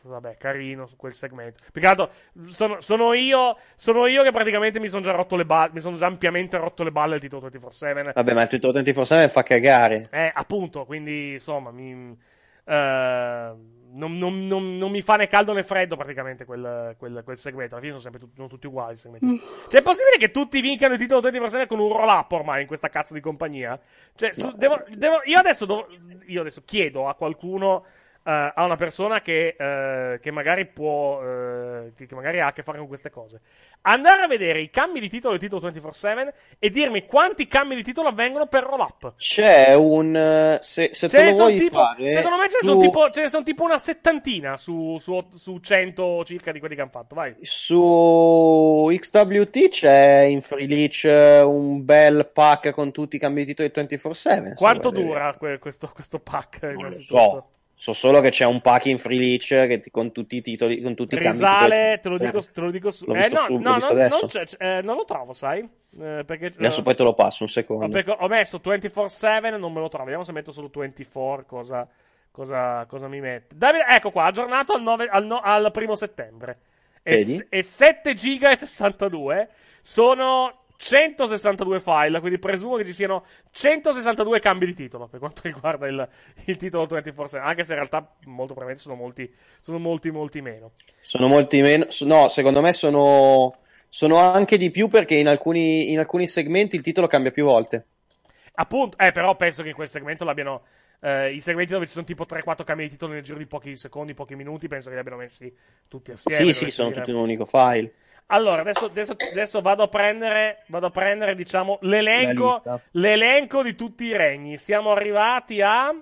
Speaker 1: Vabbè, carino su quel segmento. Altro, sono, sono io, sono io che praticamente mi sono già rotto le balle. Mi sono già ampiamente rotto le balle al titolo 24-7.
Speaker 4: Vabbè, ma il titolo 24 fa cagare.
Speaker 1: Eh, appunto, quindi insomma, mi, eh, non, non- non- non mi fa né caldo né freddo praticamente quel, quel- quel segmento. Alla fine sono sempre tutti, sono tutti uguali i segmenti. Cioè, è possibile che tutti vincano il titolo 24 con un roll up ormai in questa cazzo di compagnia? Cioè, su- devo- devo- io, adesso devo- io adesso chiedo a qualcuno. Eh, a una persona che, eh, che magari può eh, che, magari ha a che fare con queste cose andare a vedere i cambi di titolo del titolo 24-7 e dirmi quanti cambi di titolo avvengono per roll up
Speaker 4: C'è un. Se, se
Speaker 1: Ce
Speaker 4: te lo vuoi
Speaker 1: tipo,
Speaker 4: fare.
Speaker 1: secondo me ce ne
Speaker 4: su,
Speaker 1: sono tipo, ce ne son tipo una settantina su, su, su 100 circa di quelli che hanno fatto. Vai.
Speaker 4: Su XWT c'è in free leach eh, un bel pack con tutti i cambi di titolo del 24-7.
Speaker 1: Quanto dura que- questo, questo pack?
Speaker 4: Non lo
Speaker 1: innanzitutto?
Speaker 4: so. So solo che c'è un pack in free leach che ti- con tutti i titoli, con tutti i cambi
Speaker 1: Risale, te lo dico, te lo dico su- eh, no,
Speaker 4: su- l'ho
Speaker 1: no, non, non eh, non lo trovo, sai? Eh, perché,
Speaker 4: Adesso
Speaker 1: eh,
Speaker 4: poi te lo passo un secondo.
Speaker 1: perché ho messo 24-7, non me lo trovo. Vediamo se metto solo 24, cosa, cosa, cosa mi mette. Davide- ecco qua, aggiornato al, 9 al, no- al primo settembre. E, e 7 giga e 62 sono 162 file, quindi presumo che ci siano 162 cambi di titolo per quanto <laughs> riguarda il, il titolo 24 anche se in realtà molto probabilmente sono molti, sono molti, molti meno.
Speaker 4: Sono molti meno. No, secondo me sono. Sono anche di più perché in alcuni, in alcuni segmenti il titolo cambia più volte.
Speaker 1: Appunto, eh, però penso che in quel segmento l'abbiano. eh, I segmenti dove ci sono tipo 3-4 cambi di titolo nel giro di pochi secondi, pochi minuti, penso che li abbiano messi tutti assieme.
Speaker 4: sì, sì, sono
Speaker 1: dire.
Speaker 4: tutti in un unico file.
Speaker 1: Allora, adesso, adesso- adesso vado a prendere, vado a prendere, diciamo, l'elenco, l'elenco di tutti i regni. Siamo arrivati a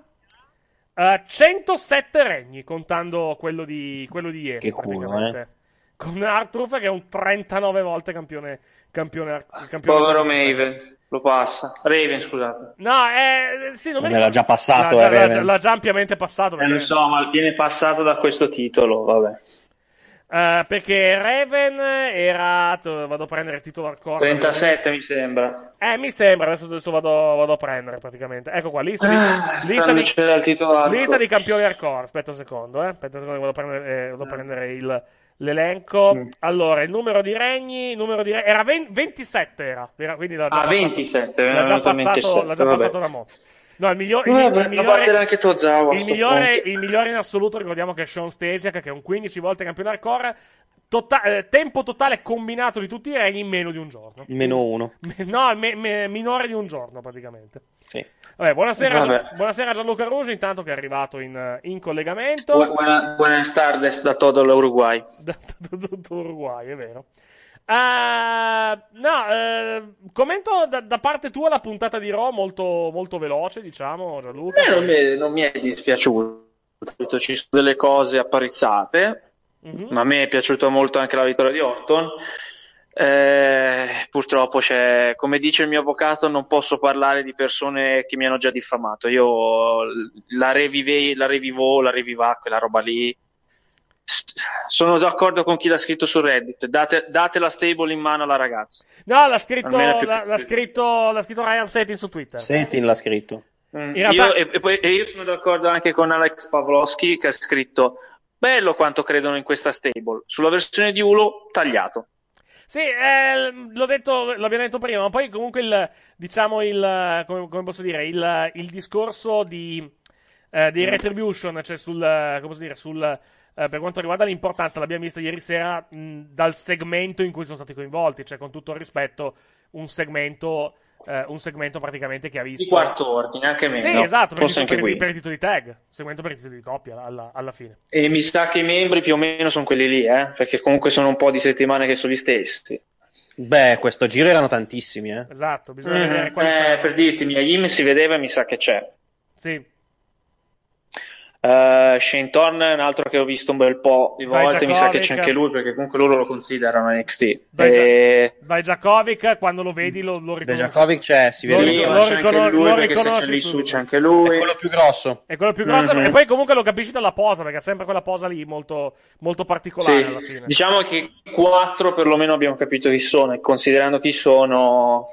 Speaker 1: eh, 107 regni, contando quello di, quello di ieri,
Speaker 4: Che culo,
Speaker 1: praticamente. Con Artruff che è un 39 volte campione, campione, campione
Speaker 7: Povero Maven, lo passa. Raven, scusate.
Speaker 1: No, eh, sì, non
Speaker 4: Vabbè, l'ha già passato,
Speaker 1: L'ha,
Speaker 4: eh,
Speaker 1: già- l'ha, già- l'ha già ampiamente passato.
Speaker 7: Eh, lo so, ma viene passato da questo titolo, vabbè.
Speaker 1: Eh, perché Raven era. Vado a prendere il titolo hardcore.
Speaker 7: 37 mi sembra.
Speaker 1: Eh, mi sembra, adesso, adesso vado, vado a prendere praticamente. Ecco qua, lista di,
Speaker 7: Ah,
Speaker 1: lista di,
Speaker 7: c'era il titolo hardcore.
Speaker 1: lista di campioni hardcore. Aspetta un secondo, eh. Aspetta un secondo, vado a prendere, eh, vado a prendere il, l'elenco. Allora, il numero di regni, numero di re- era ven- 27 era, era, quindi l'ha già
Speaker 7: Ah,
Speaker 1: passato-
Speaker 7: 27,
Speaker 1: l'ha già passato, l'ha già
Speaker 7: 7,
Speaker 1: passato da mo'. No, il migliore, il,
Speaker 7: Vabbè,
Speaker 1: il
Speaker 7: da
Speaker 1: migliore,
Speaker 7: anche Tozawa,
Speaker 1: il migliore, il migliore in assoluto, ricordiamo che è Sean Stasiak, che è un 15 volte campione hardcore. Tota- eh, tempo totale combinato di tutti i regni in meno di un giorno.
Speaker 4: Meno uno.
Speaker 1: No, me- me- minore di un giorno praticamente.
Speaker 4: Sì.
Speaker 1: Vabbè, buonasera,
Speaker 7: Vabbè.
Speaker 1: buonasera Gianluca Ruggio, intanto che è arrivato in, in collegamento
Speaker 7: Bu- Buena, buenas tardes da todo l'Uruguay. <laughs>
Speaker 1: da, da- da- da Uruguay, è vero. Ah, no, eh, commento da, da parte tua la puntata di Raw molto, molto veloce, diciamo, Gianluca.
Speaker 7: Non, mi è, non mi è dispiaciuto. Ci sono delle cose apparizzate,
Speaker 1: Mhm.
Speaker 7: ma a me è piaciuta molto anche la vittoria di Orton. Eh, purtroppo c'è, come dice il mio avvocato, non posso parlare di persone che mi hanno già diffamato. Io la, revive, la revivo, la reviva, quella roba lì. Sono d'accordo con chi l'ha scritto su Reddit. Date, date la stable in mano alla ragazza.
Speaker 1: No, l'ha scritto,
Speaker 7: più-
Speaker 1: l'ha, l'ha scritto, l'ha scritto Ryan Setting su Twitter.
Speaker 4: Sentin l'ha scritto.
Speaker 7: Mm,
Speaker 1: realtà-
Speaker 7: io, e, e poi- e io sono d'accordo anche con Alex Pavlovski che ha scritto bello quanto credono in questa stable. Sulla versione di Ulo, tagliato.
Speaker 1: Sì, eh, l'ho detto, l'abbiamo detto prima, ma poi comunque il, diciamo il, come, come posso dire, il, il discorso di, eh, di Retribution, cioè sul, come posso dire, sul, eh, per quanto riguarda l'importanza, l'abbiamo vista ieri sera mh, dal segmento in cui sono stati coinvolti, cioè con tutto il rispetto, un segmento, eh, un segmento praticamente che ha visto...
Speaker 7: Di quarto ordine, anche meno.
Speaker 1: Sì, esatto, per,
Speaker 7: Forse
Speaker 1: i,
Speaker 7: anche
Speaker 1: per, per i titoli tag, segmento per i titoli di coppia alla, alla fine.
Speaker 7: E mi sa che i membri più o meno sono quelli lì, eh? perché comunque sono un po' di settimane che sono gli stessi.
Speaker 4: Beh, questo giro erano tantissimi, eh.
Speaker 1: Esatto, bisogna
Speaker 7: Mm,
Speaker 1: vedere quali
Speaker 7: eh,
Speaker 1: saranno.
Speaker 7: per dirti, Mia Yim si vedeva e mi sa che c'è.
Speaker 1: Sì.
Speaker 7: Uh, Shane Thorne è un altro che ho visto un bel po' di volte, mi sa che
Speaker 1: Jakovic.
Speaker 7: c'è anche lui perché comunque loro lo considerano NXT.
Speaker 1: Dai,
Speaker 7: E...
Speaker 1: Dai Jakovic, quando lo vedi lo, lo riconosci.
Speaker 4: Dejakovic c'è, si vede.
Speaker 7: Sì,
Speaker 1: lo
Speaker 7: c'è anche
Speaker 1: riconos-
Speaker 7: lui
Speaker 1: lo
Speaker 7: perché se c'è
Speaker 1: riconosci
Speaker 7: lì su c'è anche lui.
Speaker 4: È quello più grosso.
Speaker 1: È quello più grosso.
Speaker 7: Mhm.
Speaker 1: E poi comunque lo capisci dalla posa, perché ha sempre quella posa lì molto, molto particolare
Speaker 7: Sì,
Speaker 1: alla fine.
Speaker 7: Diciamo che quattro perlomeno abbiamo capito chi sono e considerando chi sono,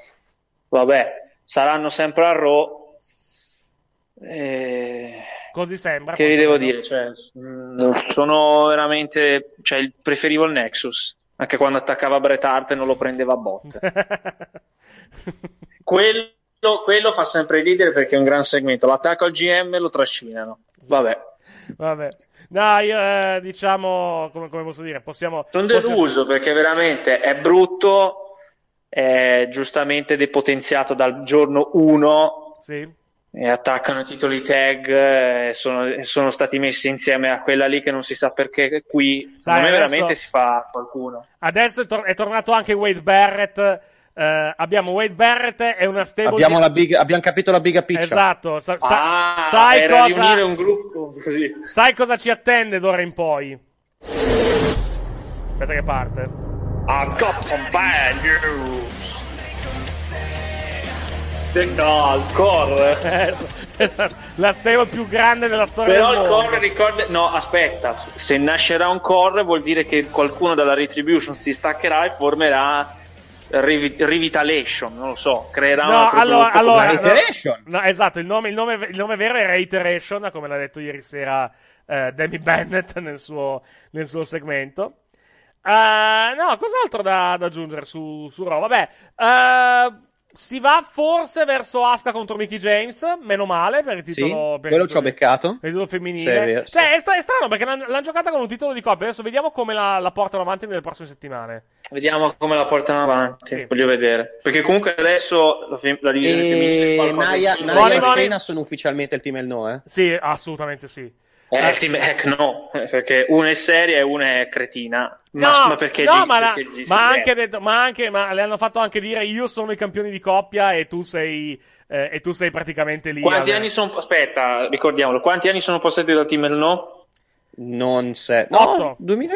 Speaker 7: vabbè, saranno sempre a Raw. Eh,
Speaker 1: Così sembra.
Speaker 7: Che vi devo dire? Cioè, mh, sono veramente, cioè, preferivo il Nexus, anche quando attaccava Bret Hart e non lo prendeva a botte. <laughs> quello, quello fa sempre ridere perché è un gran segmento. L'attacco al GM lo trascinano. Vabbè.
Speaker 1: Vabbè. Io, eh, diciamo, come, come posso dire, possiamo...
Speaker 7: Sono
Speaker 1: possiamo-
Speaker 7: deluso perché veramente è brutto, è giustamente depotenziato dal giorno 1
Speaker 1: Sì.
Speaker 7: E attaccano i titoli tag e sono, e sono stati messi insieme a quella lì che non si sa perché qui secondo me
Speaker 1: adesso-
Speaker 7: veramente si fa qualcuno
Speaker 1: Adesso è, tor- è tornato anche Wade Barrett. eh, abbiamo Wade Barrett e una stable
Speaker 4: Abbiamo,
Speaker 1: di-
Speaker 4: la big, abbiamo capito la big picture.
Speaker 1: Esatto, sa- sa-
Speaker 7: ah
Speaker 1: sai, cosa,
Speaker 7: gruppo così
Speaker 1: sai cosa ci attende d'ora in poi? Aspetta che parte.
Speaker 7: I got some bad news no il core
Speaker 1: Eh, <laughs> La stable più grande della storia
Speaker 7: Però
Speaker 1: del
Speaker 7: il core ricorda. No, aspetta, se nascerà un core vuol dire che qualcuno dalla Retribution si staccherà e formerà Revi- Revitalation, non lo so, creerà un
Speaker 1: No,
Speaker 7: altro
Speaker 1: allora,
Speaker 7: gruppo.
Speaker 1: allora
Speaker 4: La
Speaker 1: no,
Speaker 4: Reiteration.
Speaker 1: no, esatto, il nome, il, nome, il nome vero è Reiteration, come l'ha detto ieri sera eh, Demi Bennett nel suo, nel suo segmento. Eh, no, cos'altro da, da aggiungere su, su Raw? Vabbè, eh, si va forse verso Asuka contro Mickey James, meno male per il
Speaker 4: Sì,
Speaker 1: titolo, per il
Speaker 4: quello ci ho beccato.
Speaker 1: per il titolo
Speaker 4: Sì, è
Speaker 1: femminile.
Speaker 4: sì.
Speaker 1: cioè, è, stra- è strano perché l'hanno, l'hanno giocata con un titolo di coppia. Adesso vediamo come la, la portano avanti nelle prossime settimane.
Speaker 7: Vediamo come la portano avanti,
Speaker 1: Sì.
Speaker 7: voglio vedere. Perché comunque adesso la, fem- la divisione femminile è
Speaker 4: E
Speaker 7: qualcosa di
Speaker 4: Naya. Naya e. Shayna sono ufficialmente il team El No, eh?
Speaker 1: Sì, assolutamente sì.
Speaker 7: Eh, il team hack no, perché una è seria e una è cretina. Ma,
Speaker 1: no,
Speaker 7: ma perché
Speaker 1: no,
Speaker 7: gli-
Speaker 1: ma, la-
Speaker 7: perché si
Speaker 1: ma anche detto, ma anche, ma le hanno fatto anche dire io sono i campioni di coppia e tu sei, eh, e tu sei praticamente lì.
Speaker 7: Quanti anni sono aspetta, ricordiamolo, quanti anni sono passati dal team El no?
Speaker 4: Non se...
Speaker 1: Otto.
Speaker 4: No, 2000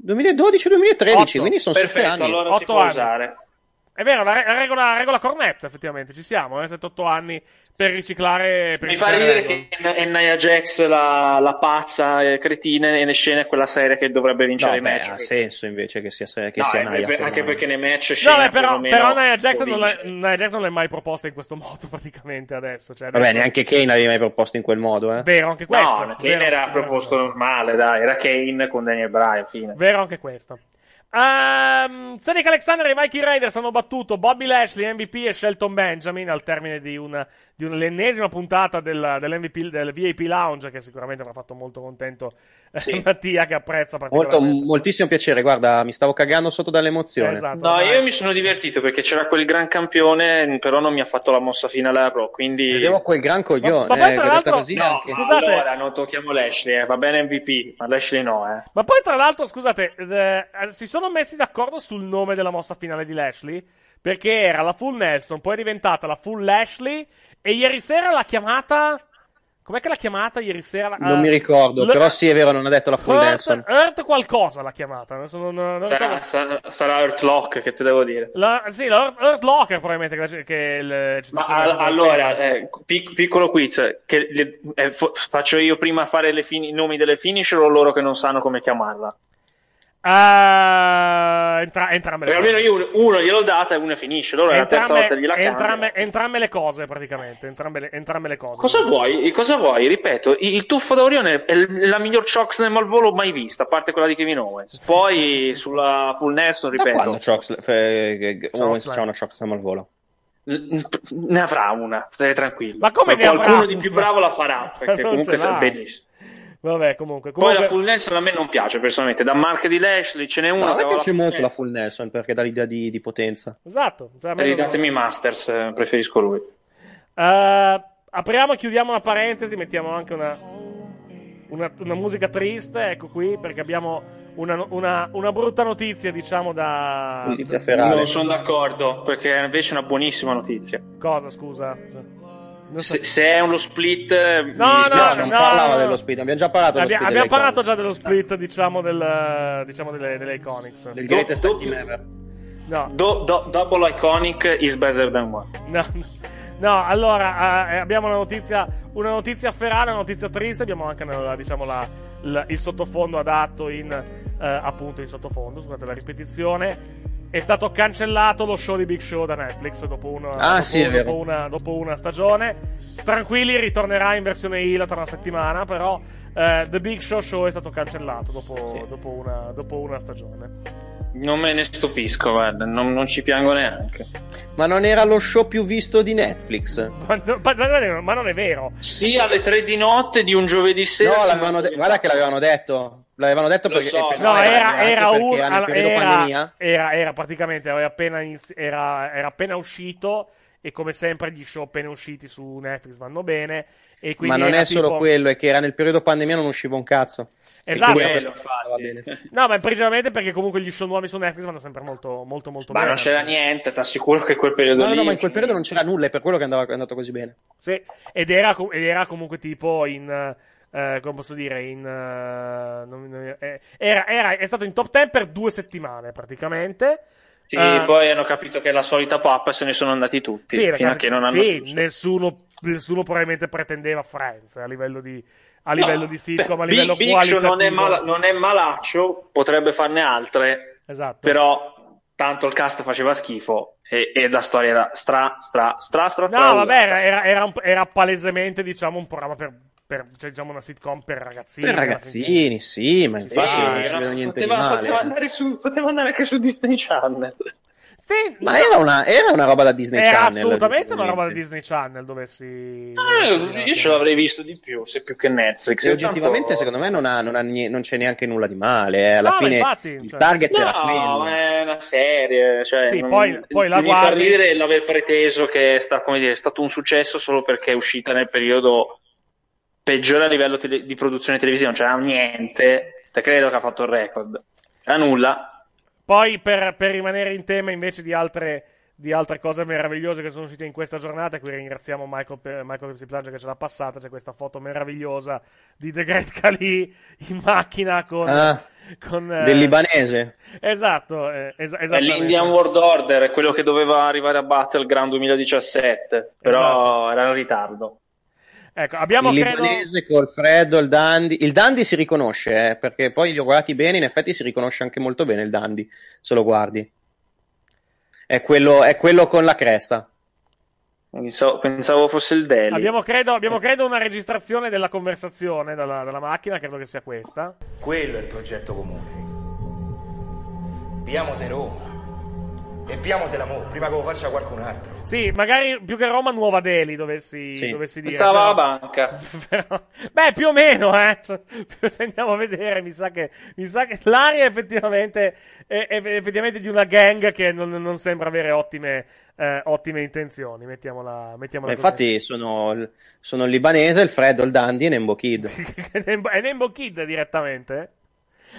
Speaker 4: 2012-2013,
Speaker 1: Otto.
Speaker 4: quindi sono sette
Speaker 7: Perfetto,
Speaker 4: anni.
Speaker 7: allora si
Speaker 1: Otto
Speaker 7: può
Speaker 1: anni.
Speaker 7: usare.
Speaker 1: È vero, la, re- la regola, la regola cornetta, effettivamente, ci siamo, eh, 7-8 anni per riciclare. Per
Speaker 7: Mi fa
Speaker 1: riciclare
Speaker 7: ridere
Speaker 1: regole.
Speaker 7: che è Nia Jax la, la pazza e cretina e ne scena è quella seria che dovrebbe vincere
Speaker 4: No,
Speaker 7: i
Speaker 4: beh,
Speaker 7: match.
Speaker 4: ha senso invece che sia, che
Speaker 7: No,
Speaker 4: sia
Speaker 7: eh,
Speaker 4: Naya.
Speaker 7: per- anche perché nei match
Speaker 1: No,
Speaker 7: scena
Speaker 1: beh, però, però Nia Jackson, non l'è. Nia Jackson non l'hai mai proposta in questo <laughs> modo, praticamente, adesso. Cioè,
Speaker 4: Vabbè,
Speaker 1: adesso-
Speaker 4: neanche Kane l'avevi mai proposto in quel modo, eh?
Speaker 1: Vero anche questo.
Speaker 7: No, Kane
Speaker 1: vero-
Speaker 7: era
Speaker 1: vero-
Speaker 7: proposto normale, dai, era Kane con Daniel Bryan, fine.
Speaker 1: Vero anche questo. Um, Cedric Alexander e Mikey Raiders hanno battuto. Bobby Lashley, MVP e Shelton Benjamin al termine di, una, di un'ennesima puntata del, dell'MVP, del VIP Lounge che sicuramente ha fatto molto contento <laughs>
Speaker 7: Sì.
Speaker 1: Mattia che apprezza
Speaker 4: Molto, moltissimo piacere, guarda, mi stavo cagando sotto dall'emozione.
Speaker 1: Esatto,
Speaker 7: No,
Speaker 1: dai.
Speaker 7: io mi sono divertito perché c'era quel gran campione, però non mi ha fatto la mossa finale a Raw, quindi...
Speaker 4: Vedevo quel gran coglione.
Speaker 1: Ma- ma poi,
Speaker 4: eh,
Speaker 1: tra l'altro-
Speaker 4: così
Speaker 7: No,
Speaker 4: anche.
Speaker 1: Scusate.
Speaker 7: allora non tocchiamo Lashley, eh, va bene MVP, ma Lashley no, eh.
Speaker 1: Ma poi, tra l'altro, scusate, eh, si sono messi d'accordo sul nome della mossa finale di Lashley? Perché era la Full Nelson, poi è diventata la Full Lashley, e ieri sera l'ha chiamata. Com'è che l'ha chiamata ieri sera?
Speaker 4: Non mi ricordo,
Speaker 1: l-
Speaker 4: però sì, è vero, non ha detto la full Nelson.
Speaker 1: Earth, Earth qualcosa l'ha chiamata. Non, non
Speaker 7: Sarà, sarà, sarà Earthlock, che te devo dire.
Speaker 1: La, sì, la Earth, Earth Locker probabilmente che, che il
Speaker 7: Ma
Speaker 1: citazione
Speaker 7: a- allora, eh, pic- piccolo quiz, che le- eh, fo- faccio io prima fare le fin- i nomi delle finisher o loro che non sanno come chiamarla?
Speaker 1: Ah, entra- entrambe le
Speaker 7: Perché
Speaker 1: cose.
Speaker 7: almeno io uno, glielo data e uno finisce, loro è la terza
Speaker 1: Entrambe,
Speaker 7: volta gliela
Speaker 1: entrambe, entrambe le cose praticamente. Entrambe le, entrambe le cose.
Speaker 7: Cosa vuoi? Cosa vuoi? Ripeto, il il tuffo da Orione è la miglior chokeslam al volo mai vista, a parte quella di Kevin Owens. Poi sulla Full Nelson,
Speaker 4: Da quando
Speaker 7: ripeto,
Speaker 4: Chox- fe-
Speaker 1: Chokeslam.
Speaker 4: Owens c'ha una Chokeslam al volo?
Speaker 7: ne avrà una, stai tranquillo.
Speaker 1: Ma come ne
Speaker 7: qualcuno
Speaker 1: avrà
Speaker 7: di più
Speaker 1: una?
Speaker 7: bravo la farà, <laughs> perché comunque sa benissimo.
Speaker 1: Vabbè, comunque.
Speaker 7: Poi
Speaker 1: comunque
Speaker 7: la Full Nelson a me non piace personalmente, da marca di Lashley ce n'è una.
Speaker 4: No, a me piace molto la full Nelson perché dà l'idea di, di potenza.
Speaker 1: Esatto. Cioè, me
Speaker 7: Eh,
Speaker 1: non-
Speaker 7: Ridatemi Masters, eh, preferisco lui.
Speaker 1: Eh, apriamo e chiudiamo una parentesi, mettiamo anche una, una, una musica triste, ecco qui, perché abbiamo una, una- una brutta notizia, diciamo, da...
Speaker 4: Notizia ferale.
Speaker 7: Non sono d'accordo, perché è invece una buonissima notizia.
Speaker 1: Cosa, scusa?
Speaker 7: Se, se è uno split, eh, mi
Speaker 1: No, no,
Speaker 7: dispiace.
Speaker 4: non
Speaker 1: no,
Speaker 4: parlava
Speaker 1: no.
Speaker 4: dello speed, abbiamo già parlato dello
Speaker 1: Abbia- abbiamo parlato già dello split, diciamo, del, diciamo delle, delle Iconics.
Speaker 4: del greatest
Speaker 7: Do-
Speaker 4: team ever.
Speaker 1: No,
Speaker 7: Do- do- double iconic is better than one.
Speaker 1: No, <laughs> no, allora eh, abbiamo una notizia, una notizia ferale, una notizia triste. Abbiamo anche la- diciamo, la- la- il sottofondo adatto in eh, appunto in sottofondo. Scusate la ripetizione. È stato cancellato lo show di Big Show da Netflix dopo una,
Speaker 4: Ah,
Speaker 1: dopo,
Speaker 4: sì,
Speaker 1: dopo una, dopo una stagione. Tranquilli, ritornerà in versione ILA tra una settimana. Però eh, The Big Show Show è stato cancellato dopo, dopo una, dopo una stagione.
Speaker 7: Non me ne stupisco, guarda, non, non ci piango neanche.
Speaker 4: Ma non era lo show più visto di Netflix?
Speaker 1: Ma, ma- ma- ma non è vero.
Speaker 7: Sì, alle tre di notte di un giovedì sera.
Speaker 4: No, de- guarda che l'avevano detto. L'avevano detto
Speaker 7: Lo
Speaker 4: perché
Speaker 7: so,
Speaker 4: per-
Speaker 1: No,
Speaker 7: No,
Speaker 1: era, era,
Speaker 4: perché
Speaker 1: un,
Speaker 4: era periodo
Speaker 1: era,
Speaker 4: pandemia.
Speaker 1: era, era praticamente aveva appena inizi- era, era appena uscito e come sempre gli show appena usciti su Netflix vanno bene e
Speaker 4: Ma non
Speaker 1: era
Speaker 4: è solo
Speaker 1: tipo-
Speaker 4: quello, è che era nel periodo pandemia non usciva un cazzo.
Speaker 1: Esatto.
Speaker 7: Quello,
Speaker 4: va bene.
Speaker 7: infatti.
Speaker 1: No, ma principalmente perché comunque gli show nuovi su Netflix vanno sempre molto molto molto
Speaker 7: Ma
Speaker 1: bene.
Speaker 7: non c'era niente, ti assicuro che quel periodo
Speaker 4: No, no,
Speaker 7: lì.
Speaker 4: no, ma in quel periodo non c'era nulla, è per quello che andava, è andato così bene.
Speaker 1: Sì, ed era, ed era comunque tipo in. eh, come posso dire? In, eh, non- non- eh, era, era- è stato in top 10 per due settimane praticamente.
Speaker 7: Sì,
Speaker 1: Eh,
Speaker 7: poi hanno capito che è la solita pappa e se ne sono andati tutti.
Speaker 1: Sì,
Speaker 7: fino
Speaker 1: ragazzi,
Speaker 7: a che non hanno
Speaker 1: sì, nessuno, nessuno probabilmente pretendeva Friends a livello di, a livello
Speaker 7: No,
Speaker 1: di sitcom, a livello
Speaker 7: Big, Big Show non è,
Speaker 1: qualitativo.
Speaker 7: mala- non è malaccio, potrebbe farne altre,
Speaker 1: Esatto.
Speaker 7: però tanto il cast faceva schifo e, e la storia era stra, stra, stra, stra,
Speaker 1: No,
Speaker 7: stra-
Speaker 1: vabbè, era, era, era un- era palesemente, diciamo, un programma per, per cioè, diciamo, una sitcom per ragazzini.
Speaker 4: Per ragazzini, sì, ma infatti
Speaker 7: Sì,
Speaker 4: non ci
Speaker 7: era-
Speaker 4: vedo niente
Speaker 7: poteva,
Speaker 4: di male.
Speaker 7: poteva andare su, poteva andare anche su Disney Channel.
Speaker 1: Sì,
Speaker 4: Ma
Speaker 1: no,
Speaker 4: era una, era una roba da Disney
Speaker 1: era
Speaker 4: Channel.
Speaker 1: assolutamente una roba da. Disney Channel dovessi...
Speaker 7: Eh, io ce l'avrei visto di più, se più che Netflix.
Speaker 4: E oggettivamente,
Speaker 7: Tanto-
Speaker 4: secondo me, non, ha- non ha non c'è neanche nulla di male. eh. Alla
Speaker 1: No,
Speaker 4: fine
Speaker 1: infatti,
Speaker 4: il
Speaker 1: cioè-
Speaker 4: target era
Speaker 7: No,
Speaker 4: quello.
Speaker 7: ma è una serie. Cioè,
Speaker 1: Sì,
Speaker 7: non-
Speaker 1: poi- poi la
Speaker 7: mi fa ridere l'aver preteso che è, sta- come dire, è stato un successo solo perché è uscita nel periodo peggiore a livello tele- di produzione televisiva. Non c'era niente. Te credo che ha fatto il record. Era nulla.
Speaker 1: Poi per, per rimanere in tema invece di altre, di altre cose meravigliose che sono uscite in questa giornata, qui ringraziamo Michael, per, Michael che ce l'ha passata, c'è questa foto meravigliosa di The Great Khali in macchina con...
Speaker 4: Ah,
Speaker 1: con, eh,
Speaker 4: del libanese.
Speaker 1: Esatto, eh, es-
Speaker 7: È l'Indian World Order, quello che doveva arrivare a Battleground 2017. Però
Speaker 1: Esatto.
Speaker 7: era in ritardo.
Speaker 1: Ecco, abbiamo
Speaker 4: il
Speaker 1: credo...
Speaker 4: libanese col freddo, il dandy. Il dandy si riconosce, eh, perché poi li ho guardati bene, in effetti si riconosce anche molto bene il dandy, se lo guardi. È quello, è quello con la cresta.
Speaker 7: Pensavo, pensavo fosse il Delhi.
Speaker 1: Abbiamo credo, abbiamo credo una registrazione della conversazione dalla, dalla macchina, credo che sia questa.
Speaker 8: Quello è il progetto comune. Piamose Roma. E piamose l'amore, prima che lo faccia qualcun altro.
Speaker 1: Sì, magari più che Roma, Nuova Delhi dovessi,
Speaker 4: Sì.
Speaker 1: dovessi dire.
Speaker 7: Pensavo alla banca. <laughs>
Speaker 1: però- beh, più o meno, eh. Cioè, <laughs> se andiamo a vedere, mi sa che, mi sa che l'aria effettivamente è, è effettivamente di una gang che non, non sembra avere ottime, eh, ottime intenzioni. Mettiamola, mettiamola
Speaker 4: infatti sono, il- sono il libanese, il freddo, il dandy e Nembo Kid. <laughs>
Speaker 1: è Nembo Kid direttamente.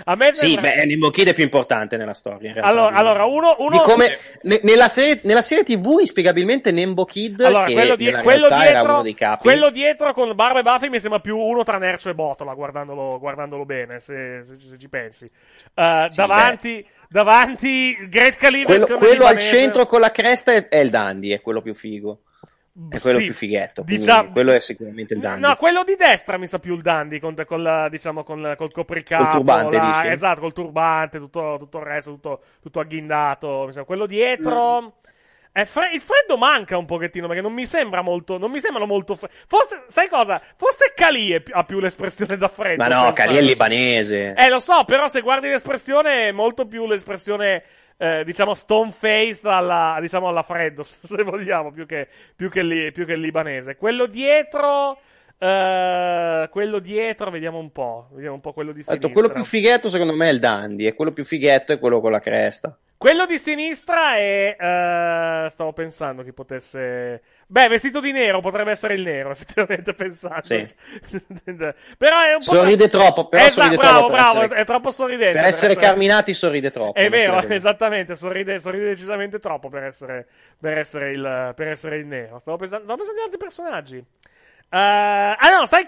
Speaker 1: A me
Speaker 4: Sì,
Speaker 1: sembra-
Speaker 4: beh, Nimbo Kid è più importante nella storia. Realtà,
Speaker 1: allora, allora, uno, uno
Speaker 4: di come ne- nella, serie, nella serie TV, inspiegabilmente, Nembo Kid,
Speaker 1: Allora, quello, di- quello dietro, quello dietro con Barba e Buffy mi sembra più uno tra Nercio e Botola, guardandolo, guardandolo bene, se, se- se ci pensi. Uh, davanti, davanti, Great Khali
Speaker 4: quello, quello al centro con la cresta è, è il Dandy, è quello più figo. È quello
Speaker 1: Sì,
Speaker 4: più fighetto.
Speaker 1: diciamo-
Speaker 4: quello è sicuramente il Dandy.
Speaker 1: No, quello di destra mi sa più il dandy con, con la, diciamo, con la- col copricapo.
Speaker 4: Col turbante,
Speaker 1: la-
Speaker 4: dici?
Speaker 1: Esatto, col turbante, tutto, tutto il resto, tutto, tutto agghindato. mi sa. Quello dietro... è fre- il freddo manca un pochettino perché non mi sembra molto. Non mi sembrano molto. fre- Forse, sai cosa? Forse Cali pi- ha più l'espressione da freddo.
Speaker 4: Ma no. Cali è libanese.
Speaker 1: Eh, lo so, però se guardi l'espressione è molto più l'espressione, eh, diciamo, stone faced alla, diciamo, alla freddo, <laughs> se vogliamo, più che, più che, li- più che il libanese. Quello dietro, eh, quello dietro, vediamo un po', vediamo un po' quello di sinistra.
Speaker 4: quello più fighetto secondo me è il Dandy, e quello più fighetto è quello con la cresta.
Speaker 1: Quello di sinistra è. eh, stavo pensando chi potesse. Beh, vestito di nero potrebbe essere il nero, <laughs> effettivamente pensando.
Speaker 4: Sì. <laughs>
Speaker 1: però è un po'.
Speaker 4: Sorride troppo, però
Speaker 1: Esatto,
Speaker 4: sorride
Speaker 1: bravo,
Speaker 4: troppo. per
Speaker 1: bravo,
Speaker 4: essere-
Speaker 1: è troppo sorridente.
Speaker 4: Per essere Carminati sorride troppo.
Speaker 1: È vero, <laughs> esattamente, sorride, sorride decisamente troppo per essere, per essere, il, per essere il nero. Stavo pensando, stavo pensando di altri personaggi. Eh, ah no, sai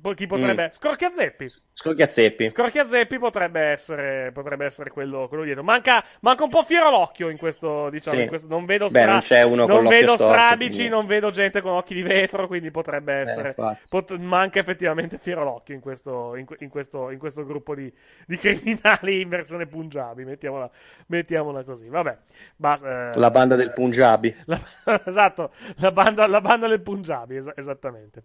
Speaker 1: chi è? Po- Chi potrebbe...
Speaker 4: Mm.
Speaker 1: Scorchiazeppi.
Speaker 4: Scorchiazeppi.
Speaker 1: Scorchiazeppi potrebbe essere, potrebbe essere quello, quello dietro. Manca, manca un po' fiero l'occhio in questo, diciamo,
Speaker 4: Sì.
Speaker 1: in questo- non vedo,
Speaker 4: Beh,
Speaker 1: stra-
Speaker 4: non c'è uno con
Speaker 1: non
Speaker 4: l'occhio
Speaker 1: vedo
Speaker 4: storto,
Speaker 1: strabici,
Speaker 4: quindi-
Speaker 1: non vedo gente con occhi di vetro, quindi potrebbe essere,
Speaker 4: infatti.
Speaker 1: pot- manca effettivamente fiero l'occhio in questo, in, in questo, in questo gruppo di, di criminali in versione Punjabi, mettiamola, mettiamola così. Vabbè, Ba- eh,
Speaker 4: La banda del Punjabi. <laughs>
Speaker 1: la- esatto, la banda, la banda del Punjabi, es- esattamente.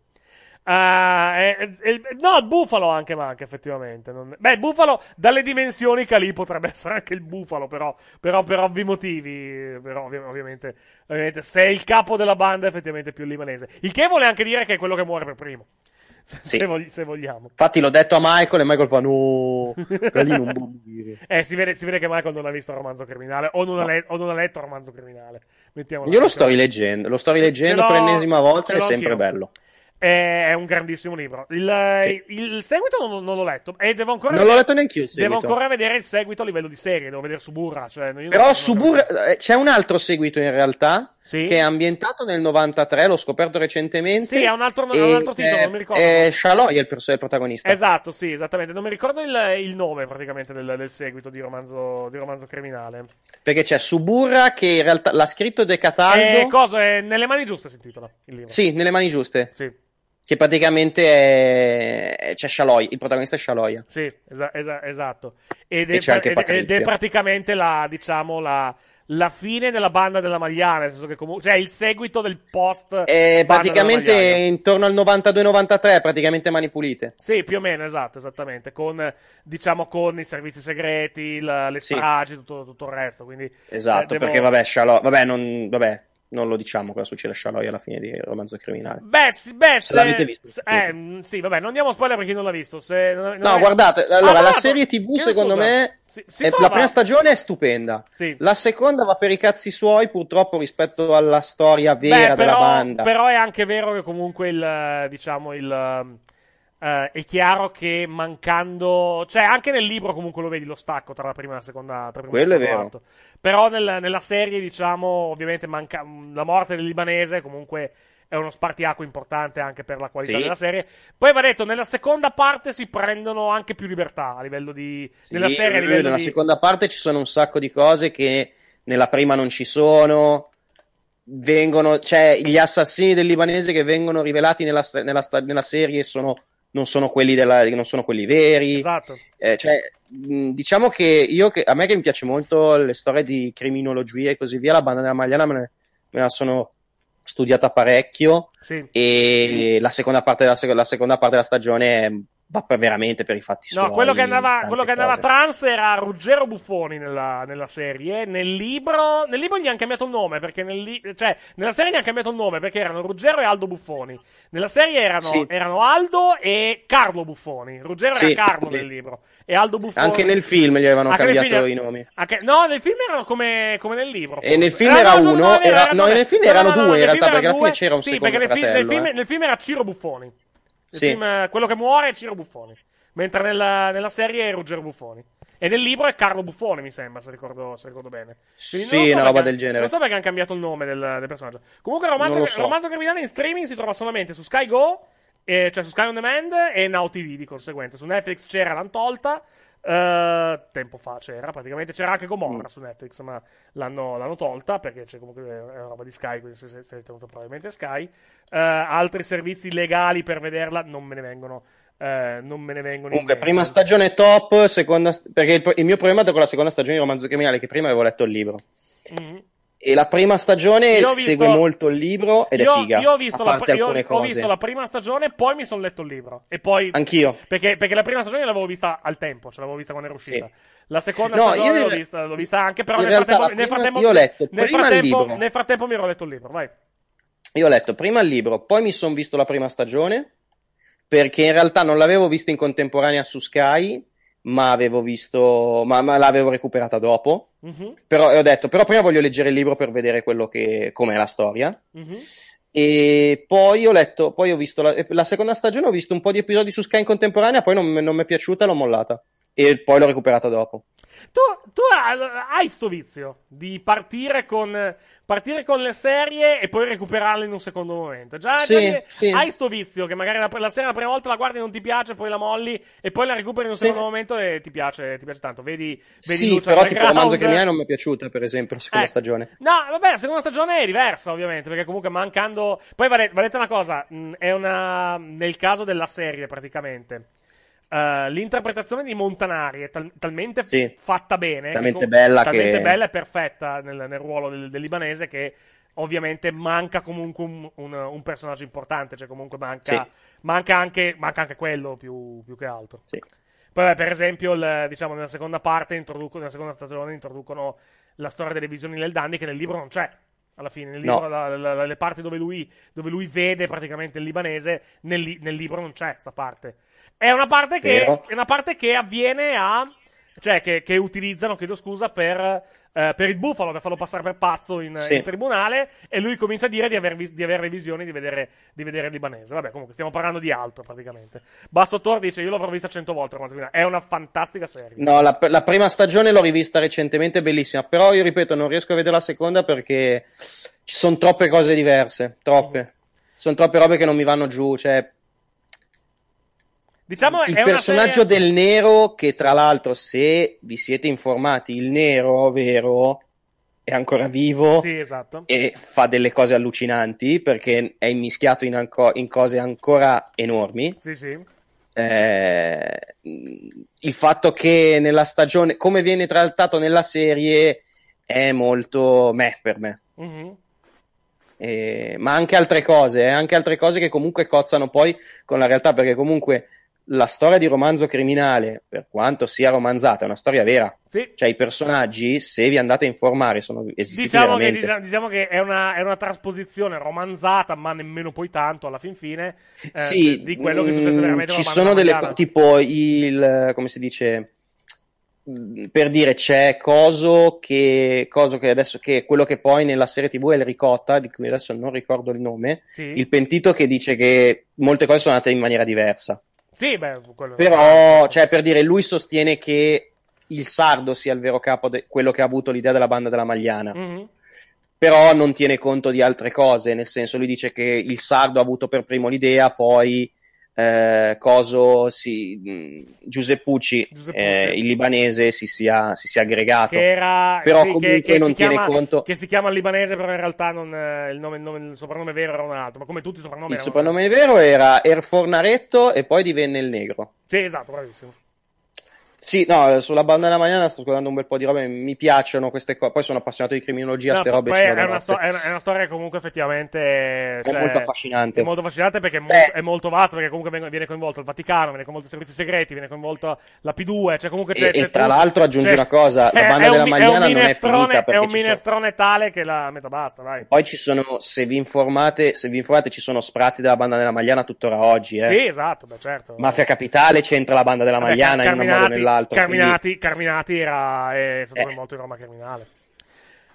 Speaker 1: Ah, eh, eh, no, il bufalo anche manca effettivamente. non- Beh, il bufalo dalle dimensioni che lì potrebbe <laughs> essere anche il bufalo, però, però per ovvi motivi. Però ovvi- ovviamente, ovviamente, se è il capo della banda, effettivamente è più libanese. Il che vuole anche dire che è quello che muore per primo. <laughs> Se,
Speaker 4: Sì.
Speaker 1: se vogli- se vogliamo.
Speaker 4: Infatti l'ho detto a Michael e Michael fa no, Cali non può morire. <laughs>
Speaker 1: Eh, si vede, si vede che Michael non ha visto il romanzo criminale o non, ha, le- o non ha letto il romanzo criminale. Mettiamola
Speaker 4: Io lo sto rileggendo, lo sto rileggendo per l'ennesima volta è sempre bello.
Speaker 1: È, è un grandissimo libro. Il,
Speaker 4: Sì.
Speaker 1: il- seguito non, non l'ho letto. E devo ancora
Speaker 4: Non l'ho
Speaker 1: vedere-
Speaker 4: letto neanche io
Speaker 1: Devo ancora vedere il seguito a livello di serie. Devo vedere Suburra. Cioè,
Speaker 4: Però Suburra, eh, c'è un altro seguito in realtà
Speaker 1: Sì?
Speaker 4: che è ambientato nel 93, l'ho scoperto recentemente.
Speaker 1: Sì, ha un altro,
Speaker 4: e
Speaker 1: un altro titolo,
Speaker 4: è-
Speaker 1: non mi ricordo.
Speaker 4: È Shaloi è il, è il protagonista.
Speaker 1: Esatto, sì, esattamente. Non mi ricordo il, il nome praticamente del, del seguito di romanzo, di romanzo criminale.
Speaker 4: Perché c'è Suburra che in realtà l'ha scritto De Cataldo.
Speaker 1: E cosa? È Nelle mani giuste si intitola il libro.
Speaker 4: Sì, nelle mani giuste.
Speaker 1: Sì.
Speaker 4: Che praticamente è... c'è Shaloi, il protagonista è Shaloya.
Speaker 1: Sì, esa- esa- esatto. Ed è,
Speaker 4: anche
Speaker 1: ed- ed è praticamente la, diciamo, la, la fine della banda della Magliana, nel senso che comunque, cioè il seguito del post
Speaker 4: È
Speaker 1: banda
Speaker 4: praticamente intorno al 92-93, praticamente mani pulite.
Speaker 1: Sì, più o meno, esatto, esattamente, con, diciamo, con i servizi segreti, il- le
Speaker 4: Sì.
Speaker 1: stragi, tutto, tutto il resto, quindi...
Speaker 4: Esatto,
Speaker 1: eh, devo-
Speaker 4: perché vabbè, Shaloi, vabbè, non, vabbè, non lo diciamo cosa succede a Shaloi alla fine di Romanzo Criminale.
Speaker 1: Beh, sì, beh,
Speaker 4: Se l'avete visto.
Speaker 1: se- eh, mh, sì, vabbè, non diamo spoiler per chi non l'ha visto. Se, non- non
Speaker 4: No,
Speaker 1: è-
Speaker 4: guardate,
Speaker 1: Ah,
Speaker 4: allora la
Speaker 1: guardato.
Speaker 4: serie TV secondo
Speaker 1: scusa.
Speaker 4: me
Speaker 1: Si- si
Speaker 4: è- la prima stagione è stupenda.
Speaker 1: Sì.
Speaker 4: La seconda va per i cazzi suoi, purtroppo rispetto alla storia vera
Speaker 1: Beh,
Speaker 4: della
Speaker 1: però,
Speaker 4: banda.
Speaker 1: però è anche vero che comunque il, diciamo, il... eh, è chiaro che mancando, cioè anche nel libro comunque lo vedi lo stacco tra la prima e la seconda. Tra il primo
Speaker 4: Quello
Speaker 1: e secondo
Speaker 4: vero.
Speaker 1: atto. Però nel- nella serie, diciamo, ovviamente manca la morte del libanese comunque è uno spartiacque importante anche per la qualità
Speaker 4: Sì.
Speaker 1: della serie. Poi va detto, nella seconda parte si prendono anche più libertà a livello di
Speaker 4: Sì,
Speaker 1: nella serie a livello
Speaker 4: nella
Speaker 1: di
Speaker 4: seconda parte ci sono un sacco di cose che nella prima non ci sono. Vengono, cioè, gli assassini del libanese che vengono rivelati nella, nella nella serie sono, non sono quelli della, non sono quelli veri.
Speaker 1: Esatto.
Speaker 4: Eh, cioè, diciamo che io, che, a me che mi piace molto le storie di criminologia e così via, la banda della Magliana me, ne- me la sono studiata parecchio
Speaker 1: Sì.
Speaker 4: e la seconda parte della, sec- la seconda parte della stagione eh, va per- veramente per i fatti suoi.
Speaker 1: No, quello che andava, quello che andava trans era Ruggero Buffoni nella, nella serie. Nel libro, nel libro gli hanno cambiato il nome perché nel li- cioè, nella serie gli hanno cambiato il nome perché erano Ruggero e Aldo Buffoni. Nella serie erano,
Speaker 4: Sì.
Speaker 1: erano Aldo e Carlo Buffoni. Ruggero
Speaker 4: Sì.
Speaker 1: era Carlo nel libro e Aldo Buffoni.
Speaker 4: Anche nel film gli avevano
Speaker 1: Anche
Speaker 4: cambiato
Speaker 1: film-
Speaker 4: i nomi.
Speaker 1: anche- no, nel film erano come, come nel libro.
Speaker 4: E nel film
Speaker 1: Eh,
Speaker 4: era
Speaker 1: no, no,
Speaker 4: uno,
Speaker 1: no,
Speaker 4: era-
Speaker 1: ragione.
Speaker 4: no, nel film
Speaker 1: No,
Speaker 4: erano
Speaker 1: no, no,
Speaker 4: due, in realtà, perché alla fine c'era un
Speaker 1: sì,
Speaker 4: secondo
Speaker 1: perché nel film, nel,
Speaker 4: fratello,
Speaker 1: film,
Speaker 4: eh.
Speaker 1: nel film era Ciro Buffoni.
Speaker 4: Sì.
Speaker 1: eh, quello che muore è Ciro Buffoni. mentre nella, nella serie è Ruggero Buffoni. E nel libro è Carlo Buffone, mi sembra, se ricordo, se ricordo bene. Quindi
Speaker 4: Sì,
Speaker 1: so
Speaker 4: una roba del genere.
Speaker 1: Non so perché hanno cambiato il nome del, del personaggio. Comunque, Romanzo,
Speaker 4: so.
Speaker 1: Romanzo Criminale in streaming si trova solamente su Sky Go, eh, cioè su Sky On Demand e Now TV di conseguenza. Su Netflix c'era, l'hanno tolta. Eh, tempo fa c'era, praticamente c'era anche
Speaker 4: Mm.
Speaker 1: Gomorra su Netflix, ma l'hanno, l'hanno tolta perché c'è comunque è una roba di Sky, quindi se, è tenuto probabilmente Sky. Eh, altri servizi legali per vederla non me ne vengono. eh, non me ne vengono
Speaker 4: Comunque, prima stagione top, seconda perché il, il mio problema è con la seconda stagione di Romanzo Criminale, che prima avevo letto il libro.
Speaker 1: Mhm.
Speaker 4: E la prima stagione
Speaker 1: visto-
Speaker 4: segue molto il libro ed
Speaker 1: io,
Speaker 4: è figa.
Speaker 1: io ho visto, la,
Speaker 4: parte
Speaker 1: io ho visto la prima stagione, poi mi sono letto il libro. E poi.
Speaker 4: Anch'io.
Speaker 1: Perché, perché la prima stagione l'avevo vista al tempo, ce l'avevo vista quando era uscita.
Speaker 4: Sì.
Speaker 1: La seconda
Speaker 4: No,
Speaker 1: stagione
Speaker 4: io-
Speaker 1: l'ho vista, l'ho vista anche, però nel frattempo, nel frattempo,
Speaker 4: io ho letto
Speaker 1: nel
Speaker 4: prima il
Speaker 1: frattempo,
Speaker 4: libro.
Speaker 1: nel frattempo mi ero letto il libro, vai.
Speaker 4: Io ho letto prima il libro, poi mi sono visto la prima stagione, perché in realtà non l'avevo vista in contemporanea su Sky, ma avevo visto, ma, ma l'avevo recuperata dopo.
Speaker 1: Mhm,
Speaker 4: Però ho detto, però prima voglio leggere il libro per vedere quello che, com'è la storia.
Speaker 1: mhm.
Speaker 4: E poi ho letto, poi ho visto la, la seconda stagione, ho visto un po' di episodi su Sky in contemporanea, poi non, non mi è piaciuta, l'ho mollata. E poi l'ho recuperata dopo.
Speaker 1: Tu, tu ha- hai sto vizio di partire con, partire con le serie e poi recuperarle in un secondo momento. Già,
Speaker 4: Sì,
Speaker 1: già
Speaker 4: sì.
Speaker 1: hai sto vizio che magari la, la serie la prima volta la guardi e non ti piace, poi la molli e poi la recuperi in un
Speaker 4: Sì.
Speaker 1: secondo momento e ti piace, ti piace tanto. Vedi, vedi
Speaker 4: sì,
Speaker 1: Lucia
Speaker 4: però tipo
Speaker 1: Underground.
Speaker 4: Romanzo Criminale non mi è piaciuta, per esempio, la seconda
Speaker 1: Eh.
Speaker 4: stagione.
Speaker 1: No, vabbè, la seconda stagione è diversa, ovviamente, perché comunque mancando. Poi va, va detta una cosa: mh, è una. Nel caso della serie, praticamente. Eh, l'interpretazione di Montanari è tal- talmente
Speaker 4: Sì.
Speaker 1: fatta bene, che
Speaker 4: Talmente
Speaker 1: com-
Speaker 4: bella
Speaker 1: talmente
Speaker 4: che-
Speaker 1: bella e perfetta nel, nel ruolo del, del libanese che ovviamente manca comunque un, un- un personaggio importante, cioè comunque manca,
Speaker 4: Sì.
Speaker 1: manca, anche, manca anche quello più, più che altro.
Speaker 4: Sì.
Speaker 1: Poi, per esempio, il- diciamo, nella seconda parte, introducono, nella seconda stagione, introducono la storia delle visioni del Dandy, che nel libro non c'è. Alla fine, nel
Speaker 4: No.
Speaker 1: libro, la- la- la- le parti dove lui, dove lui vede praticamente il libanese, nel, nel libro non c'è sta parte. È una parte che, una parte che avviene a. cioè, che, che utilizzano, chiedo scusa, per. eh, per il bufalo, per farlo passare per pazzo in,
Speaker 4: Sì.
Speaker 1: in tribunale, e lui comincia a dire di, aver di avere le visioni di vedere, di vedere il libanese. Vabbè, comunque, stiamo parlando di altro praticamente. Basso Tor dice: Io l'avrò vista cento volte. Romanzo Criminale". È una fantastica serie.
Speaker 4: No, la, la prima stagione l'ho rivista recentemente, bellissima. Però io ripeto, non riesco a vedere la seconda perché ci sono troppe cose diverse. Troppe. Sono troppe robe che non mi vanno giù. Cioè,
Speaker 1: Diciamo
Speaker 4: il personaggio
Speaker 1: serie-
Speaker 4: del nero, che tra l'altro, se vi siete informati, il nero vero è ancora vivo
Speaker 1: Sì, esatto.
Speaker 4: e fa delle cose allucinanti perché è immischiato in, anco- in cose ancora enormi.
Speaker 1: Sì, sì.
Speaker 4: Eh, il fatto che nella stagione, come viene trattato nella serie, è molto meh per me.
Speaker 1: Mhm.
Speaker 4: Eh, ma anche altre cose, eh, anche altre cose che comunque cozzano poi con la realtà, perché comunque la storia di romanzo criminale, per quanto sia romanzata, è una storia vera.
Speaker 1: Sì.
Speaker 4: Cioè, i personaggi, se vi andate a informare, sono esistiti
Speaker 1: Diciamo che,
Speaker 4: veramente.
Speaker 1: diciamo, diciamo che è, una, è una trasposizione romanzata, ma nemmeno poi tanto alla fin fine, eh,
Speaker 4: sì,
Speaker 1: di quello che è successo
Speaker 4: mm,
Speaker 1: veramente
Speaker 4: Ci
Speaker 1: con la
Speaker 4: sono delle cose, tipo il, come si dice, mm, per dire c'è Coso che, Coso che adesso, che quello che poi nella serie tv è il Ricotta, di cui adesso non ricordo il nome,
Speaker 1: Sì.
Speaker 4: il pentito che dice che molte cose sono andate in maniera diversa.
Speaker 1: Sì, beh, quello
Speaker 4: Però, cioè, per dire, lui sostiene che il sardo sia il vero capo, de- quello che ha avuto l'idea della banda della Magliana.
Speaker 1: Mhm.
Speaker 4: Però non tiene conto di altre cose, nel senso, lui dice che il sardo ha avuto per primo l'idea, poi eh, Coso si, mh, Giuseppucci, eh, il libanese, si sia, si sia aggregato.
Speaker 1: Che era,
Speaker 4: Però
Speaker 1: sì,
Speaker 4: comunque
Speaker 1: che, che
Speaker 4: non
Speaker 1: si
Speaker 4: tiene
Speaker 1: chiama,
Speaker 4: conto.
Speaker 1: Che si chiama libanese, però in realtà non, eh, il, nome, il nome- il soprannome vero era un altro. Ma come tutti i soprannomi
Speaker 4: Il soprannome vero era Erfornaretto e poi divenne il negro.
Speaker 1: Sì, esatto, bravissimo.
Speaker 4: Sì, no, sulla banda della Magliana sto guardando un bel po' di robe, mi piacciono queste cose, poi sono appassionato di criminologia,
Speaker 1: No,
Speaker 4: ste robe
Speaker 1: poi è, una sto- è una- è una storia che comunque effettivamente
Speaker 4: È
Speaker 1: cioè,
Speaker 4: molto affascinante.
Speaker 1: È molto affascinante perché è, mo-
Speaker 4: Beh.
Speaker 1: è molto vasta, perché comunque viene coinvolto il Vaticano, viene coinvolto i servizi segreti, viene coinvolto la P2, cioè comunque c'è,
Speaker 4: E-
Speaker 1: c'è
Speaker 4: e tra
Speaker 1: tutto.
Speaker 4: l'altro aggiungi una cosa, la banda
Speaker 1: è
Speaker 4: della Magliana
Speaker 1: è un
Speaker 4: non è
Speaker 1: minestrone,
Speaker 4: finita,
Speaker 1: È un
Speaker 4: ci sono-
Speaker 1: minestrone tale che la metà basta, vai.
Speaker 4: Poi ci sono, se vi informate, se vi informate, ci sono sprazzi della banda della Magliana tuttora oggi, eh.
Speaker 1: Sì, esatto, beh, certo.
Speaker 4: Mafia Capitale c'entra la banda della
Speaker 1: Vabbè,
Speaker 4: Magliana in un modo o nell'altro. Quindi-
Speaker 1: Carminati, Carminati era è stato
Speaker 4: Eh.
Speaker 1: molto in Roma criminale.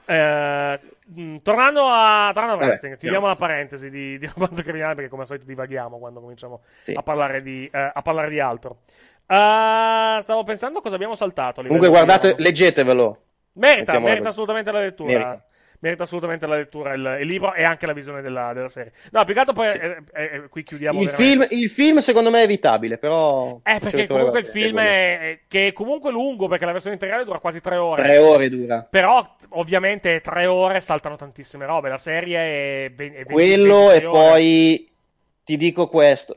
Speaker 1: Eh, mh, tornando a, tornando a
Speaker 4: Vabbè,
Speaker 1: wrestling, chiudiamo
Speaker 4: andiamo.
Speaker 1: la parentesi di, di romanzo criminale perché come al solito divaghiamo quando cominciamo
Speaker 4: Sì.
Speaker 1: a, parlare di, eh, a parlare di altro. Uh, stavo pensando cosa abbiamo saltato.
Speaker 4: Comunque, guardate, leggetevelo.
Speaker 1: Merita, merita assolutamente la lettura.
Speaker 4: Merita.
Speaker 1: Merita assolutamente la lettura, il, il libro e anche la visione della, della serie. No, più che altro poi eh, eh, eh, qui chiudiamo
Speaker 4: Il film, il film, secondo me, è evitabile, però.
Speaker 1: Eh, perché comunque il film è, è- che è comunque lungo, perché la versione integrale dura quasi tre ore.
Speaker 4: Tre ore dura.
Speaker 1: Però, ovviamente, tre ore saltano tantissime robe. La serie è, ve- è 20
Speaker 4: Quello
Speaker 1: 26
Speaker 4: e poi ti dico questo.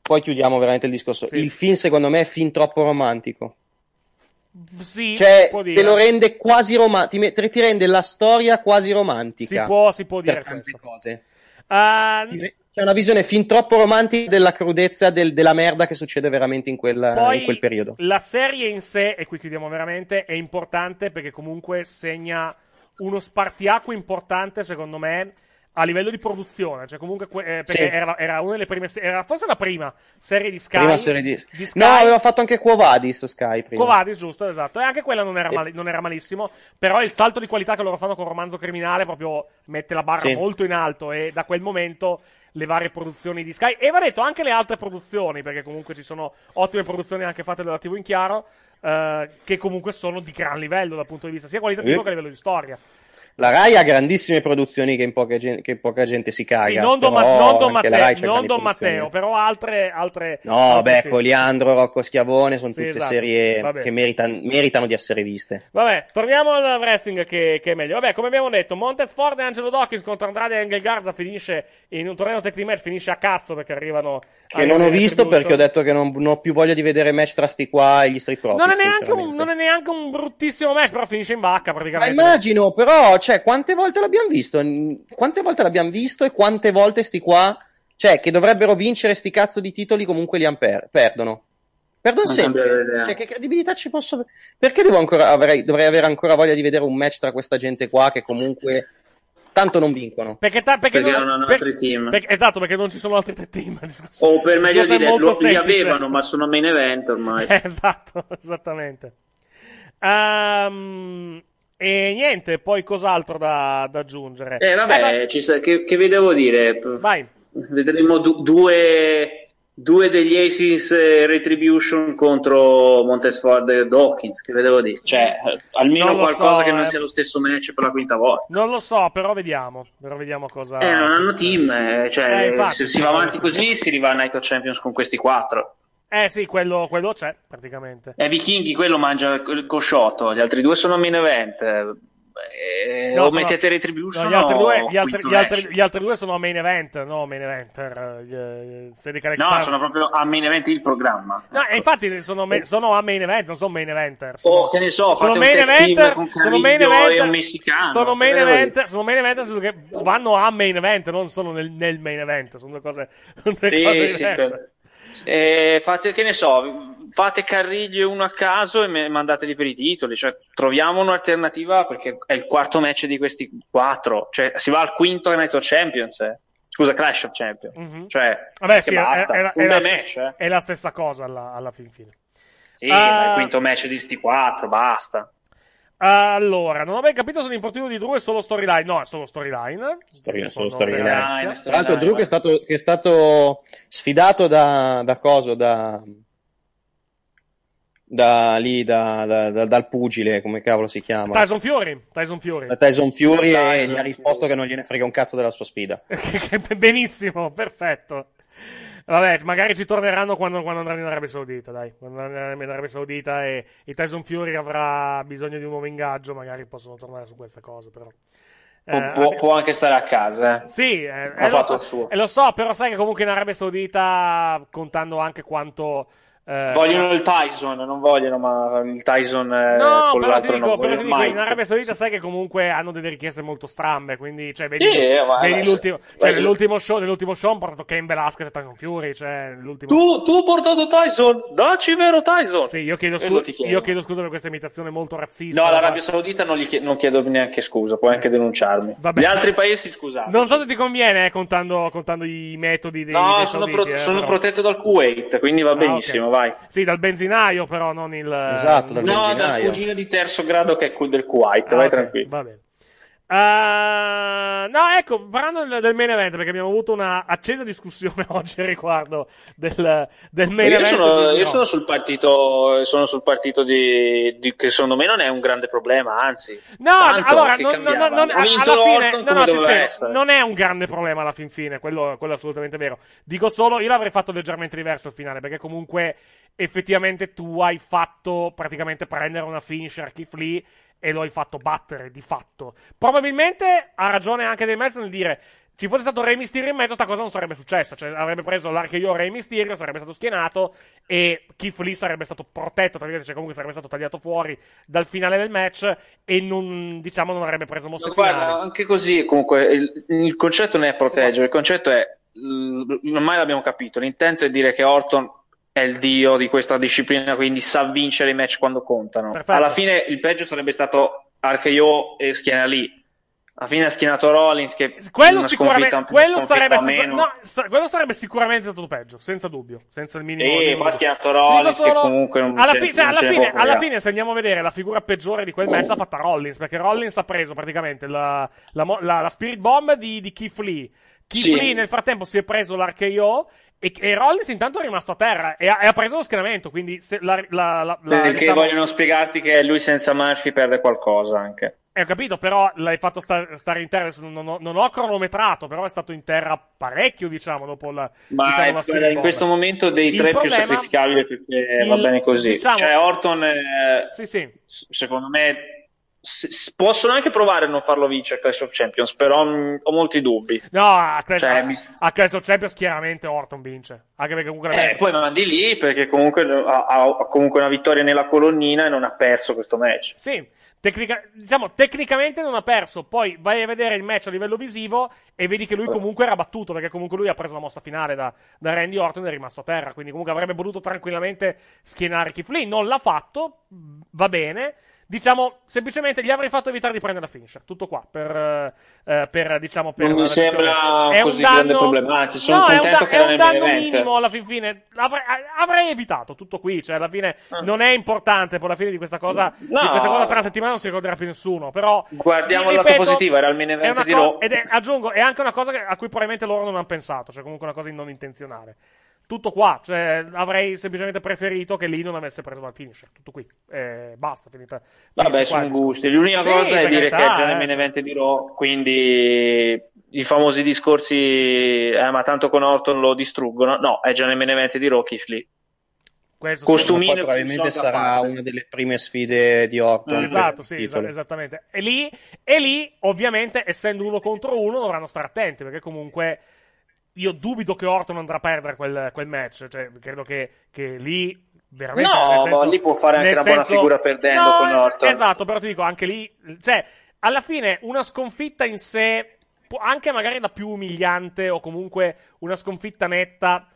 Speaker 4: Poi chiudiamo veramente il discorso.
Speaker 1: Sì.
Speaker 4: Il film, secondo me, è fin troppo romantico.
Speaker 1: Sì,
Speaker 4: Cioè, te lo rende quasi romantico. Ti, ti rende la storia quasi romantica.
Speaker 1: Si può, si può dire
Speaker 4: tante cose.
Speaker 1: Ah,
Speaker 4: Ti C'è una visione fin troppo romantica della crudezza del- della merda che succede veramente in, quella-
Speaker 1: Poi
Speaker 4: in quel periodo.
Speaker 1: la serie in sé, e qui chiudiamo veramente, è importante perché comunque segna uno spartiacque importante, secondo me, a livello di produzione. Cioè, comunque, que- eh, perché
Speaker 4: Sì.
Speaker 1: era, era una delle prime, era forse la prima serie di Sky.
Speaker 4: Prima serie di...
Speaker 1: di Sky.
Speaker 4: No, aveva fatto anche Quo Vadis Sky prima.
Speaker 1: Covadis, giusto, esatto. E anche quella non era, mali- non era malissimo. Però il salto di qualità che loro fanno con Romanzo Criminale proprio mette la barra
Speaker 4: Sì.
Speaker 1: molto in alto. E da quel momento le varie produzioni di Sky. E va detto anche le altre produzioni, perché comunque ci sono ottime produzioni anche fatte dalla TV in chiaro. eh, che comunque sono di gran livello dal punto di vista sia qualitativo
Speaker 4: Sì.
Speaker 1: che a livello di storia.
Speaker 4: La Rai ha grandissime produzioni che in poca gente, che poca gente si caga.
Speaker 1: sì, non Don, Ma- non Don Matteo, non Don. Matteo, però altre. altre
Speaker 4: No,
Speaker 1: altre
Speaker 4: beh,
Speaker 1: sì.
Speaker 4: Coliandro, Rocco Schiavone sono
Speaker 1: Sì,
Speaker 4: tutte
Speaker 1: esatto.
Speaker 4: serie
Speaker 1: Vabbè.
Speaker 4: che meritan- meritano di essere viste.
Speaker 1: Vabbè, torniamo al wrestling che, che è meglio. Vabbè, come abbiamo detto, Montez Ford e Angelo Dawkins contro Andrade e Angel Garza finisce in un torneo tech team match, finisce a cazzo perché arrivano...
Speaker 4: Che non ho visto perché ho detto che non, non ho più voglia di vedere match tra sti qua e gli Street Profits.
Speaker 1: Non è, neanche un, non è neanche un bruttissimo match, però finisce in vacca
Speaker 4: Ma
Speaker 1: praticamente.
Speaker 4: immagino, però, cioè, quante volte l'abbiamo visto? Quante volte l'abbiamo visto e quante volte sti qua, cioè, che dovrebbero vincere sti cazzo di titoli, comunque li per- perdono. Perdono
Speaker 7: Non
Speaker 4: sempre. Cioè, che credibilità ci posso... Perché devo ancora, avrei- dovrei avere ancora voglia di vedere un match tra questa gente qua che comunque tanto non vincono?
Speaker 1: Perché, ta- perché
Speaker 7: Perché
Speaker 1: non,
Speaker 7: non hanno
Speaker 1: per-
Speaker 7: altri team.
Speaker 1: perché- esatto, perché non ci sono altri tre team. <laughs>
Speaker 7: O per meglio dire, lo- li avevano, ma sono main event ormai. <laughs>
Speaker 1: esatto, esattamente. Ehm, e niente, poi cos'altro da, da aggiungere?
Speaker 7: Eh, vabbè, ci sta- che, che vi devo dire?
Speaker 1: Vai.
Speaker 7: Vedremo du- due, due degli Aces eh, Retribution contro Montesford e Dawkins, che vi devo dire? Cioè, eh, almeno
Speaker 1: Non
Speaker 7: qualcosa
Speaker 1: so,
Speaker 7: che non
Speaker 1: eh.
Speaker 7: sia lo stesso match per la quinta volta.
Speaker 1: Non lo so, però vediamo. Però vediamo cosa.
Speaker 7: Eh, non hanno team, eh, cioè,
Speaker 1: Eh, infatti,
Speaker 7: se si va avanti
Speaker 1: sì.
Speaker 7: così si arriva a Night of Champions con questi quattro.
Speaker 1: Eh sì, quello, quello c'è praticamente.
Speaker 7: E Vichinghi quello mangia il cosciotto, gli altri due sono main event. eh,
Speaker 1: No,
Speaker 7: o
Speaker 1: sono-
Speaker 7: mettete Retribution
Speaker 1: No, gli, altri due, gli, altri, gli altri- gli altri due sono main event, no main eventer. Eh,
Speaker 7: No, sono proprio a main event il programma.
Speaker 1: No, e infatti sono, ma- sono a main event, non sono main eventer. Sono,
Speaker 7: Oh, che ne so,
Speaker 1: sono main eventer, sono main eventer,
Speaker 7: e un messicano.
Speaker 1: Sono main eventer, sono main eventer su- che vanno a main event, non sono nel, nel main event, sono due cose, <laughs> due
Speaker 7: Sì,
Speaker 1: cose
Speaker 7: sì,
Speaker 1: diverse.
Speaker 7: per- eh, fate che ne so, fate Carriglio uno a caso e mandateli per i titoli. Cioè, troviamo un'alternativa perché è il quarto match di questi quattro. Cioè, si va al quinto Night of Champions. eh. Scusa, Clash of Champions.
Speaker 1: Mhm.
Speaker 7: Cioè,
Speaker 1: Vabbè, sì, è,
Speaker 7: basta.
Speaker 1: è la-
Speaker 7: un
Speaker 1: è la
Speaker 7: match, eh.
Speaker 1: è la stessa cosa alla, alla fin fine.
Speaker 7: Sì,
Speaker 1: Ah.
Speaker 7: ma il quinto match di sti quattro, basta.
Speaker 1: Allora, non ho ben capito se l'infortunio di Drew è solo storyline. No, è solo storyline.
Speaker 4: Storyline, solo storyline. Tra l'altro, Drew che è stato, che è stato sfidato da, da coso, da, da lì, da, da- da- dal pugile, come cavolo si chiama?
Speaker 1: Tyson Fury. Tyson Fury.
Speaker 4: Da Tyson Fury e
Speaker 7: Tyson
Speaker 4: gli ha risposto che non gliene frega un cazzo della sua sfida. <laughs>
Speaker 1: Benissimo, perfetto. Vabbè, magari ci torneranno quando, quando andranno in Arabia Saudita, dai. Quando andranno in Arabia Saudita e, e Tyson Fury avrà bisogno di un nuovo ingaggio, magari possono tornare su queste cose, però.
Speaker 7: Può,
Speaker 1: Eh,
Speaker 7: può- può anche stare a casa. eh.
Speaker 1: Sì, eh,
Speaker 7: Ha
Speaker 1: eh,
Speaker 7: fatto
Speaker 1: so,
Speaker 7: il suo.
Speaker 1: eh, lo so, però sai che comunque in Arabia Saudita, contando anche quanto... eh,
Speaker 7: Vogliono il Tyson, non vogliono, ma il Tyson eh,
Speaker 1: No,
Speaker 7: con
Speaker 1: però ti
Speaker 7: l'altro
Speaker 1: dico,
Speaker 7: non
Speaker 1: però ti dico, in Arabia Saudita sai che comunque hanno delle richieste molto strambe, quindi, cioè, vedi,
Speaker 7: ma-
Speaker 1: vedi l'ultimo,
Speaker 7: vai-
Speaker 1: cioè, nell'ultimo show, nell'ultimo show hanno portato Ken Velasquez e Tyson Fury, cioè.
Speaker 7: Tu, tu hai portato Tyson, dacci vero Tyson.
Speaker 1: Sì, io chiedo, scu-
Speaker 7: chiedo.
Speaker 1: io chiedo scusa per questa imitazione molto razzista.
Speaker 7: No, l'Arabia Saudita non, gli chie- non chiedo neanche scusa, puoi anche denunciarmi.
Speaker 1: Vabbè.
Speaker 7: Gli altri paesi, scusate.
Speaker 1: Non so se ti conviene, eh, contando, contando i metodi dei,
Speaker 7: No,
Speaker 1: dei
Speaker 7: sono,
Speaker 1: sauditi,
Speaker 7: pro-
Speaker 1: eh,
Speaker 7: sono protetto dal Kuwait, quindi va
Speaker 1: Ah,
Speaker 7: benissimo. Vai.
Speaker 1: Sì, dal benzinaio, però non il...
Speaker 4: Esatto, dal
Speaker 7: No, dal
Speaker 4: benzinaio.
Speaker 7: cugino di terzo grado che è quel del Kuwait,
Speaker 1: Ah,
Speaker 7: vai
Speaker 1: ok,
Speaker 7: tranquillo.
Speaker 1: Va bene. Uh, no, ecco, parlando del, del main event, perché abbiamo avuto una accesa discussione <laughs> oggi riguardo del, del main
Speaker 7: io
Speaker 1: event.
Speaker 7: sono, io sono sul partito, sono sul partito di, di- che secondo me non è un grande problema, anzi.
Speaker 1: No,
Speaker 7: tanto
Speaker 1: allora, non, non, fine, no, no, spiego, è un grande problema alla fin fine, quello, quello è assolutamente vero. Dico solo, io l'avrei fatto leggermente diverso il finale, perché comunque effettivamente tu hai fatto praticamente prendere una finisher a Keith Lee e lo hai fatto battere di fatto. Probabilmente ha ragione anche del mezzo nel dire ci fosse stato Rey Mysterio in mezzo, sta cosa non sarebbe successa. Cioè, avrebbe preso l'archeo Rey Mysterio, sarebbe stato schienato e Keith Lee sarebbe stato protetto, tra virgolette, cioè comunque sarebbe stato tagliato fuori dal finale del match e non, diciamo, non avrebbe preso mosse
Speaker 7: Ma guarda, anche così, comunque, il, il concetto non è proteggere, il concetto è, l- ormai l'abbiamo capito, l'intento è dire che Orton è il dio di questa disciplina, quindi sa vincere i match quando contano.
Speaker 1: Perfetto.
Speaker 7: Alla fine il peggio sarebbe stato RKO e schiena lì. Alla fine ha schienato Rollins che
Speaker 1: Quello sicuramente, quello sarebbe, sicur- no, sa- quello sarebbe sicuramente stato peggio, senza dubbio, senza il minimo.
Speaker 7: E poi ha schienato Rollins che
Speaker 1: solo-
Speaker 7: comunque non
Speaker 1: alla, fi- cioè,
Speaker 7: non
Speaker 1: alla fine, alla fine, se andiamo a vedere la figura peggiore di quel match l'ha fatta Rollins, perché Rollins ha preso praticamente la, la, la- la Spirit Bomb di, di Keith Lee. Keith
Speaker 7: Sì.
Speaker 1: Lee nel frattempo si è preso l'RKO e, e Rollins intanto è rimasto a terra e ha, e ha preso lo schieramento, quindi se la, la, la-
Speaker 7: Perché
Speaker 1: diciamo-
Speaker 7: vogliono spiegarti che lui senza Murphy perde qualcosa anche.
Speaker 1: Eh, ho capito, però l'hai fatto sta- stare in terra. Non, ho- non ho cronometrato, però è stato in terra parecchio, diciamo, dopo la.
Speaker 7: Ma
Speaker 1: diciamo,
Speaker 7: è-
Speaker 1: la
Speaker 7: in questo momento dei tre più
Speaker 1: problema-
Speaker 7: sacrificabili perché va
Speaker 1: il-
Speaker 7: bene così.
Speaker 1: diciamo-
Speaker 7: cioè Orton, eh,
Speaker 1: Sì, sì.
Speaker 7: secondo me, s- possono anche provare a non farlo vincere Clash of Champions, però mh, ho molti dubbi.
Speaker 1: No, a Clash,
Speaker 7: Cioè,
Speaker 1: a-
Speaker 7: mi-
Speaker 1: a Clash of Champions chiaramente Orton vince. Anche perché comunque
Speaker 7: Eh, poi mandi lì perché comunque ha, ha- comunque una vittoria nella colonnina e non ha perso questo match.
Speaker 1: Sì, tecnica- diciamo, tecnicamente non ha perso. Poi vai a vedere il match a livello visivo e vedi che lui comunque era battuto. Perché comunque lui ha preso la mossa finale da, da Randy Orton e è rimasto a terra. Quindi comunque avrebbe potuto tranquillamente schienare Lee. Non l'ha fatto, va bene. Diciamo, semplicemente gli avrei fatto evitare di prendere la finisher. Tutto qua. Per, eh, eh, per diciamo, per
Speaker 7: Non mi sembra.
Speaker 1: È un
Speaker 7: così grande
Speaker 1: danno-
Speaker 7: problema, anzi, sono
Speaker 1: no, è un,
Speaker 7: contento
Speaker 1: da-
Speaker 7: che
Speaker 1: è un danno minimo alla fin fine. Avrei, avrei evitato tutto qui. Cioè, alla fine
Speaker 7: Ah.
Speaker 1: non è importante. Poi alla fine di questa cosa, di
Speaker 7: No.
Speaker 1: questa cosa tra settimana non si ricorderà più nessuno. Però
Speaker 7: Guardiamo
Speaker 1: vi
Speaker 7: il lato
Speaker 1: ripeto,
Speaker 7: positivo, era il main event di
Speaker 1: co-
Speaker 7: Raw.
Speaker 1: Ed è, aggiungo, è anche una cosa che- a cui probabilmente loro non hanno pensato. Cioè, comunque una cosa non intenzionale. Tutto qua, cioè, avrei semplicemente preferito che lì non avesse preso la finisher. Tutto qui. Eh, basta, finita.
Speaker 7: Vabbè, sono gusti. L'unica
Speaker 1: Sì,
Speaker 7: cosa è dire
Speaker 1: carità,
Speaker 7: che è già nel
Speaker 1: eh.
Speaker 7: main event di Raw, quindi i famosi discorsi, eh, ma tanto con Orton lo distruggono. No, è già nel main event di Raw, Keith Lee.
Speaker 1: Questo
Speaker 7: Costumino
Speaker 4: Poi probabilmente sarà
Speaker 7: parte.
Speaker 4: una delle prime sfide di Orton.
Speaker 1: Esatto, sì, esa- esattamente. E lì, e lì, ovviamente, essendo uno contro uno, dovranno stare attenti, perché comunque io dubito che Orton andrà a perdere quel, quel match. Cioè, credo che, che lì veramente.
Speaker 7: No,
Speaker 1: senso-
Speaker 7: lì può fare anche una buona
Speaker 1: senso-
Speaker 7: figura perdendo
Speaker 1: No,
Speaker 7: con Orton.
Speaker 1: Esatto, però ti dico, anche lì, cioè, alla fine una sconfitta in sé, anche magari la più umiliante o comunque una sconfitta netta,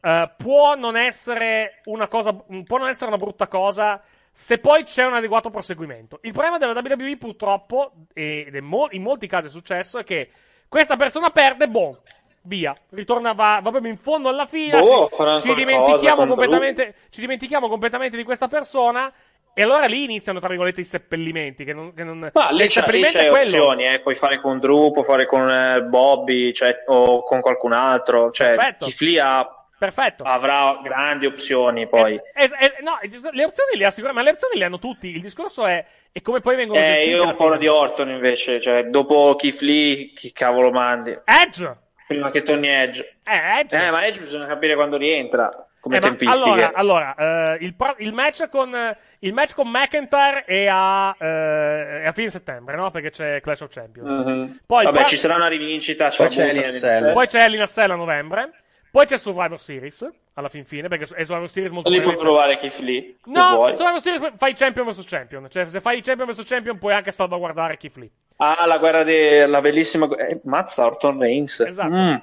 Speaker 1: eh, può non essere una cosa, può non essere una brutta cosa se poi c'è un adeguato proseguimento. Il problema della WWE purtroppo, ed è mo- in molti casi è successo, è che questa persona perde, boh, via, ritorna, va, va proprio in fondo alla fila,
Speaker 7: Boh,
Speaker 1: ci- ci, dimentichiamo completamente, ci dimentichiamo completamente di questa persona e allora lì iniziano, tra virgolette, i seppellimenti. Che non, che non,
Speaker 7: Ma lì c'è, lì c'è opzioni, eh. puoi fare con Drew, puoi fare con eh, Bobby cioè, o con qualcun altro. Cioè,
Speaker 1: Perfetto.
Speaker 7: Lee ha-
Speaker 1: Perfetto.
Speaker 7: avrà grandi opzioni poi.
Speaker 1: Es- es- no, le opzioni le ha sicuramente, ma le opzioni le hanno tutti. Il discorso è, è come poi vengono
Speaker 7: Eh,
Speaker 1: gestite.
Speaker 7: io ho un po' di Orton invece, cioè, dopo Keith Lee, chi cavolo mandi?
Speaker 1: Edge!
Speaker 7: Prima che torni Edge.
Speaker 1: Eh, Edge.
Speaker 7: Eh, ma Edge bisogna capire quando rientra, come
Speaker 1: Eh,
Speaker 7: tempistiche.
Speaker 1: allora, allora eh, il, pro- il match con, eh, il match con McIntyre è a, eh, è a fine settembre, no? Perché c'è Clash of Champions.
Speaker 7: Mhm.
Speaker 1: Poi
Speaker 7: Vabbè,
Speaker 1: pro-
Speaker 7: ci sarà una rivincita.
Speaker 4: Poi
Speaker 7: c'è.
Speaker 1: Poi c'è Hell in a Cell a novembre. Poi c'è Survivor Series alla fin fine, perché è Survivor Series molto
Speaker 7: Lì puoi provare Keith Lee.
Speaker 1: No,
Speaker 7: vuoi.
Speaker 1: Survivor Series fai champion vs champion. Cioè, se fai champion vs champion puoi anche salvaguardare Keith Lee.
Speaker 7: Ah, la guerra della bellissima. Eh, mazza, Orton Reigns.
Speaker 1: Esatto.
Speaker 7: Mm.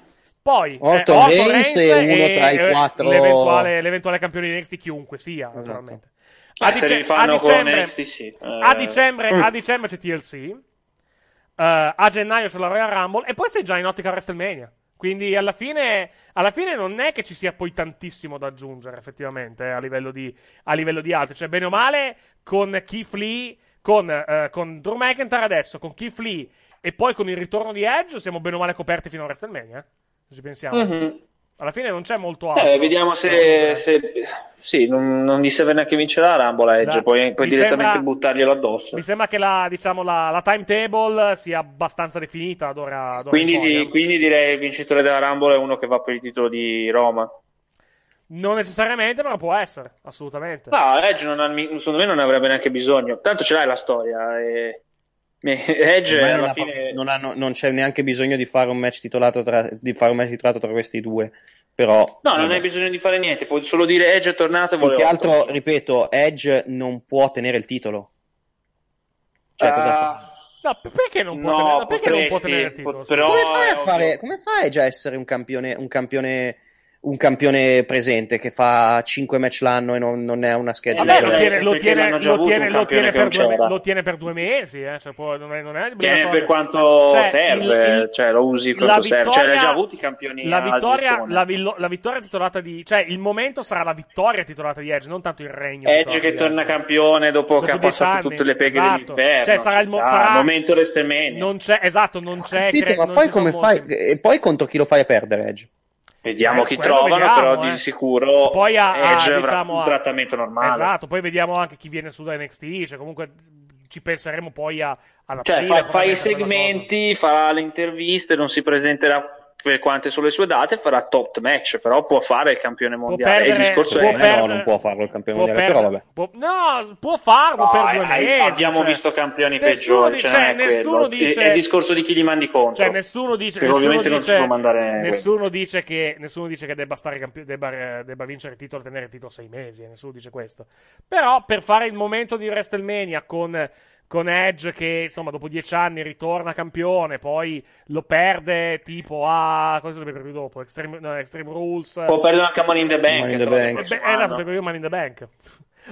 Speaker 1: Poi
Speaker 4: Orton
Speaker 1: eh,
Speaker 4: Reigns è uno tra i
Speaker 1: e
Speaker 4: quattro-
Speaker 1: L'eventuale, l'eventuale campione di NXT, chiunque sia, naturalmente.
Speaker 7: Eh, se
Speaker 1: dice-
Speaker 7: rifanno
Speaker 1: a
Speaker 7: con
Speaker 1: dicembre-
Speaker 7: NXT, sì. Eh,
Speaker 1: A dicembre,
Speaker 7: mm.
Speaker 1: a dicembre c'è TLC. eh, a gennaio c'è la Royal Rumble. E poi sei già in ottica WrestleMania. Quindi alla fine, alla fine non è che ci sia poi tantissimo da aggiungere, effettivamente, eh, a livello di, a livello di altri. Cioè, bene o male, con Keith Lee, con, eh, con Drew McIntyre adesso, con Keith Lee e poi con il ritorno di Edge, siamo bene o male coperti fino a WrestleMania. Se ci pensiamo.
Speaker 7: Mhm.
Speaker 1: Alla fine non c'è molto altro.
Speaker 7: Eh, vediamo se, se- sì, non, non gli serve neanche vincere la Rumble Edge, poi, poi direttamente
Speaker 1: sembra-
Speaker 7: buttarglielo addosso.
Speaker 1: Mi sembra che la, diciamo, la, la timetable sia abbastanza definita ad ora, ad ora
Speaker 7: Quindi, di-
Speaker 1: eh.
Speaker 7: quindi direi il vincitore della Rumble è uno che va per il titolo di Roma.
Speaker 1: Non necessariamente, però può essere, assolutamente.
Speaker 7: No, Edge non ha- secondo me non avrebbe neanche bisogno. Tanto ce l'hai la storia. E... <laughs> Edge alla fine.
Speaker 4: non hanno- non c'è neanche bisogno di fare un match titolato tra, di fare un match titolato tra questi due. Però,
Speaker 7: No, non hai bisogno di fare niente, puoi solo dire Edge è tornato e
Speaker 4: Più
Speaker 7: vuole
Speaker 4: che
Speaker 7: otto.
Speaker 4: altro, ripeto, Edge non può tenere il titolo. Cioè, cosa fa?
Speaker 7: Ah,
Speaker 1: No, perché non può
Speaker 7: No,
Speaker 1: tenere, perché non può
Speaker 7: potresti,
Speaker 1: tenere il titolo?
Speaker 7: però-
Speaker 4: come fai a
Speaker 7: è ovvio.
Speaker 4: fare? Come fai già a essere un campione, un campione, un campione presente che fa 5 match l'anno e non, non è una schedule?
Speaker 1: Vabbè, lo tiene, lo tiene- lo
Speaker 7: avuto
Speaker 1: tiene- lo tiene per due, lo tiene per due mesi, eh, cioè, può- non è, non è
Speaker 7: Tiene per quanto
Speaker 1: Cioè,
Speaker 7: serve,
Speaker 1: il- il-
Speaker 7: cioè lo usi quanto serve. Cioè, l'hai già avuti i campioni
Speaker 1: la vittoria, la, la vittoria titolata di cioè il momento sarà la vittoria titolata di Edge non tanto il regno
Speaker 7: Edge che torna campione dopo, che ha passato
Speaker 1: anni,
Speaker 7: tutte le peghe
Speaker 1: esatto.
Speaker 7: dell'inferno.
Speaker 1: Cioè, sarà il mo- sarà-
Speaker 7: momento WrestleMania.
Speaker 1: non c'è esatto non c'è
Speaker 4: Capito, ma poi come fai? E poi contro chi lo fai a perdere, Edge?
Speaker 7: Vediamo
Speaker 1: Eh,
Speaker 7: chi trovano,
Speaker 1: vediamo,
Speaker 7: però
Speaker 1: eh.
Speaker 7: di sicuro
Speaker 1: poi ha, ha,
Speaker 7: Edge avrà
Speaker 1: diciamo,
Speaker 7: un
Speaker 1: ha-
Speaker 7: trattamento normale.
Speaker 1: esatto poi vediamo anche chi viene su da NXT cioè comunque ci penseremo poi a ad
Speaker 7: Cioè, fa, fa i segmenti, farà le interviste, non si presenterà per quante sono le sue date, farà top match, però può fare il campione mondiale.
Speaker 1: perdere-
Speaker 7: il discorso è...
Speaker 4: Secondo me no,
Speaker 1: perdere-
Speaker 4: non può farlo il campione
Speaker 1: può
Speaker 4: mondiale, però
Speaker 1: perdere-
Speaker 4: vabbè.
Speaker 1: può- no può farlo
Speaker 7: No,
Speaker 1: per due
Speaker 7: hai-
Speaker 1: mesi
Speaker 7: abbiamo
Speaker 1: cioè.
Speaker 7: visto campioni
Speaker 1: Nessuno
Speaker 7: peggiori,
Speaker 1: dice-
Speaker 7: cioè, non è
Speaker 1: nessuno
Speaker 7: quello.
Speaker 1: dice-
Speaker 7: È, è il discorso di chi li mandi contro.
Speaker 1: Cioè, nessuno dice,
Speaker 7: Perché
Speaker 1: nessuno
Speaker 7: ovviamente non
Speaker 1: dice,
Speaker 7: si può mandare
Speaker 1: nessuno dice che, nessuno dice che debba, stare campi- debba, eh, debba vincere il titolo, tenere il titolo sei mesi, eh, nessuno dice questo. Però per fare il momento di WrestleMania con, con Edge che insomma dopo dieci anni ritorna campione, poi lo perde tipo a cosa dovrebbe più dopo? Extreme, no, Extreme Rules.
Speaker 7: Può perdere anche a Money in the Bank.
Speaker 4: Money in the Bank.
Speaker 1: Eh, beh, esatto,
Speaker 7: anno.
Speaker 1: per Money in the Bank.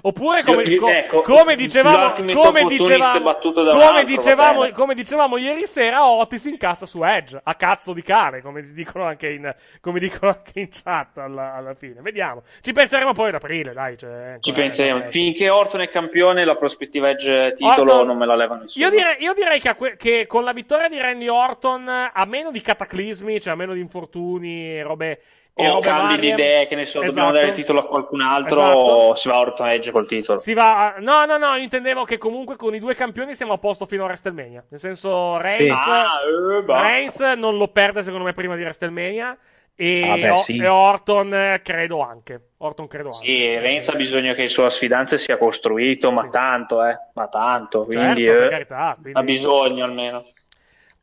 Speaker 1: Oppure come,
Speaker 7: Io- io-
Speaker 1: co-
Speaker 7: ecco,
Speaker 1: come dicevamo, come dicevamo, come dicevamo, come dicevamo ieri sera, Otis incassa su Edge a cazzo di cane, come dicono anche in, come dicono anche in chat alla, alla fine. Vediamo, ci penseremo poi ad aprile, dai. Cioè, è
Speaker 7: Ci pensiamo.
Speaker 1: eh,
Speaker 7: Finché Orton è campione, la prospettiva Edge titolo
Speaker 1: Orton-
Speaker 7: non me la leva nessuno.
Speaker 1: Io direi, io direi che, que- che con la vittoria di Randy Orton, a meno di cataclismi, cioè a meno di infortuni e robe.
Speaker 7: O cambi di
Speaker 1: varie,
Speaker 7: idee, che ne so, dobbiamo
Speaker 1: Esatto.
Speaker 7: dare il titolo a qualcun altro,
Speaker 1: Esatto.
Speaker 7: si va Orton Edge col titolo.
Speaker 1: Si va a- No, no, no, io intendevo che comunque con i due campioni siamo a posto fino a WrestleMania. Nel senso, Reigns,
Speaker 7: Ah, eh.
Speaker 1: Reigns non lo perde secondo me prima di WrestleMania. E,
Speaker 4: Ah, beh,
Speaker 1: O-
Speaker 4: sì.
Speaker 1: e Orton eh, credo anche. Orton credo anche.
Speaker 7: Sì, Reigns ha bisogno che il suo sfidante sia costruito, ma tanto, eh, ma tanto,
Speaker 1: Certo,
Speaker 7: quindi, eh,
Speaker 1: carità, quindi-
Speaker 7: ha bisogno almeno.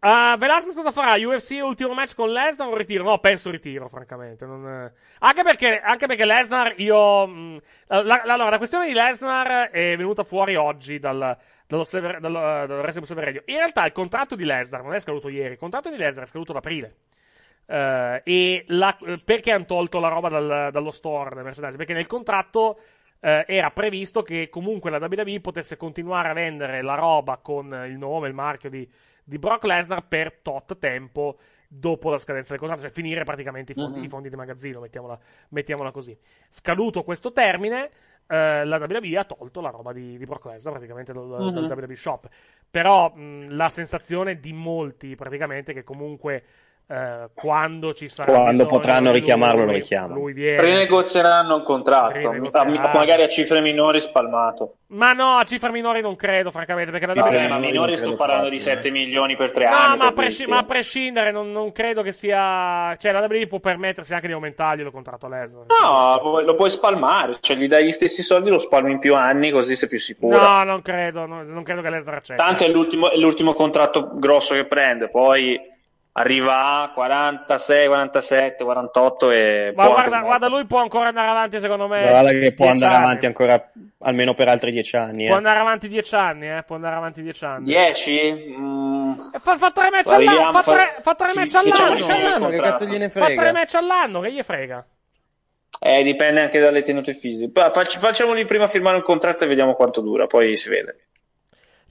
Speaker 1: Uh, Velasquez cosa farà? UFC ultimo match con Lesnar o ritiro? No, penso ritiro, francamente. Non, eh. Anche perché, anche perché Lesnar, io. mh, la, la- allora, la questione di Lesnar è venuta fuori oggi dal, dallo, Sever- eh, dal Wrestling Observer Radio. In realtà il contratto di Lesnar non è scaduto ieri, il contratto di Lesnar è scaduto ad aprile. Eh, e la- perché hanno tolto la roba dal- dallo store del merchandising? Perché nel contratto eh, era previsto che comunque la WWE potesse continuare a vendere la roba con il nome, il marchio di, di Brock Lesnar per tot tempo dopo la scadenza del contratto, cioè finire praticamente i fondi,
Speaker 7: Mhm.
Speaker 1: i fondi di magazzino, mettiamola, mettiamola così. Scaduto questo termine, eh, la WWE ha tolto la roba di, di Brock Lesnar praticamente dal, dal
Speaker 7: Mhm.
Speaker 1: WWE Shop. Però mh, la sensazione di molti praticamente che comunque eh, quando ci sarà
Speaker 4: Quando
Speaker 1: bisogno
Speaker 4: potranno
Speaker 1: di
Speaker 4: richiamarlo,
Speaker 1: lui,
Speaker 4: lo richiamano.
Speaker 1: lui viene.
Speaker 7: Rinegozieranno un contratto,
Speaker 1: Rinegozieranno.
Speaker 7: a- magari a cifre minori spalmato.
Speaker 1: Ma no, a cifre minori non credo, francamente, perché la
Speaker 7: Vabbè, ma minori
Speaker 4: non
Speaker 7: sto parlando di 7 milioni per 3
Speaker 1: No,
Speaker 7: anni.
Speaker 1: ma presci- ma a prescindere, non, non credo che sia. Cioè, la WWE può permettersi anche di aumentarglielo il contratto a Lesnar.
Speaker 7: No, lo puoi spalmare, cioè gli dai gli stessi soldi, lo spalmi in più anni, così sei più sicuro.
Speaker 1: No, non credo, no, non credo che Lesnar accetti.
Speaker 7: Tanto è l'ultimo, è l'ultimo contratto grosso che prende, poi arriva a 46, 47, 48 e
Speaker 1: Ma guarda, guarda, lui può ancora andare avanti, secondo me.
Speaker 4: Guarda che può andare
Speaker 1: anni.
Speaker 4: avanti ancora almeno per altri dieci anni.
Speaker 1: Può
Speaker 4: Eh.
Speaker 1: andare avanti dieci anni, eh. Può andare avanti dieci anni.
Speaker 7: 10? Mm,
Speaker 1: Fa, fa tre match all'anno. Fa tre, fa tre match all'anno.
Speaker 4: che cazzo gliene
Speaker 1: Fa tre
Speaker 4: frega?
Speaker 1: match all'anno, che gli frega?
Speaker 7: eh, dipende anche dalle tenute fisiche. Poi facci- facciamogli prima firmare un contratto e vediamo quanto dura, poi si vede.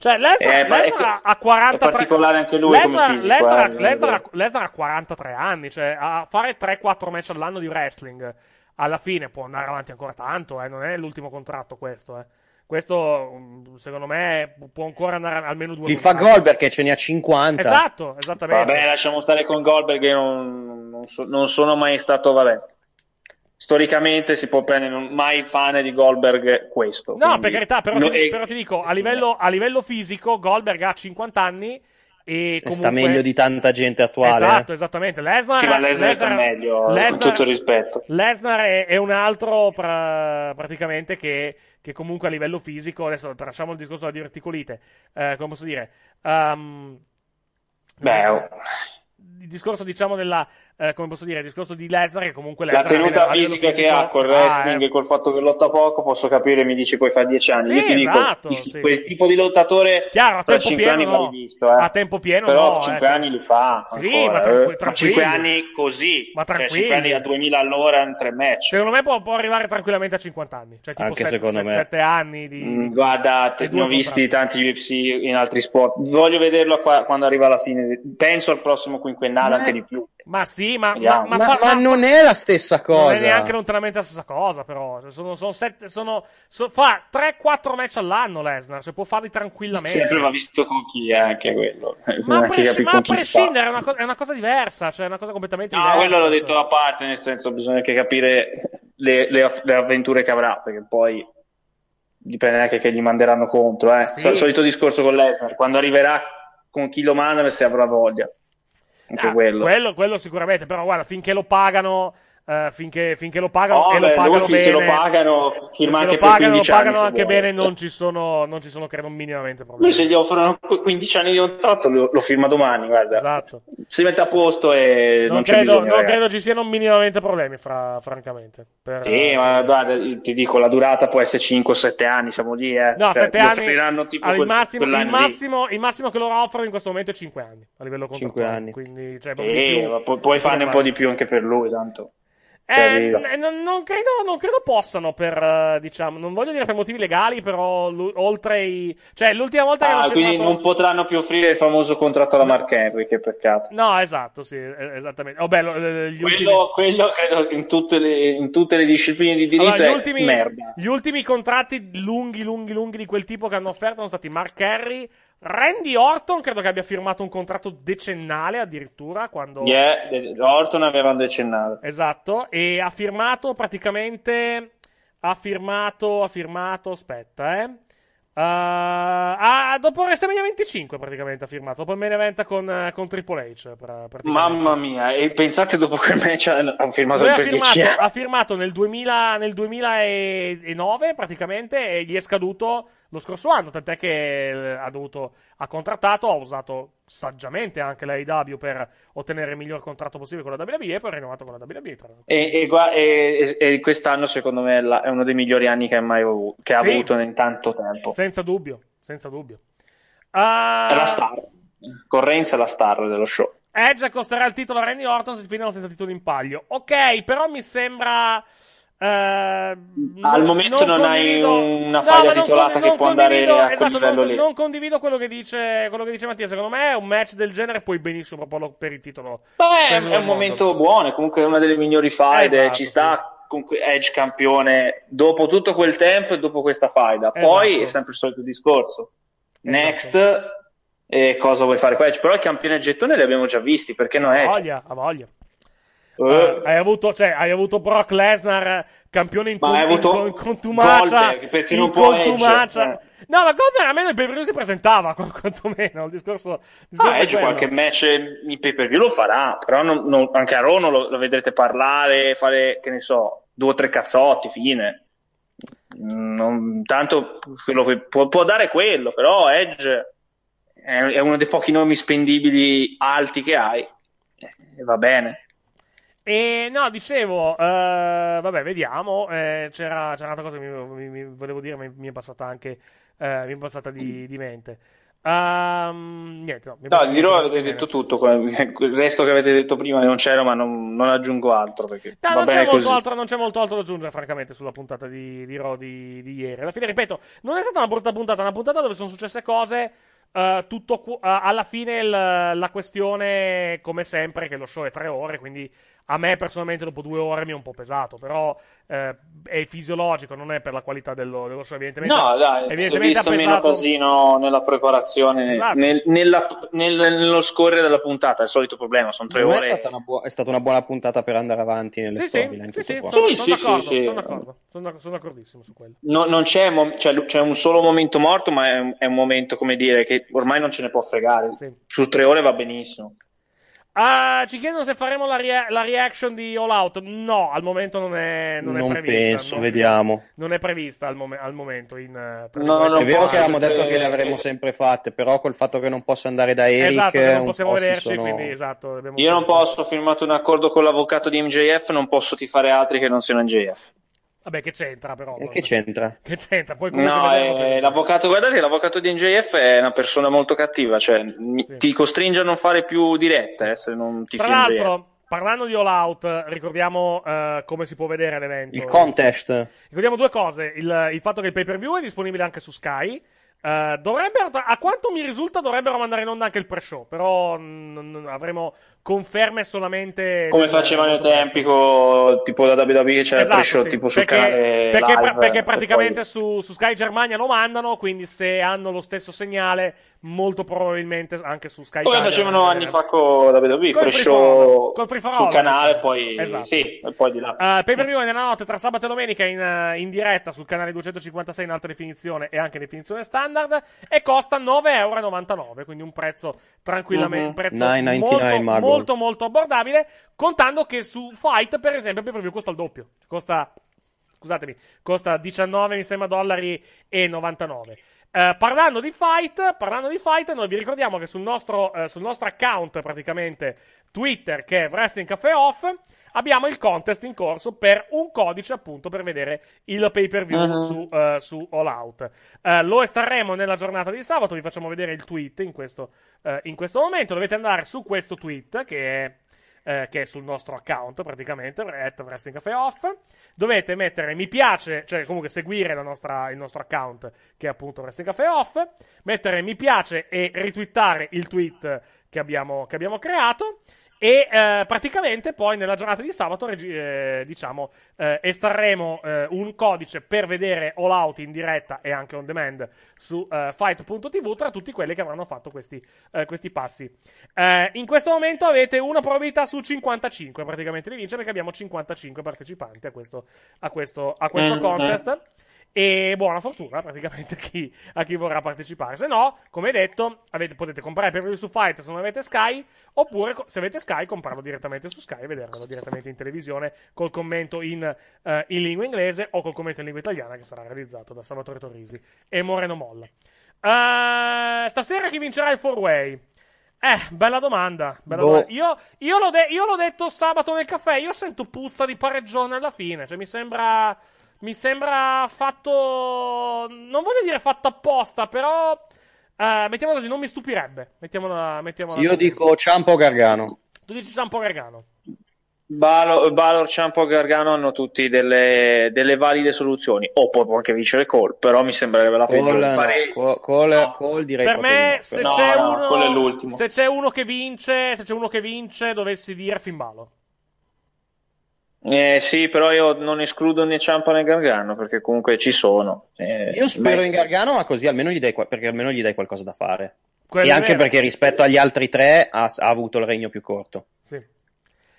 Speaker 1: Cioè, Lesnar,
Speaker 7: Eh,
Speaker 1: Lesnar
Speaker 7: che-
Speaker 1: ha 43
Speaker 7: è particolare anche lui come
Speaker 1: Lesnar,
Speaker 7: fisico,
Speaker 1: Lesnar,
Speaker 7: eh,
Speaker 1: Lesnar Lesnar ha 43 anni, cioè a fare 3-4 match all'anno di wrestling alla fine può andare avanti ancora tanto, eh, non è l'ultimo contratto questo, eh. Questo, mm, secondo me, può ancora andare almeno due
Speaker 4: Li fa. Goldberg che ce ne ha 50.
Speaker 1: Esatto, esattamente.
Speaker 7: Vabbè, lasciamo stare con Goldberg, io non, non so- non sono mai stato, vabbè. Storicamente si può prendere, non- mai fan di Goldberg questo.
Speaker 1: No,
Speaker 7: quindi-
Speaker 1: per carità, però,
Speaker 7: no,
Speaker 1: ti,
Speaker 7: e-
Speaker 1: però ti dico, a livello, a livello fisico, Goldberg ha 50 anni e comunque...
Speaker 4: Sta meglio di tanta gente attuale.
Speaker 1: Esatto,
Speaker 4: eh.
Speaker 1: esattamente. Lesnar,
Speaker 7: Sì, ma Lesnar sta meglio, eh, con tutto il rispetto.
Speaker 1: Lesnar è, è un altro pra- praticamente che, che comunque a livello fisico, adesso tracciamo il discorso della diverticolite, eh, come posso dire, ehm,
Speaker 7: Beh, oh.
Speaker 1: il discorso diciamo della, eh, come posso dire, il discorso di Lesnar che comunque
Speaker 7: la
Speaker 1: Lesnar a
Speaker 7: tenuta fisica che ha col
Speaker 1: ah,
Speaker 7: wrestling
Speaker 1: eh.
Speaker 7: e col fatto che lotta poco, posso capire, mi dici poi fa 10 anni.
Speaker 1: Sì,
Speaker 7: Io ti
Speaker 1: esatto,
Speaker 7: dico,
Speaker 1: sì.
Speaker 7: quel tipo di lottatore
Speaker 1: Chiaro, a
Speaker 7: tra
Speaker 1: tempo
Speaker 7: 5
Speaker 1: pieno
Speaker 7: anni
Speaker 1: no.
Speaker 7: va rivisto, eh.
Speaker 1: A tempo pieno
Speaker 7: Però
Speaker 1: no,
Speaker 7: 5
Speaker 1: eh.
Speaker 7: anni li fa.
Speaker 1: Sì,
Speaker 7: ancora,
Speaker 1: ma
Speaker 7: eh.
Speaker 1: tranquilli.
Speaker 7: 5 anni così,
Speaker 1: Ma
Speaker 7: cioè
Speaker 1: tranquilli.
Speaker 7: 5 anni a 2000 all'ora in tre match.
Speaker 1: Secondo me può, può arrivare tranquillamente a 50 anni. Cioè, tipo
Speaker 4: Anche
Speaker 1: 7,
Speaker 4: secondo me.
Speaker 1: 7 anni di.
Speaker 7: Mm, Guarda, ne ho visti tanti UFC in altri sport. Voglio vederlo qua- quando arriva alla fine. Penso al prossimo quinquennale,
Speaker 4: Ma-
Speaker 7: anche di più.
Speaker 1: Ma sì, ma, ma, ma
Speaker 4: Ma,
Speaker 1: fa-
Speaker 4: ma
Speaker 1: ma-
Speaker 4: non è la stessa cosa.
Speaker 1: non è neanche lontanamente la stessa cosa, però. Cioè, Sono, sono sette, sono, so- fa 3-4 match all'anno Lesnar, cioè può farli tranquillamente.
Speaker 7: Sempre va visto con chi è anche quello.
Speaker 1: ma <laughs> a, pres- prescindere, è una, co- è una cosa diversa, cioè è una cosa completamente
Speaker 7: No,
Speaker 1: diversa.
Speaker 7: quello l'ho
Speaker 1: cioè.
Speaker 7: detto a parte, nel senso bisogna anche capire le, le- le avventure che avrà, perché poi dipende anche che gli manderanno contro. Eh.
Speaker 1: Sì.
Speaker 7: Sol- solito discorso con Lesnar, quando arriverà con chi lo manda se avrà voglia. Anche
Speaker 1: Ah,
Speaker 7: quello.
Speaker 1: quello. quello sicuramente, però guarda, finché lo pagano, eh, finché, finché lo pagano
Speaker 7: Oh,
Speaker 1: e lo
Speaker 7: beh,
Speaker 1: pagano
Speaker 7: lui
Speaker 1: bene,
Speaker 7: se lo pagano, firma anche
Speaker 1: lo
Speaker 7: per
Speaker 1: pagano,
Speaker 7: 15
Speaker 1: lo pagano anche
Speaker 7: vuole.
Speaker 1: bene, non ci sono, non ci sono credo minimamente
Speaker 7: Lui
Speaker 1: problemi.
Speaker 7: se gli offrono qu- 15 anni di contratto lo, lo firma domani, guarda.
Speaker 1: Esatto.
Speaker 7: Si mette a posto e non,
Speaker 1: Non,
Speaker 7: c'è
Speaker 1: credo,
Speaker 7: bisogno,
Speaker 1: non
Speaker 7: ragazzi.
Speaker 1: credo ci siano minimamente problemi, fra- francamente. Per-
Speaker 7: Sì, ma guarda, ti dico, la durata può essere 5-7 anni, siamo lì, eh.
Speaker 1: No,
Speaker 7: Cioè,
Speaker 1: 7
Speaker 7: lo
Speaker 1: anni.
Speaker 7: tipo quel-
Speaker 1: massimo, il, massimo, il massimo che loro offrono in questo momento è 5 anni a livello
Speaker 4: Cinque
Speaker 1: contrattuale.
Speaker 4: anni.
Speaker 1: Quindi, cioè,
Speaker 7: Sì,
Speaker 1: più.
Speaker 7: puoi farne un po' di più anche per lui, tanto. Cioè,
Speaker 1: Eh, n- non, non credo, non credo possano per, eh, diciamo, non voglio dire per motivi legali, però lu- oltre i... Cioè, l'ultima volta che
Speaker 7: Ah,
Speaker 1: hanno
Speaker 7: quindi
Speaker 1: firmato-
Speaker 7: non potranno più offrire il famoso contratto alla Mark Henry, che peccato.
Speaker 1: No, esatto, sì, esattamente. Oh, bello, eh, gli ultimi...
Speaker 7: Quello, quello credo che in tutte, le, in tutte le discipline di diritto
Speaker 1: Allora, gli,
Speaker 7: è
Speaker 1: ultimi,
Speaker 7: merda.
Speaker 1: gli ultimi contratti lunghi, lunghi, lunghi di quel tipo che hanno offerto sono stati Mark Henry, Randy Orton, credo che abbia firmato un contratto decennale addirittura, quando...
Speaker 7: Yeah, Orton aveva un decennale.
Speaker 1: Esatto, e ha firmato praticamente. Ha firmato. Ha firmato. Aspetta, eh. Uh, ah, dopo WrestleMania 25 praticamente ha firmato. Dopo il main event con, con Triple H. pra-.
Speaker 7: Mamma mia, e pensate dopo quel match ha firmato
Speaker 1: Lui
Speaker 7: il
Speaker 1: ha
Speaker 7: per 10
Speaker 1: firmato, ha firmato nel, 2000, nel 2009 praticamente e gli è scaduto lo scorso anno, tant'è che eh, ha dovuto ha contrattato, ha usato saggiamente anche la AEW per ottenere il miglior contratto possibile con la WWE e poi ha rinnovato con la WWE.
Speaker 7: E, e e- quest'anno secondo me è, è uno dei migliori anni che, ha mai avuto, che ha
Speaker 1: Sì.
Speaker 7: avuto in tanto tempo.
Speaker 1: Senza dubbio, senza dubbio.
Speaker 7: È
Speaker 1: Ah,
Speaker 7: la star. Con Reigns è la star dello show.
Speaker 1: Edge accosterà il titolo a Randy Orton se si finirà senza titolo in palio. Ok, però mi sembra. Eh,
Speaker 7: Al
Speaker 1: non-
Speaker 7: momento non hai
Speaker 1: condivido-
Speaker 7: una
Speaker 1: No,
Speaker 7: faglia
Speaker 1: non
Speaker 7: titolata
Speaker 1: con-
Speaker 7: che
Speaker 1: non
Speaker 7: può andare a quel
Speaker 1: esatto,
Speaker 7: livello
Speaker 1: non,
Speaker 7: lì.
Speaker 1: non condivido quello che, dice, quello che dice Mattia. Secondo me un match del genere puoi benissimo proporlo per il titolo.
Speaker 7: Beh, è, è un momento buono, è comunque una delle migliori faide,
Speaker 1: Esatto,
Speaker 7: ci sta comunque Edge campione dopo tutto quel tempo e dopo questa faida. Poi
Speaker 1: Esatto.
Speaker 7: è sempre il solito discorso. Next, e cosa vuoi fare con Edge? Però il campione a gettone li abbiamo già visti, perché no Edge?
Speaker 1: voglia, ha voglia.
Speaker 7: Eh,
Speaker 1: Eh, hai, avuto, cioè, hai avuto Brock Lesnar, campione in, con- in- in contumacia.
Speaker 7: Goldberg, perché
Speaker 1: in
Speaker 7: non può
Speaker 1: contumacia.
Speaker 7: Edge,
Speaker 1: No, ma Goldberg almeno il pay per view si presentava, qu- <laughs> quantomeno. Il discorso, il discorso
Speaker 7: Ah, Edge qualche match in pay per view lo farà, però non- non- anche a Raw non lo, lo vedrete parlare, fare, che ne so, due o tre cazzotti, fine. Non- tanto quello che può, può dare quello, però Edge è, è uno dei pochi nomi spendibili alti che hai. E va bene.
Speaker 1: E no, dicevo, eh, vabbè, vediamo. eh, c'era, c'era un'altra cosa che mi, mi- mi volevo dire, ma mi è passata anche eh, mi è passata di, di mente. Ehm, niente, no,
Speaker 7: No, di
Speaker 1: di
Speaker 7: avete detto tutto, il resto che avete detto prima non c'era, ma non, non aggiungo altro perché
Speaker 1: No, non, c'è altro, non c'è molto altro da aggiungere, francamente, sulla puntata di, di Raw di, di ieri. Alla fine, ripeto, non è stata una brutta puntata, una puntata dove sono successe cose eh, tutto eh, alla fine il- la questione, come sempre, che lo show è tre ore, quindi a me personalmente dopo due ore mi è un po' pesato, però eh, è fisiologico, non è per la qualità dello, dello show, evidentemente.
Speaker 7: No, dai,
Speaker 1: evidentemente
Speaker 7: visto
Speaker 1: ha
Speaker 7: meno
Speaker 1: pesato-
Speaker 7: casino nella preparazione,
Speaker 1: Esatto.
Speaker 7: nel- nella- nel- nello scorrere della puntata, è il solito problema, sono tre ore.
Speaker 4: È stata, una buo- è stata una buona puntata per andare avanti nelle
Speaker 1: Sì, sì,
Speaker 4: storyline.
Speaker 1: sì, sì,
Speaker 4: tutto qua.
Speaker 1: sono,
Speaker 7: Sì,
Speaker 1: sono
Speaker 7: sì,
Speaker 1: d'accordo,
Speaker 7: sì,
Speaker 1: sono d'accordo, sono d'ac- sono d'accordissimo su quello.
Speaker 7: No- non c'è, mom- cioè, c'è un solo momento morto, ma è un, è un momento, come dire, che ormai non ce ne può fregare.
Speaker 1: Sì.
Speaker 7: Su tre ore va benissimo.
Speaker 1: Ah, ci chiedono se faremo la, rea- la reaction di All Out. No, al momento non è, non è
Speaker 4: Non
Speaker 1: prevista.
Speaker 4: penso,
Speaker 1: non-
Speaker 4: vediamo.
Speaker 1: Non è prevista al, mom- al momento. In, tra
Speaker 7: No, non
Speaker 4: È vero che avevamo
Speaker 7: essere-
Speaker 4: detto che le avremmo sempre fatte, però col fatto che non posso andare da Eric
Speaker 1: Esatto, che non
Speaker 4: un
Speaker 1: possiamo
Speaker 4: po' si
Speaker 1: vederci,
Speaker 4: sono-
Speaker 1: quindi esatto.
Speaker 7: Io non posso, ho firmato un accordo con l'avvocato di MJF, non posso tifare altri che non siano MJF.
Speaker 1: Vabbè, che c'entra però?
Speaker 4: E che c'entra?
Speaker 1: Che c'entra? Poi
Speaker 7: No, eh,
Speaker 1: che-
Speaker 7: l'avvocato, guardate, l'avvocato di MJF è una persona molto cattiva, cioè
Speaker 1: Sì.
Speaker 7: ti costringe a non fare più dirette eh, se non ti
Speaker 1: Tra l'altro, parlando di All Out, ricordiamo eh, come si può vedere l'evento.
Speaker 4: Il contest.
Speaker 1: Ricordiamo due cose: il, il fatto che il pay per view è disponibile anche su Sky. Eh, dovrebbero, a quanto mi risulta, dovrebbero mandare in onda anche il pre-show. Però mm, avremo conferme solamente.
Speaker 7: Come facevano ai
Speaker 1: presto.
Speaker 7: tempi, co- tipo da WWE, c'era
Speaker 1: Esatto, sì,
Speaker 7: tipo sul
Speaker 1: perché,
Speaker 7: canale
Speaker 1: perché,
Speaker 7: live,
Speaker 1: perché praticamente
Speaker 7: poi-
Speaker 1: su, su Sky Germania lo mandano. Quindi, se hanno lo stesso segnale, molto probabilmente anche su Sky
Speaker 7: Come
Speaker 1: Italia
Speaker 7: facevano anni fa con WWE, pre-show
Speaker 1: free for all, col free
Speaker 7: sul canale, poi
Speaker 1: Esatto.
Speaker 7: sì, e poi di là.
Speaker 1: Uh, pay per view nella notte tra sabato e domenica in, eh, in diretta sul canale 256 in alta definizione e anche in definizione standard e costa 9,99€, quindi un prezzo tranquillamente,
Speaker 7: Mhm.
Speaker 1: un prezzo
Speaker 4: 9,99
Speaker 1: molto, molto molto abbordabile, contando che su Fight per esempio il pay per view costa il doppio, costa scusatemi, costa 19 mi sembra dollari e 99. Eh, parlando di fight, parlando di fight, noi vi ricordiamo che sul nostro, eh, sul nostro account, praticamente Twitter, che è Wrestling Cafe Off, abbiamo il contest in corso per un codice, appunto, per vedere il pay per view
Speaker 7: Mhm.
Speaker 1: su, eh, su All Out. Eh, lo estrarremo nella giornata di sabato, vi facciamo vedere il tweet in questo, eh, in questo momento. Dovete andare su questo tweet, che è eh, che è sul nostro account praticamente, at Wrestling Cafe Off. Dovete mettere mi piace, cioè comunque seguire nostra- il nostro account che è appunto Wrestling Cafe Off, mettere mi piace e retweetare il tweet che abbiamo, che abbiamo creato. E eh, praticamente poi nella giornata di sabato eh, diciamo eh, estrarremo eh, un codice per vedere All Out in diretta e anche on demand su eh, fight.tv tra tutti quelli che avranno fatto questi, eh, questi passi. In questo momento avete una probabilità su 55 praticamente di vincere perché abbiamo 55 partecipanti a questo, a questo, a questo contest. E buona fortuna praticamente a <laughs> chi, a chi vorrà partecipare. Se no, come detto, avete- potete comprare per view su Fight se non avete Sky, oppure se avete Sky, comprarlo direttamente su Sky e vederlo direttamente in televisione col commento in, eh, in lingua inglese o col commento in lingua italiana che sarà realizzato da Salvatore Torrisi e Moreno Molla. Eh, stasera chi vincerà il 4-way? Eh, bella domanda. bella
Speaker 4: Boh.
Speaker 1: domanda. Io, io l'ho de- io l'ho detto sabato nel caffè. Io sento puzza di pareggione alla fine. Cioè, mi sembra. Mi sembra fatto. Non voglio dire fatto apposta, però. eh, mettiamola così, non mi stupirebbe. Mettiamola, mettiamola
Speaker 4: Io
Speaker 1: così.
Speaker 4: dico Ciampo Gargano.
Speaker 1: Tu dici Ciampo Gargano.
Speaker 7: Balor, Balor, Ciampo e Gargano hanno tutti delle, delle valide soluzioni. O può anche vincere Cole, però mi sembrerebbe la
Speaker 4: Cole,
Speaker 7: peggiore.
Speaker 4: no,
Speaker 7: Pare-
Speaker 4: Cole, Cole- Cole direi
Speaker 1: Per me,
Speaker 4: no,
Speaker 1: se.
Speaker 7: No,
Speaker 1: c'è
Speaker 7: no,
Speaker 1: uno.
Speaker 7: l'ultimo.
Speaker 1: Se c'è uno che vince, se c'è uno che vince, dovessi dire Finn Balor.
Speaker 7: Eh, sì, però io non escludo né Ciampa né Gargano perché comunque ci sono. Eh,
Speaker 4: Io spero in Gargano, ma così almeno gli dai, perché almeno gli dai qualcosa da fare.
Speaker 1: Quello
Speaker 4: e anche
Speaker 1: vero.
Speaker 4: perché rispetto agli altri tre ha, ha avuto il regno più corto.
Speaker 1: Sì.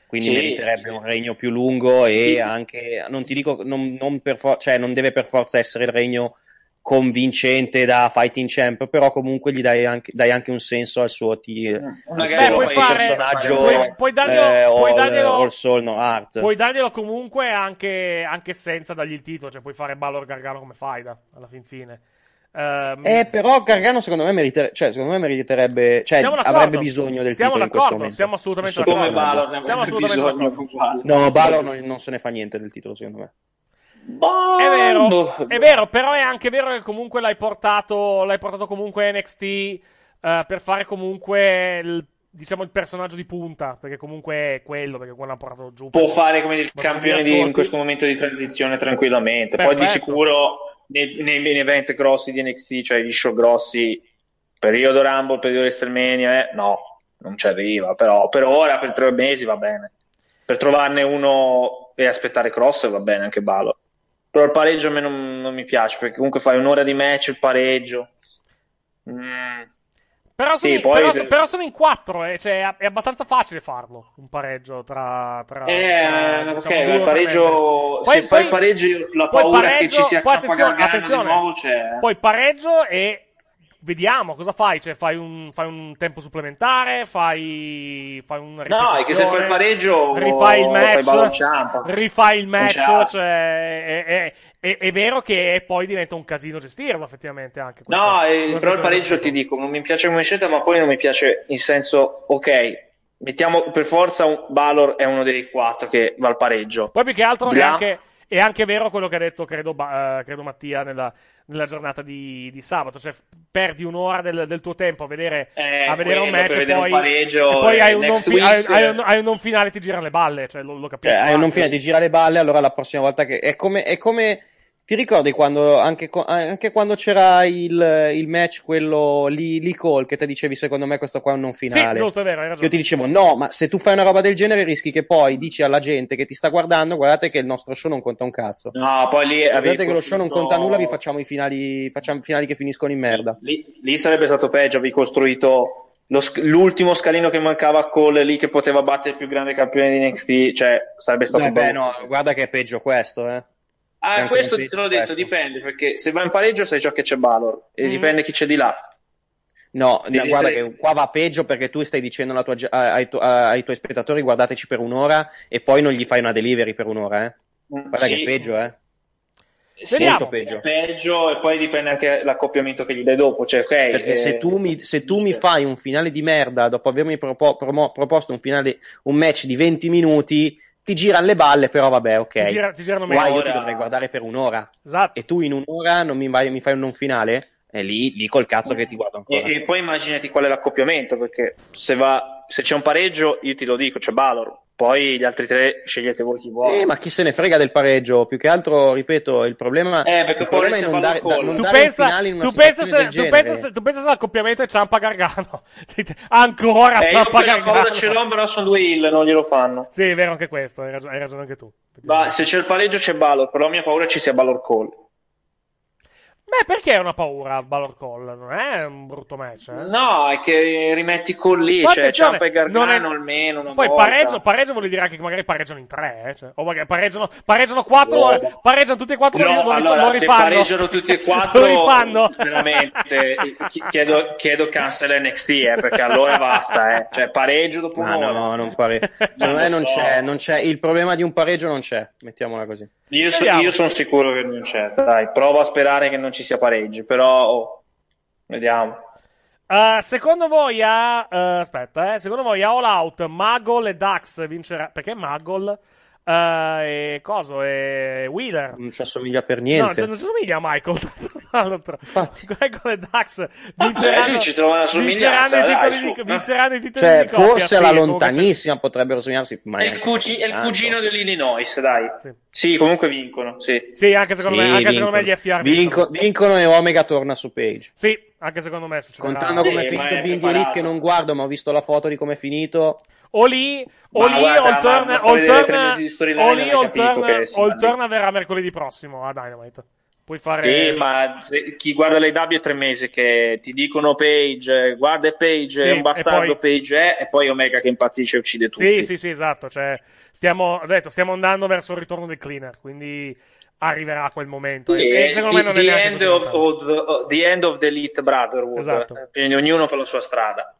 Speaker 4: Quindi
Speaker 7: Sì,
Speaker 4: meriterebbe
Speaker 7: sì.
Speaker 4: un regno più lungo e
Speaker 7: Sì.
Speaker 4: anche, non ti dico, non, non per for- cioè non deve per forza essere il regno convincente da fighting champ, però comunque gli dai anche, dai anche un senso al suo, ti, al suo
Speaker 1: puoi
Speaker 7: poi-
Speaker 1: fare-
Speaker 4: personaggio
Speaker 1: puoi- puoi darglielo-
Speaker 4: eh,
Speaker 1: puoi darglielo-
Speaker 4: all soul, no art.
Speaker 1: Puoi darglielo comunque anche, anche senza dargli il titolo. Cioè, puoi fare Balor Gargano come faida alla fin fine. Ehm,
Speaker 4: Eh, però Gargano secondo me, merite- cioè, secondo me meriterebbe, cioè avrebbe bisogno del
Speaker 1: siamo
Speaker 4: titolo in questo momento.
Speaker 1: Siamo assolutamente
Speaker 7: come
Speaker 1: d'accordo.
Speaker 7: Balor
Speaker 1: Siamo assolutamente d'accordo.
Speaker 4: No, Balor non, non se ne fa niente del titolo, secondo me.
Speaker 1: È vero,
Speaker 7: Boh.
Speaker 1: è vero, però è anche vero che comunque l'hai portato, l'hai portato comunque NXT eh, per fare comunque il, diciamo il personaggio di punta, perché comunque è quello, perché quello l'ha portato giù.
Speaker 7: può fare come il campione di, in questo momento di transizione tranquillamente. Poi di
Speaker 1: Perfetto.
Speaker 7: sicuro nei, nei main event grossi di NXT, cioè gli show grossi, Periodo Rumble, periodo WrestleMania, eh, no, non ci arriva, però per ora, per tre mesi va bene. Per trovarne uno e aspettare cross va bene anche Balor. Però il pareggio a me non, non mi piace, perché comunque fai un'ora di match, il pareggio. Mm.
Speaker 1: Però sono,
Speaker 7: Sì,
Speaker 1: in,
Speaker 7: poi-
Speaker 1: però, però sono in quattro, eh, cioè, è- abbastanza facile farlo. Un pareggio tra. tra
Speaker 7: Eh,
Speaker 1: tra,
Speaker 7: ok,
Speaker 1: diciamo,
Speaker 7: ma
Speaker 1: due
Speaker 7: il pareggio, se fai il pareggio, io- la
Speaker 1: poi
Speaker 7: paura
Speaker 1: pareggio-
Speaker 7: che ci sia
Speaker 1: poi
Speaker 7: Gargano di nuovo c'è.
Speaker 1: Poi pareggio e vediamo cosa fai. Cioè, fai un, fai un tempo supplementare, fai, fai una
Speaker 7: No, è che se fai il pareggio,
Speaker 1: rifai il match, rifai il match. Cioè, è, è- è- è vero che poi diventa un casino gestirlo, effettivamente. Anche
Speaker 7: No, eh, però il pareggio ti dico, non mi piace come scelta, ma poi non mi piace in senso, ok, mettiamo per forza un Valor è uno dei quattro che va al pareggio.
Speaker 1: Poi più che altro è
Speaker 7: Bla-
Speaker 1: anche, è anche vero quello che ha detto, credo, eh, credo Mattia, nella, nella giornata di, di sabato. Cioè, perdi un'ora del, del tuo tempo a vedere,
Speaker 7: Eh,
Speaker 1: a vedere un match e poi,
Speaker 7: un pareggio,
Speaker 1: e poi
Speaker 7: eh,
Speaker 1: hai, un non fi- hai- hai
Speaker 7: eh.
Speaker 1: un, hai un non finale e ti girano le balle. Cioè, lo, lo capisco.
Speaker 4: Cioè, hai un non fine, ti gira le balle, allora la prossima volta che... È come... È come... Ti ricordi quando, anche, anche quando c'era il, il match, quello lì, lì Call, che te dicevi secondo me questo qua è un non finale?
Speaker 1: Sì, giusto, è vero, hai ragione.
Speaker 4: Io ti dicevo, no, ma se tu fai una roba del genere rischi che poi dici alla gente che ti sta guardando, guardate che il nostro show non conta un cazzo.
Speaker 7: No, poi lì avevi
Speaker 4: Guardate che lo show non conta nulla, vi facciamo i finali, facciamo i finali che finiscono in merda.
Speaker 7: Lì, lì sarebbe stato peggio, avevi costruito lo sc- l'ultimo scalino che mancava a Cole lì che poteva battere il più grande campione di NXT, cioè sarebbe stato
Speaker 4: Beh, beh, no, guarda che è peggio questo, eh.
Speaker 7: Ah, questo te l'ho detto,
Speaker 4: questo.
Speaker 7: dipende, perché se va in pareggio sai già che c'è Balor, e
Speaker 1: Mm.
Speaker 7: dipende chi c'è di là.
Speaker 4: No, no, guarda che qua va peggio perché tu stai dicendo alla tua ai, tu- ai tuoi spettatori guardateci per un'ora e poi non gli fai una delivery per un'ora, eh. Guarda
Speaker 7: Sì.
Speaker 4: che è peggio, eh.
Speaker 7: Sì,
Speaker 4: peggio.
Speaker 7: peggio e poi dipende anche l'accoppiamento che gli dai dopo, cioè ok,
Speaker 4: Perché
Speaker 7: eh,
Speaker 4: se tu, mi, se tu mi fai un finale di merda dopo avermi propo- promo- proposto un, finale, un match di 20 minuti, ti girano le balle, però vabbè, ok.
Speaker 1: Ti, gira- ti girano
Speaker 4: Qua
Speaker 1: meglio.
Speaker 4: io
Speaker 7: Ora-
Speaker 4: ti dovrei guardare per un'ora.
Speaker 1: Esatto.
Speaker 4: E tu in un'ora non mi, mi fai un non finale? E lì, lì col cazzo che ti guardo ancora.
Speaker 7: E, e poi immaginati qual è l'accoppiamento, perché se, va, se c'è un pareggio, io te lo dico, c'è Balor, poi gli altri tre scegliete voi chi vuole.
Speaker 4: Eh, ma chi se ne frega del pareggio? Più che altro, ripeto, il problema,
Speaker 7: Eh, perché
Speaker 4: il problema è non dare, da- non
Speaker 1: Tu
Speaker 4: dare
Speaker 1: pensa,
Speaker 4: un finale in una
Speaker 1: tu, pensa se,
Speaker 4: del
Speaker 1: tu, pensa se, tu pensa se l'accoppiamento è Ciampa Gargano. <laughs> Ancora
Speaker 7: Eh, io
Speaker 1: Ciampa
Speaker 7: quella
Speaker 1: Gargano.
Speaker 7: paura ce l'ho, però sono due hill, non glielo fanno.
Speaker 1: Sì, è vero anche questo, hai ragione, hai ragione anche tu.
Speaker 7: Ma se c'è il pareggio c'è Balor, però la mia paura è ci sia Balor Call.
Speaker 1: Beh, perché è una paura Balor Call? Non è un brutto match, eh?
Speaker 7: No, è che rimetti Call lì,
Speaker 1: Poi
Speaker 7: cioè Ciampa e Gargano
Speaker 1: non è-
Speaker 7: almeno una
Speaker 1: Poi
Speaker 7: volta.
Speaker 1: pareggio, pareggio vuol dire anche che magari pareggiano in tre, eh? cioè, o magari pareggiano, pareggiano quattro,
Speaker 7: No.
Speaker 1: pareggiano tutti e quattro,
Speaker 7: No,
Speaker 1: lo, lo,
Speaker 7: allora,
Speaker 1: lo
Speaker 7: se
Speaker 1: rifanno.
Speaker 7: pareggiano tutti e <laughs> quattro,
Speaker 1: lo rifanno.
Speaker 7: veramente chi- chiedo, chiedo cancel NXT, eh, perché allora basta, eh. Cioè, pareggio dopo
Speaker 4: Ma
Speaker 7: un'ora.
Speaker 4: no, non pare. Secondo me non
Speaker 7: so.
Speaker 4: c'è, non c'è. Il problema di un pareggio non c'è, mettiamola così.
Speaker 7: Io, so- io sono sicuro che non c'è. Dai, provo a sperare che non ci sia pareggi, però oh, vediamo.
Speaker 1: Uh, secondo voi a. uh, aspetta, eh. Secondo voi a All Out, Magol e Dax vincerà. Perché Magol? Uh, e coso? E Wheeler.
Speaker 4: Non ci assomiglia per
Speaker 1: No,
Speaker 4: niente.
Speaker 1: cioè, non ci somiglia a Michael. <laughs>
Speaker 4: Infatti.
Speaker 1: Magol e Dax
Speaker 7: Eh,
Speaker 1: vinceranno,
Speaker 7: somiglianza,
Speaker 1: vinceranno, i
Speaker 7: dai,
Speaker 1: titoli
Speaker 7: su.
Speaker 1: di, vinceranno i titoli
Speaker 4: Cioè,
Speaker 1: di coppia.
Speaker 4: forse
Speaker 1: sì,
Speaker 4: alla
Speaker 1: se-
Speaker 4: lontanissima potrebbero somigliarsi. Ma
Speaker 7: È il, cugi- è il cugino dell'Illinois, dai.
Speaker 1: Sì.
Speaker 7: Sì, comunque vincono, sì.
Speaker 1: Sì, anche secondo
Speaker 4: Sì,
Speaker 1: me, anche secondo me gli. FTR
Speaker 4: Vinco-
Speaker 1: vincono.
Speaker 4: vincono e Omega torna su Page.
Speaker 1: Sì, anche secondo me succederà.
Speaker 4: Contando come è
Speaker 7: Sì,
Speaker 4: finito Bindi. Elite, che non guardo, ma ho visto la foto di come è finito.
Speaker 1: O lì, o
Speaker 7: Ma
Speaker 1: lì,
Speaker 7: guarda,
Speaker 1: o il
Speaker 7: ma
Speaker 1: turn, o il turn verrà mercoledì prossimo a Dynamite. Puoi fare...
Speaker 7: Sì, ma se- chi guarda le W è tre mesi che ti dicono Page, eh, guarda Page,
Speaker 1: Sì,
Speaker 7: è un bastardo
Speaker 1: poi-
Speaker 7: Page è, e poi Omega che impazzisce e uccide tutti.
Speaker 1: Sì, sì, sì, esatto. Cioè, stiamo, detto, stiamo andando verso il ritorno del cleaner, quindi arriverà quel momento. E, e
Speaker 7: E
Speaker 1: secondo me
Speaker 7: the,
Speaker 1: non è
Speaker 7: the end of, of the, the end of the Elite Brotherhood.
Speaker 1: Esatto.
Speaker 7: Eh, Quindi ognuno per la sua strada.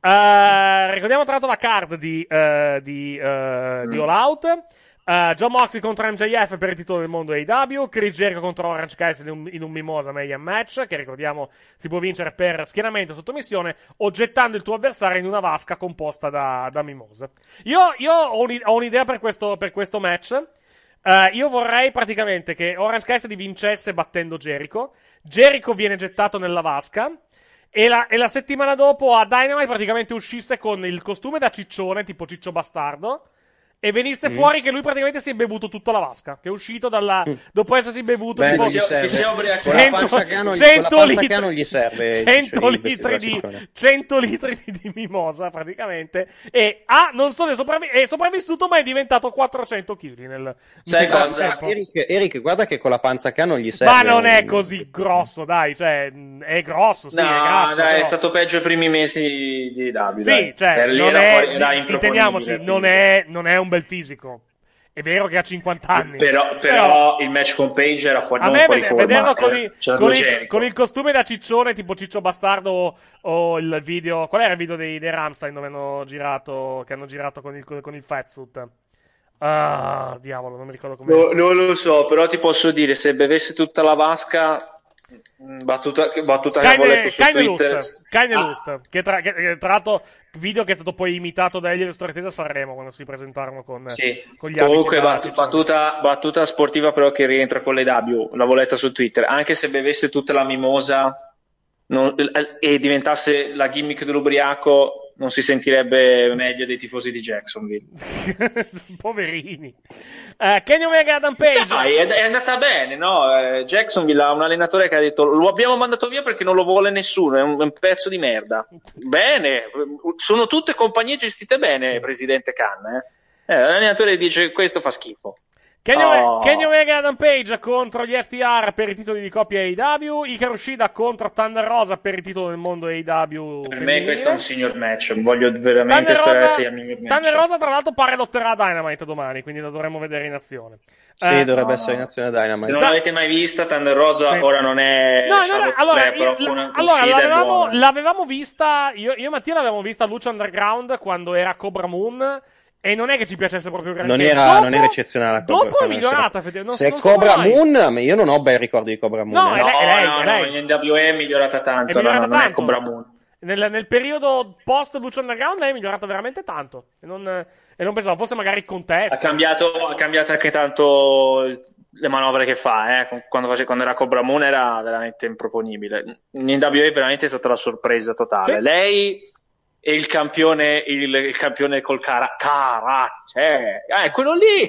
Speaker 1: Eh, ricordiamo tra l'altro la card di, eh, di, eh,
Speaker 7: Mm.
Speaker 1: di All Out. Eh, John Moxley contro MJF per il titolo del mondo AEW. Chris Jericho contro Orange Cassidy in un, in un mimosa Mayhem match. Che ricordiamo si può vincere per schieramento sottomissione o gettando il tuo avversario in una vasca composta da, da mimose. Io, io ho, un- ho un'idea per questo, per questo match. Eh, io vorrei praticamente che Orange Cassidy vincesse battendo Jericho. Jericho viene gettato nella vasca. E la, e la settimana dopo a Dynamite praticamente uscisse con il costume da ciccione, tipo Ciccio Bastardo. E venisse
Speaker 4: Mm.
Speaker 1: fuori che lui praticamente si è bevuto tutta la vasca, che è uscito dalla... dopo essersi bevuto
Speaker 4: Beh,
Speaker 1: tipo
Speaker 4: non gli serve.
Speaker 7: si è ubriacato.
Speaker 4: Con la pancia che con la
Speaker 1: 100
Speaker 4: pancia
Speaker 1: litri,
Speaker 4: che hanno gli serve il
Speaker 1: 100
Speaker 4: ciccione, il
Speaker 1: litri di,
Speaker 4: ciccione.
Speaker 1: 100 litri di, mimosa praticamente e ah, non solo è, sopravvi- è sopravvissuto ma è diventato 400 kg nel,
Speaker 7: Sai
Speaker 1: nel
Speaker 7: cosa?
Speaker 4: Eric, Eric, guarda che con la panza che hanno gli serve.
Speaker 1: ma non è così grosso dai cioè è grosso sì,
Speaker 7: No,
Speaker 1: è grasso
Speaker 7: dai,
Speaker 1: però-
Speaker 7: è stato peggio i primi mesi di Davide.
Speaker 1: sì cioè
Speaker 7: Per lì
Speaker 1: non è,
Speaker 7: fuori- era
Speaker 1: non è, non è un bel fisico. È vero che ha 50 anni.
Speaker 7: Però, però il match con Page era fuori,
Speaker 1: A
Speaker 7: non
Speaker 1: me
Speaker 7: fuori forma.
Speaker 1: vederlo con,
Speaker 7: eh,
Speaker 1: con, il, con il costume da ciccione tipo Ciccio Bastardo o, o il video qual era il video dei, dei Ramstein dove hanno girato che hanno girato con il, con il fatsuit? Ah diavolo non mi ricordo come
Speaker 7: No, non lo so, però ti posso dire, se bevesse tutta la vasca, battuta, battuta che avevo
Speaker 1: Keine,
Speaker 7: letto su
Speaker 1: Keine
Speaker 7: Twitter,
Speaker 1: Lust,
Speaker 7: Ah,
Speaker 1: Lust, che tra, che- che tra l'altro video che è stato poi imitato da Elio Storetese a Sanremo quando si presentarono con,
Speaker 7: Sì.
Speaker 1: con gli abiti
Speaker 7: Comunque, bat- battuta, battuta sportiva, però che rientra con le W. L'avevo letta su Twitter. Anche se bevesse tutta la mimosa non- e diventasse la gimmick dell'ubriaco, non si sentirebbe meglio dei tifosi di Jacksonville. <laughs>
Speaker 1: poverini eh, Kenny Omega Adam Page
Speaker 7: Dai, è, è andata bene, no? Eh, Jacksonville ha un allenatore che ha detto lo abbiamo mandato via perché non lo vuole nessuno, è un, è un pezzo di merda. Bene, sono tutte compagnie gestite bene, presidente Khan. Eh? Eh, l'allenatore dice questo fa schifo.
Speaker 1: Kenny,
Speaker 7: Oh.
Speaker 1: Kenny Omega e Adam Page contro gli FTR per i titoli di coppia AEW. Ikaru Shida contro Thunder Rosa per il titolo del mondo AEW.
Speaker 7: Per me
Speaker 1: femminile.
Speaker 7: questo è un signor match, voglio veramente
Speaker 1: Thunder
Speaker 7: sperare
Speaker 1: Rosa,
Speaker 7: sia il miglior match.
Speaker 1: Thunder Rosa, tra l'altro, pare lotterà a Dynamite domani, quindi lo dovremo vedere in azione.
Speaker 4: Sì,
Speaker 1: Eh,
Speaker 4: dovrebbe
Speaker 7: no,
Speaker 4: essere in azione Dynamite.
Speaker 7: Se non l'avete mai vista, Thunder Rosa
Speaker 1: Sì.
Speaker 7: ora non è
Speaker 1: No, no, allora,
Speaker 7: Flair,
Speaker 1: io- la- allora, l'avevamo,
Speaker 7: buona.
Speaker 1: l'avevamo vista, io, io e Mattia l'avevamo vista a Lucha Underground quando era Cobra Moon. E non è che ci piacesse proprio granché.
Speaker 4: Non era,
Speaker 1: Dopo-
Speaker 4: non era eccezionale. Cobra-
Speaker 1: Dopo è migliorata,
Speaker 4: se-
Speaker 1: effettivamente. Non-
Speaker 4: Se
Speaker 1: non
Speaker 4: Cobra
Speaker 1: mai.
Speaker 4: Moon, io non ho bei ricordi di Cobra Moon.
Speaker 1: No,
Speaker 4: eh.
Speaker 1: è lei, è lei,
Speaker 7: no,
Speaker 1: è
Speaker 7: no,
Speaker 1: lei.
Speaker 7: in NWA è migliorata
Speaker 1: È
Speaker 7: tanto, no,
Speaker 1: migliorata
Speaker 7: no, non è
Speaker 1: tanto.
Speaker 7: Cobra Moon.
Speaker 1: Nel, nel periodo post Lucha Underground lei è migliorata veramente tanto. E non, e non pensavo fosse magari il contesto.
Speaker 7: Ha cambiato, ha cambiato anche tanto le manovre che fa, eh. quando, face- quando era Cobra Moon era veramente improponibile. In NWA veramente è stata la sorpresa totale.
Speaker 1: Sì.
Speaker 7: Lei e il campione, il, il campione col cara, Caracce, eh, quello lì,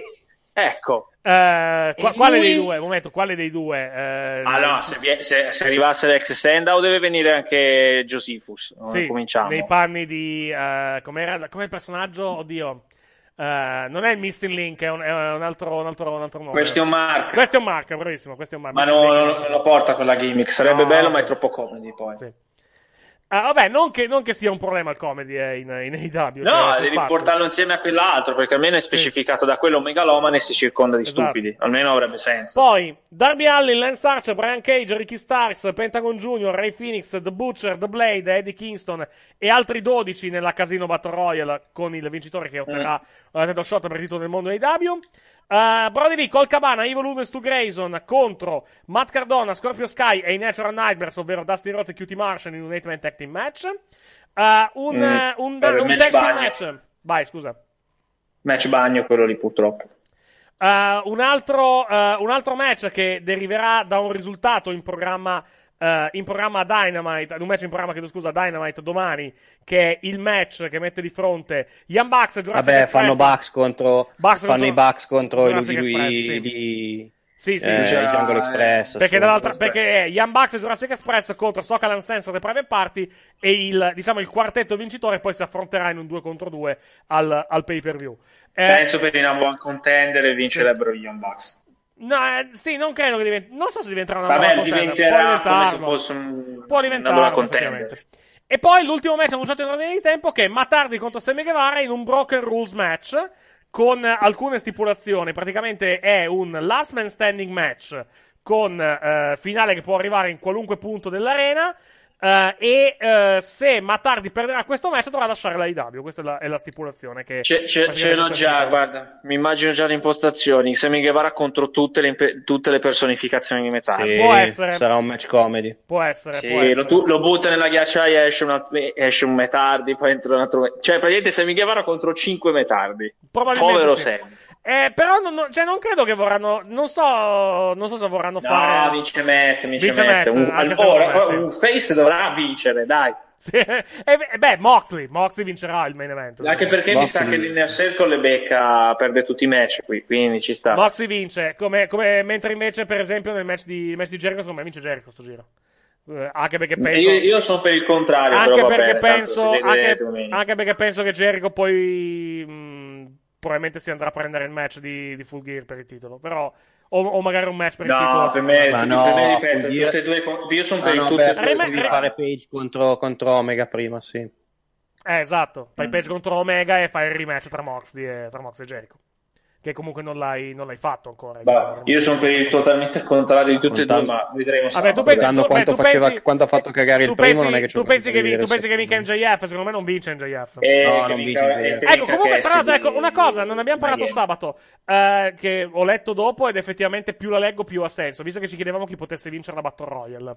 Speaker 7: ecco.
Speaker 1: Eh, qua- quale
Speaker 7: lui-
Speaker 1: dei due? Momento, quale dei due? Eh,
Speaker 7: Ah no, se, se- se arrivasse l'ex Sendau deve venire anche Josephus. No?
Speaker 1: sì,
Speaker 7: Cominciamo.
Speaker 1: nei panni di. eh, com'è il personaggio? Oddio. Eh, non è il Missing Link, è un, è un altro, un, altro, un altro nome.
Speaker 7: Question mark.
Speaker 1: Question mark, bravissimo. Question mark.
Speaker 7: Ma
Speaker 1: Link.
Speaker 7: non lo porta quella gimmick. Sarebbe
Speaker 1: No.
Speaker 7: bello, ma è troppo comedy poi.
Speaker 1: Sì. Ah, vabbè, non che, non che sia un problema il comedy eh, in, in.
Speaker 7: No,
Speaker 1: cioè, c'è
Speaker 7: devi
Speaker 1: spazio.
Speaker 7: portarlo insieme a quell'altro, perché almeno è specificato da quello megalomane e si circonda di
Speaker 1: Esatto.
Speaker 7: stupidi. Almeno avrebbe senso.
Speaker 1: Poi Darby Allin, Lance Archer, Brian Cage, Ricky Starks, Pentagon Jr., Ray Phoenix, The Butcher, The Blade, Eddie Kingston e altri 12 nella Casino Battle Royale con il vincitore che otterrà la title shot per il titolo del mondo AEW. Uh, Brody Lee, Col Cabana, Uno e Stu Grayson contro Matt Cardona, Scorpio Sky e i Natural Nightmares, ovvero Dusty Rhodes e QT Marshall in un 8-man tag team match. Uh, un,
Speaker 7: Mm,
Speaker 1: eh, un,
Speaker 7: il
Speaker 1: un
Speaker 7: match
Speaker 1: tag team
Speaker 7: bagno.
Speaker 1: match. Vai, scusa.
Speaker 7: Match bagno quello lì, purtroppo.
Speaker 1: Uh, un, altro, un altro match che deriverà da un risultato in programma, uh, in programma Dynamite, un match in programma, chiedo scusa, Dynamite domani, che è il match che mette di fronte Young Bucks e Jurassic
Speaker 4: Vabbè,
Speaker 1: Express.
Speaker 4: fanno Bucks contro,
Speaker 1: Bucks
Speaker 4: fanno
Speaker 1: contro-
Speaker 4: i Bucks contro i
Speaker 1: Jurassic
Speaker 4: lui,
Speaker 1: Express, sì.
Speaker 4: di
Speaker 1: Sì, sì,
Speaker 4: eh, i Jungle Express.
Speaker 1: Perché, dall'altra, perché è Young Bucks e Jurassic Express contro Socal Uncensored e Private Party e il, diciamo, il quartetto vincitore poi si affronterà in un 2 contro 2 al, al pay per view. Eh,
Speaker 7: Penso per i number one contender e vincerebbero gli Young Bucks.
Speaker 1: No, eh, sì, non credo che diventi. Non so se diventerà una
Speaker 7: Vabbè,
Speaker 1: nuova contender.
Speaker 7: diventerà come se fosse un,
Speaker 1: Può
Speaker 7: una
Speaker 1: diventarlo,
Speaker 7: contender.
Speaker 1: E poi l'ultimo match annunciato in ordine di tempo che è Matardi contro Sammy Guevara in un Broken Rules match con alcune stipulazioni. Praticamente è un last man standing match con eh, finale che può arrivare in qualunque punto dell'arena. Eh, e eh, se Matardi perderà questo match dovrà lasciare la IW. Questa è la, è la stipulazione che
Speaker 7: Ce, ce- ce l'ho già, guarda, mi immagino già le impostazioni. Sammy Guevara contro tutte le, tutte le personificazioni di metà.
Speaker 4: Sì,
Speaker 1: Può essere.
Speaker 4: Sarà un match comedy.
Speaker 1: può essere. può
Speaker 7: Sì,
Speaker 1: essere.
Speaker 7: lo, tu- lo butta nella ghiacciaia, esce, una- esce un metardi, poi entra un altro. Cioè, praticamente Sammy Guevara contro 5 metardi.
Speaker 1: Probabilmente
Speaker 7: Povero
Speaker 1: sì.
Speaker 7: Sammy.
Speaker 1: Eh, però non, cioè, non credo che vorranno. Non so, non so se vorranno
Speaker 7: No,
Speaker 1: fare.
Speaker 7: vince Matt, vince,
Speaker 1: Vince
Speaker 7: Matt.
Speaker 1: Matt,
Speaker 7: Un, allora,
Speaker 1: me, sì.
Speaker 7: un face dovrà vincere, dai.
Speaker 1: Sì, e, beh, Moxley, Moxley vincerà il main event.
Speaker 7: Anche perché mi sa che l'Inner Circle le becca, perde tutti i match qui, quindi ci sta.
Speaker 1: Moxley vince, come, come- mentre invece, per esempio, nel match di, match di Jericho, secondo me vince Jericho sto giro. Eh, anche perché penso.
Speaker 7: Io, io sono per il contrario,
Speaker 1: anche, perché
Speaker 7: bene,
Speaker 1: penso, anche, anche perché penso che Jericho poi mh, probabilmente si andrà a prendere il match di, di Full Gear per il titolo. Però, o, o magari un match per il titolo.
Speaker 7: No, per me,
Speaker 4: Ma
Speaker 7: per
Speaker 4: no,
Speaker 7: me ripeto, tutte e due, io sono
Speaker 4: Ah,
Speaker 7: per
Speaker 4: no,
Speaker 7: tutte e
Speaker 4: beh,
Speaker 7: due.
Speaker 4: devi fare Page contro, contro Omega prima, sì.
Speaker 1: Eh, esatto.
Speaker 7: Mm.
Speaker 1: Fai Page contro Omega e fai il rematch tra Moxley e, tra Moxley e Jericho. Che comunque non l'hai, non l'hai fatto ancora.
Speaker 7: Bah, io sono per il totalmente contrario di tutte e due, ma vedremo.
Speaker 1: Vabbè, tu pensi, tu, beh,
Speaker 4: quanto,
Speaker 1: tu
Speaker 4: faceva-
Speaker 1: pensi-
Speaker 4: quanto ha fatto cagare il
Speaker 1: tu
Speaker 4: primo,
Speaker 1: pensi,
Speaker 4: non è che
Speaker 1: tu pensi che, vi- tu pensi che vinca NJF? Secondo me non vince NJF.
Speaker 7: Eh,
Speaker 4: No,
Speaker 7: che
Speaker 4: non vince,
Speaker 7: che
Speaker 1: Ecco, comunque, però,
Speaker 7: si-
Speaker 1: ecco, una cosa, non abbiamo parlato sabato, eh, che ho letto dopo ed effettivamente più la leggo più ha senso, visto che ci chiedevamo chi potesse vincere la Battle Royale.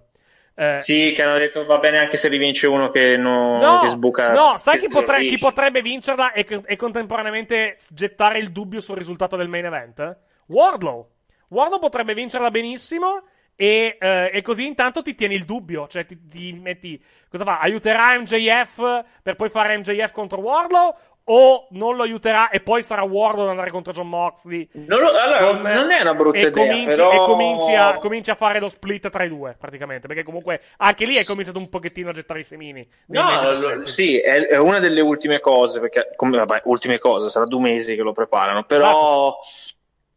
Speaker 1: Eh,
Speaker 7: Sì, che hanno detto va bene anche se rivince uno che, non,
Speaker 1: No,
Speaker 7: che sbuca.
Speaker 1: no, sai chi, potre- chi potrebbe vincerla e, e contemporaneamente gettare il dubbio sul risultato del main event? Wardlow. Wardlow potrebbe vincerla benissimo e, eh, e così intanto ti tieni il dubbio, cioè ti, ti metti... Cosa fa? Aiuterà MJF per poi fare MJF contro Wardlow? O non lo aiuterà e poi sarà Wardlow ad andare contro John Moxley?
Speaker 7: Non lo- allora,
Speaker 1: Con-
Speaker 7: non è una brutta
Speaker 1: e
Speaker 7: idea,
Speaker 1: cominci,
Speaker 7: però-
Speaker 1: e cominci a, cominci a fare lo split tra i due, praticamente. Perché comunque anche lì hai cominciato un pochettino a gettare i semini.
Speaker 7: No, lo- sì, è, è una delle ultime cose, perché, come, vabbè, ultime cose, sarà due mesi che lo preparano, però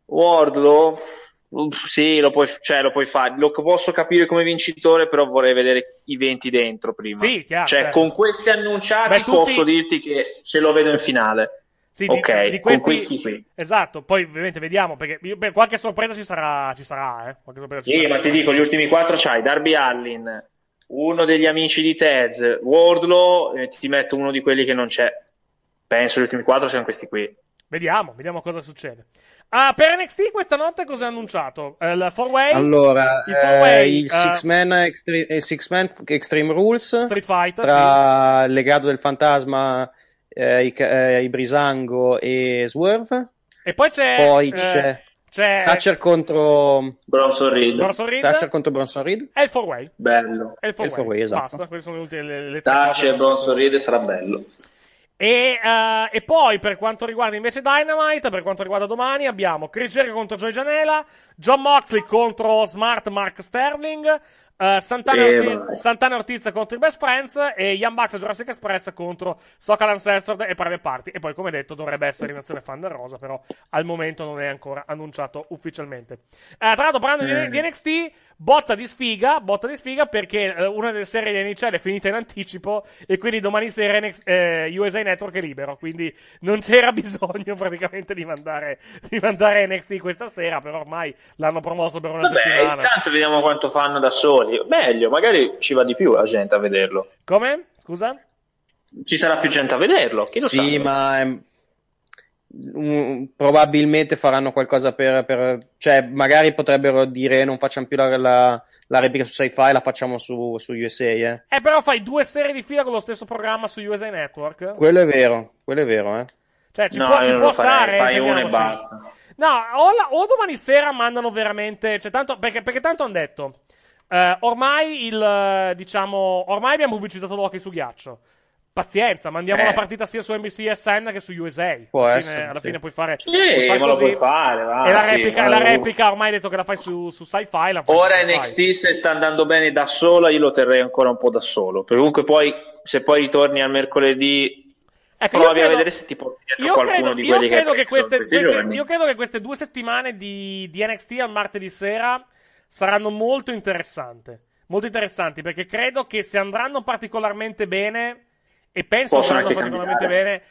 Speaker 7: Wardlow, uff, sì, lo puoi, cioè, lo puoi fare, lo posso capire come vincitore, però vorrei vedere i 20 dentro prima.
Speaker 1: Sì, chiaro,
Speaker 7: cioè,
Speaker 1: certo.
Speaker 7: con questi annunciati
Speaker 1: Beh, tutti-
Speaker 7: posso dirti che ce lo vedo in finale.
Speaker 1: Sì, di-
Speaker 7: ok,
Speaker 1: di
Speaker 7: con
Speaker 1: questi-
Speaker 7: questi qui.
Speaker 1: Esatto, poi ovviamente vediamo, perché beh, qualche sorpresa ci sarà, ci sarà, eh. Ci
Speaker 7: Sì,
Speaker 1: sarà.
Speaker 7: ma ti dico, gli ultimi quattro c'hai Darby Allin, uno degli amici di Tez, Wardlow, e ti metto uno di quelli che non c'è. Penso gli ultimi quattro siano questi qui.
Speaker 1: Vediamo, vediamo cosa succede. Ah, per NXT questa notte cosa è annunciato? Eh, il 4-way?
Speaker 4: Allora,
Speaker 1: il
Speaker 4: eh,
Speaker 1: 4-way,
Speaker 4: il
Speaker 1: eh,
Speaker 4: Six Man, Extre- eh, Six Extreme Rules
Speaker 1: Street Fighter,
Speaker 4: tra il legato del fantasma, eh, i, eh, i Brisango e Swerve.
Speaker 1: E poi c'è...
Speaker 4: Poi
Speaker 1: eh,
Speaker 4: c'è
Speaker 1: c'è
Speaker 4: Thatcher contro
Speaker 7: Bronson Reed.
Speaker 1: Bronson Reed
Speaker 4: Thatcher contro Bronson Reed.
Speaker 1: e il 4-way.
Speaker 7: Bello.
Speaker 1: E il 4-way,
Speaker 4: il four-way, esatto.
Speaker 1: Basta, queste sono le ultime le, cose.
Speaker 7: e Bronson Reed sarà bello.
Speaker 1: E, eh, e poi per quanto riguarda invece Dynamite, per quanto riguarda domani, abbiamo Chris Jericho contro Joy Janela, John Moxley contro Smart Mark Sterling, eh, Santana,
Speaker 7: Eh,
Speaker 1: Ortiz. Santana Ortiz contro i Best Friends e Young Bucks Jurassic Express contro Sokal Uncensored e Private Party. E poi, come detto, dovrebbe essere in azione Fan del Rosa, però al momento non è ancora annunciato ufficialmente. Eh, tra l'altro, parlando di,
Speaker 7: Eh.
Speaker 1: di NXT, botta di sfiga, botta di sfiga perché eh, una delle serie di NHL è finita in anticipo e quindi domani sera NXT, USA Network è libero, quindi non c'era <laughs> bisogno praticamente di mandare, di mandare NXT questa sera, però ormai l'hanno promosso per una
Speaker 7: Vabbè,
Speaker 1: settimana.
Speaker 7: intanto vediamo quanto fanno da soli. Meglio, magari ci va di più la gente a vederlo.
Speaker 1: Come? Scusa?
Speaker 7: Ci sarà più gente a vederlo. Chi lo
Speaker 4: Sì,
Speaker 7: sa?
Speaker 4: ma ehm, probabilmente faranno qualcosa per, per- cioè magari potrebbero dire non facciamo più la, la, la replica su sci-fi, la facciamo su, su USA, eh.
Speaker 1: Eh, però fai due serie di fila con lo stesso programma su USA Network?
Speaker 4: Quello è vero, quello è vero, eh.
Speaker 1: Cioè, ci
Speaker 7: No,
Speaker 1: può, ci può stare.
Speaker 7: fai uno e basta.
Speaker 1: No, o, la- o domani sera mandano veramente. Cioè, tanto, perché, perché tanto hanno detto. Eh, ormai il. eh, Diciamo. Ormai abbiamo pubblicizzato l'hockey su ghiaccio. Pazienza, mandiamo
Speaker 7: Eh.
Speaker 1: la partita sia su NBC SN che su USA.
Speaker 4: Può
Speaker 1: alla
Speaker 4: essere,
Speaker 1: fine, alla
Speaker 4: sì.
Speaker 1: fine puoi fare.
Speaker 7: Sì,
Speaker 1: puoi fare
Speaker 7: ma lo puoi fare. va,
Speaker 1: E la replica, la replica ormai hai detto che la fai su, su sci-fi.
Speaker 7: Ora
Speaker 1: su sci-fi.
Speaker 7: NXT se sta andando bene da sola, io lo terrei ancora un po' da solo. Perché comunque poi, se poi ritorni al mercoledì,
Speaker 1: Ecco, io
Speaker 7: provi
Speaker 1: credo-
Speaker 7: a vedere se ti porti
Speaker 1: Io
Speaker 7: qualcuno
Speaker 1: credo,
Speaker 7: di
Speaker 1: io
Speaker 7: quelli
Speaker 1: credo
Speaker 7: che,
Speaker 1: che queste, queste- io credo che queste due settimane di, di NXT al martedì sera saranno molto interessanti. Molto interessanti perché credo che se andranno particolarmente bene, e penso che andranno particolarmente bene,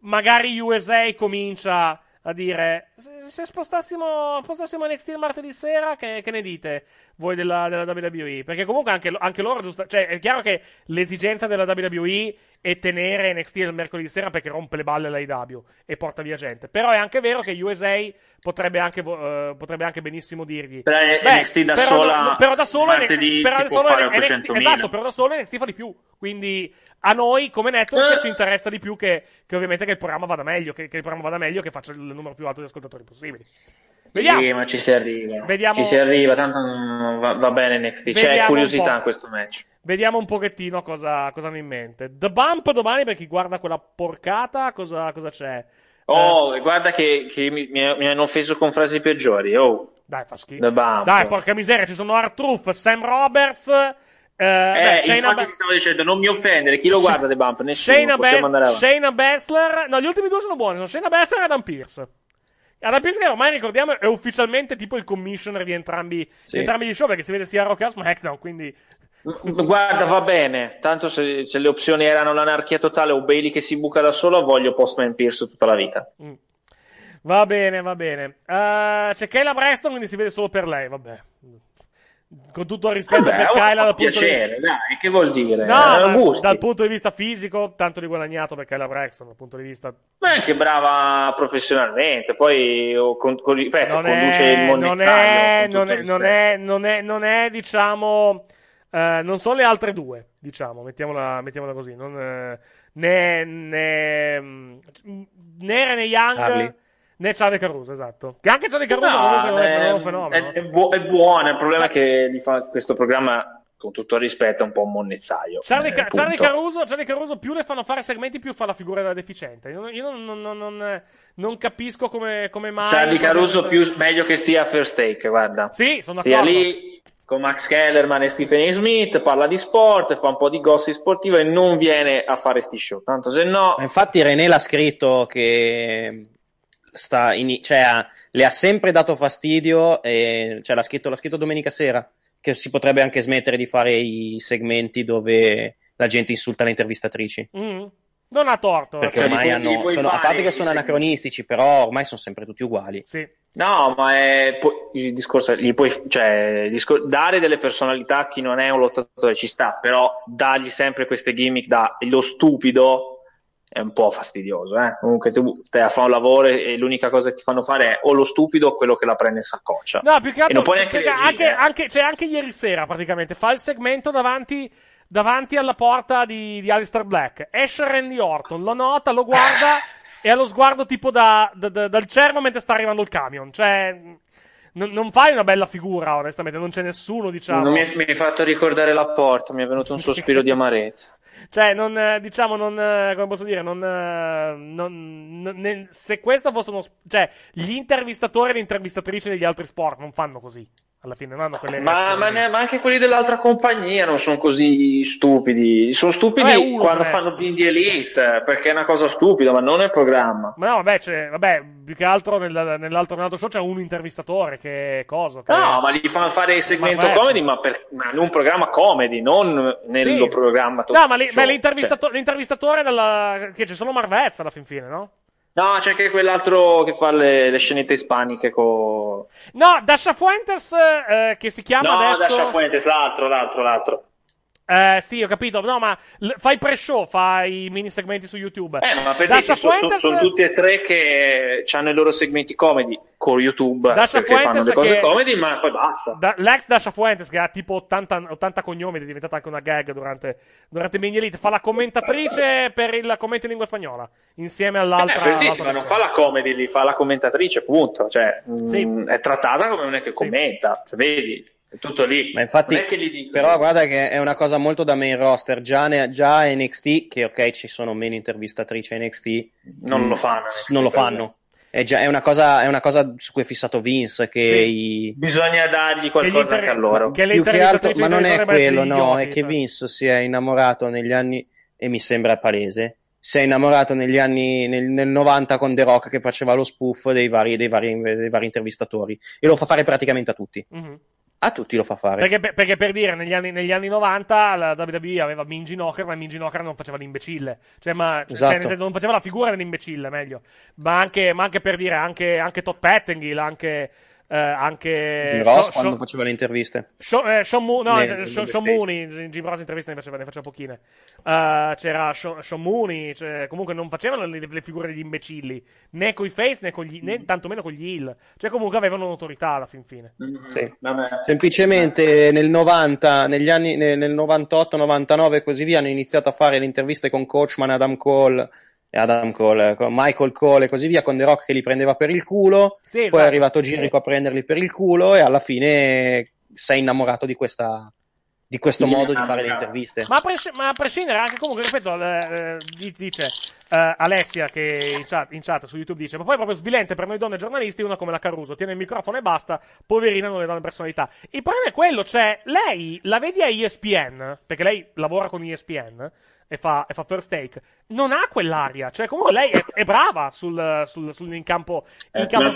Speaker 1: magari USA comincia a dire se, se spostassimo, spostassimo NXT il martedì sera, che, che ne dite voi della, della WWE? Perché comunque anche, anche loro, giusto, cioè è chiaro che l'esigenza della WWE è tenere NXT il mercoledì sera perché rompe le balle all'AEW e porta via gente. Però è anche vero che USA potrebbe anche, eh, potrebbe anche benissimo dirgli
Speaker 7: Però
Speaker 1: Beh,
Speaker 7: NXT da
Speaker 1: però,
Speaker 7: sola
Speaker 1: però da solo
Speaker 7: martedì
Speaker 1: però da solo NXT
Speaker 7: 800.000.
Speaker 1: esatto, però da solo NXT fa di più. Quindi a noi come network
Speaker 7: Eh.
Speaker 1: ci interessa di più che, che ovviamente che il programma vada meglio, che, che il programma vada meglio, che faccia il numero più alto di ascoltatori possibili. Vediamo.
Speaker 7: Sì, ma ci si arriva.
Speaker 1: Vediamo-
Speaker 7: Ci si arriva, tanto va, va bene NXT. C'è
Speaker 1: Vediamo un
Speaker 7: curiosità in questo match.
Speaker 1: Vediamo un pochettino cosa, cosa hanno in mente. The Bump domani per chi guarda quella porcata, cosa, cosa c'è?
Speaker 7: Oh, guarda che, che mi, mi- hanno offeso con frasi peggiori. Oh,
Speaker 1: Dai, fa schifo.
Speaker 7: The Bump.
Speaker 1: Dai, porca miseria, ci sono R-Truth, Sam Roberts, eh, beh,
Speaker 7: Eh,
Speaker 1: Shayna,
Speaker 7: infatti
Speaker 1: Ba-
Speaker 7: ti stavo dicendo, non mi offendere. Chi lo guarda The Bump? Nessuno.
Speaker 1: Shayna,
Speaker 7: possiamo
Speaker 1: Bas-. Shayna Baszler. No, gli ultimi due sono buoni, sono Shayna Baszler e Adam Pierce. Adam Pierce che ormai ricordiamo è ufficialmente tipo il commissioner di entrambi,
Speaker 7: Sì.
Speaker 1: di entrambi gli show perché si vede sia Rock che SmackDown, quindi...
Speaker 7: Guarda, va bene. Tanto se, se le opzioni erano l'anarchia totale o Bailey che si buca da solo, voglio Postman Pierce tutta la vita.
Speaker 1: Mm. Va bene, va bene. Eh, c'è Kayla Preston, quindi si vede solo per lei, vabbè. Con tutto il rispetto
Speaker 7: Vabbè,
Speaker 1: per
Speaker 7: un-
Speaker 1: Kayla
Speaker 7: un
Speaker 1: dal punto di
Speaker 7: piacere, dai, che vuol dire?
Speaker 1: No,
Speaker 7: Eh,
Speaker 1: dal punto di vista fisico, tanto di guadagnato per Kayla Braxton, dal punto di vista...
Speaker 7: Ma è anche brava professionalmente, poi oh, con, con- ripeto,
Speaker 1: non
Speaker 7: conduce
Speaker 1: è,
Speaker 7: il
Speaker 1: non è,
Speaker 7: con tutto
Speaker 1: non è, non è, non è, non è, diciamo, eh, non sono le altre due, diciamo, mettiamola, mettiamola così, non, eh, né, né, mm, né Rene Young,
Speaker 7: Charlie.
Speaker 1: Né Charlie Caruso, esatto. Che anche Charlie Caruso
Speaker 7: No,
Speaker 1: comunque non è, un fenomeno.
Speaker 7: È, è buo- è buona, il problema è che gli fa questo programma, con tutto il rispetto, è un po' un monnezzaio.
Speaker 1: Charlie,
Speaker 7: Eh,
Speaker 1: Ca-. Charlie Caruso, Charlie Caruso più le fanno fare segmenti più fa la figura della deficiente. Io, io non, non- non- non- non capisco come, come mai.
Speaker 7: Charlie Caruso più meglio che stia a First Take, guarda.
Speaker 1: Sì, sono
Speaker 7: Stia
Speaker 1: d'accordo.
Speaker 7: lì con Max Kellerman e Stephen A. Smith, parla di sport, fa un po' di gossip sportivo e non viene a fare sti show. Tanto se no...
Speaker 4: Infatti René l'ha scritto che sta in- cioè, ha- le ha sempre dato fastidio e cioè, l'ha, scritto, l'ha scritto domenica sera che si potrebbe anche smettere di fare i segmenti dove la gente insulta le intervistatrici.
Speaker 1: Mm. Non ha torto.
Speaker 4: Perché
Speaker 7: Cioè,
Speaker 4: ormai hanno,
Speaker 7: puoi
Speaker 4: sono, a parte che sono
Speaker 7: segmenti.
Speaker 4: anacronistici, però ormai sono sempre tutti uguali.
Speaker 1: Sì.
Speaker 7: No, ma è pu- il discorso gli puoi, cioè, discor- dare delle personalità a chi non è un lottatore ci sta, però dargli sempre queste gimmick da lo stupido è un po' fastidioso, eh. Comunque tu stai a fare un lavoro e l'unica cosa che ti fanno fare è o lo stupido o quello che la prende in saccoccia.
Speaker 1: No, più che
Speaker 7: e
Speaker 1: altro
Speaker 7: non puoi neanche reagire,
Speaker 1: anche,
Speaker 7: eh.
Speaker 1: anche, cioè, anche ieri sera praticamente fa il segmento davanti, davanti alla porta di, di Alistair Black. Esce Randy Orton, lo nota, lo guarda <laughs> e ha lo sguardo tipo da, da- da- dal cervo mentre sta arrivando il camion. Cioè, n- non fai una bella figura, onestamente, non c'è nessuno, diciamo.
Speaker 7: Non mi, è- mi hai fatto ricordare la porta, mi è venuto un sospiro di amarezza.
Speaker 1: Cioè, non, eh, diciamo, non, eh, come posso dire, non, eh, non- non- ne- se questo fosse uno, cioè, gli intervistatori e le intervistatrici degli altri sport non fanno così, alla fine, non hanno quelle
Speaker 7: Ma, ma ne- ma anche quelli dell'altra compagnia non sono così stupidi. Sono stupidi
Speaker 1: Vabbè, uno
Speaker 7: quando
Speaker 1: ce n'è.
Speaker 7: fanno Bindi Elite, perché è una cosa stupida, ma non è programma.
Speaker 1: Ma no, vabbè, c'è, vabbè, più che altro nel- nell'altro, nell'altro show c'è un intervistatore che cosa? Che...
Speaker 7: No, ma gli fanno fare il segmento
Speaker 1: Ma-
Speaker 7: comedy, ma, per, ma in un programma comedy, non nello
Speaker 1: Sì.
Speaker 7: programma to-
Speaker 1: No, ma, li- ma l'intervistato- l'intervistatore della... che c'è solo Marvezza alla fin fine, no?
Speaker 7: No, c'è anche quell'altro che fa le, le scenette ispaniche con...
Speaker 1: No, Dasha Fuentes, eh, che si chiama
Speaker 7: No,
Speaker 1: adesso...
Speaker 7: Dasha Fuentes, l'altro, l'altro, l'altro.
Speaker 1: Eh, sì, ho capito. No, ma l- fai pre-show, fai i mini segmenti su YouTube.
Speaker 7: Eh, ma per
Speaker 1: Dasha
Speaker 7: dirti, so- so-
Speaker 1: Fuentes,
Speaker 7: sono tutti e tre che hanno i loro segmenti comedy con YouTube,
Speaker 1: Dasha
Speaker 7: perché fanno
Speaker 1: Fuentes
Speaker 7: le cose
Speaker 1: che-
Speaker 7: comedy, ma poi basta.
Speaker 1: Da- l'ex Dasha Fuentes, che ha tipo 80, 80 cognomi, è diventata anche una gag durante, durante Mini Elite, fa la commentatrice per il commento in lingua spagnola, insieme
Speaker 7: Eh,
Speaker 1: all'altra.
Speaker 7: per dirti,
Speaker 1: all'altra
Speaker 7: ma non fa la comedy lì, fa la commentatrice, punto. Cioè, mh,
Speaker 1: Sì.
Speaker 7: è trattata come è che commenta, cioè, vedi, è tutto lì.
Speaker 4: Ma infatti,
Speaker 7: non è che gli dico-
Speaker 4: però guarda che è una cosa molto da main roster. Già, ne- già NXT, che ok, ci sono meno intervistatrici a NXT,
Speaker 7: non
Speaker 4: mm,
Speaker 7: lo fanno.
Speaker 4: non lo fanno. È, già, è, una cosa, è una cosa su cui è fissato Vince. Che
Speaker 1: Sì.
Speaker 4: i-
Speaker 7: Bisogna dargli qualcosa anche a loro.
Speaker 1: che
Speaker 4: più che altro, ma non è quello, no,
Speaker 1: idioti,
Speaker 4: è che
Speaker 1: cioè.
Speaker 4: Vince si è innamorato negli anni, e mi sembra palese, si è innamorato negli anni, nel, nel 90 con The Rock che faceva lo spoof dei vari, dei vari, dei vari intervistatori e lo fa fare praticamente a tutti.
Speaker 1: Mhm.
Speaker 4: A tutti lo fa fare.
Speaker 1: Perché, per- perché per dire, negli anni, negli anni 90 la WWE aveva Minji Knocker, ma Minji Knocker non faceva l'imbecille. Cioè, ma, cioè,
Speaker 4: Esatto.
Speaker 1: senso, non faceva la figura dell'imbecille, meglio. Ma anche, ma anche per dire, anche, anche Todd Pettengill, anche... eh, anche
Speaker 4: Jim Ross
Speaker 1: Sho-
Speaker 4: quando
Speaker 1: Sho-
Speaker 4: faceva le interviste.
Speaker 1: Sho- eh, Sean Mo- no,
Speaker 4: Ne-
Speaker 1: Sean, Sean. Mooney, Jim Ross interviste ne faceva, ne faceva pochine. Eh, c'era Sean, Sean Mooney, cioè, comunque non facevano le, le figure degli imbecilli, né con i face né, con gli, né tantomeno con gli heel. Cioè, comunque avevano notorietà alla fin fine.
Speaker 4: Sì.
Speaker 7: Vabbè.
Speaker 4: Semplicemente nel 90, negli anni, nel nel 98, 99 e così via hanno iniziato a fare le interviste con Coachman, Adam Cole Adam Cole, con Michael Cole e così via, con The Rock che li prendeva per il culo,
Speaker 1: Sì,
Speaker 4: poi
Speaker 1: esatto.
Speaker 4: è arrivato Jericho a prenderli per il culo e alla fine sei innamorato di questa di questo modo di fare le interviste.
Speaker 1: Ma a, pres- ma a prescindere, anche comunque, ripeto, eh, eh, di- dice eh, Alessia che in chat, in chat su YouTube dice: Ma poi è proprio svilente per noi donne giornalisti, una come la Caruso, tiene il microfono e basta, poverina, non le danno personalità. Il problema è quello, cioè, lei la vedi a ESPN, perché lei lavora con ESPN. E fa, e fa first take, non ha quell'aria. Cioè, comunque lei è, è brava sul, sul, sul- in campo. In
Speaker 9: È
Speaker 1: campo.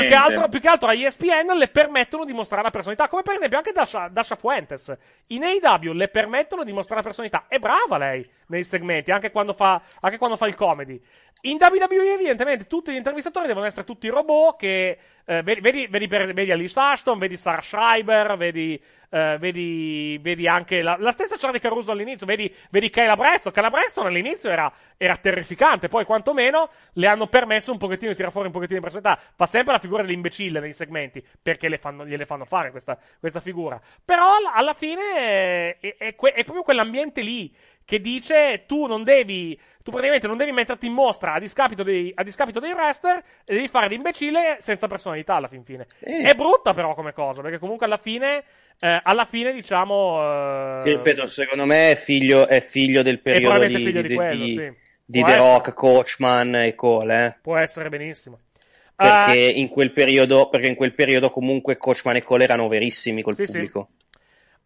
Speaker 1: Più che, altro, più che altro a ESPN le permettono di mostrare la personalità. Come per esempio anche Dasha, Dasha Fuentes. In AEW le permettono di mostrare la personalità. È brava lei nei segmenti, anche quando fa, anche quando fa il comedy. In WWE, evidentemente, tutti gli intervistatori devono essere tutti robot che. Eh, vedi, vedi, per- vedi Alice Ashton, vedi Sarah Schreiber, vedi. eh, vedi, vedi anche la, la stessa Charlie Caruso all'inizio, vedi, vedi Kayla Preston. Kayla Preston all'inizio era, era terrificante, poi quantomeno le hanno permesso un pochettino di tirare fuori un pochettino di personalità. Fa sempre la figura dell'imbecille nei segmenti, perché le fanno- gliele fanno fare questa, questa figura. Però alla- fine è, è- è è proprio quell'ambiente lì che dice tu non devi, tu praticamente non devi metterti in mostra a discapito dei, a discapito dei wrestler e devi fare l'imbecille senza personalità alla fin fine.
Speaker 4: Eh.
Speaker 1: È brutta però come cosa, perché comunque alla fine, eh, alla fine diciamo... eh,
Speaker 4: Ti ripeto, secondo me è figlio, è figlio del periodo di,
Speaker 1: figlio di
Speaker 4: di-
Speaker 1: quello,
Speaker 4: di-
Speaker 1: sì.
Speaker 4: di The
Speaker 1: essere.
Speaker 4: Rock, Coachman e Cole, eh.
Speaker 1: può essere benissimo.
Speaker 4: perché,
Speaker 1: Eh,
Speaker 4: in quel periodo, perché in quel periodo comunque Coachman e Cole erano verissimi col
Speaker 1: Sì, sì.
Speaker 4: pubblico.
Speaker 1: eh,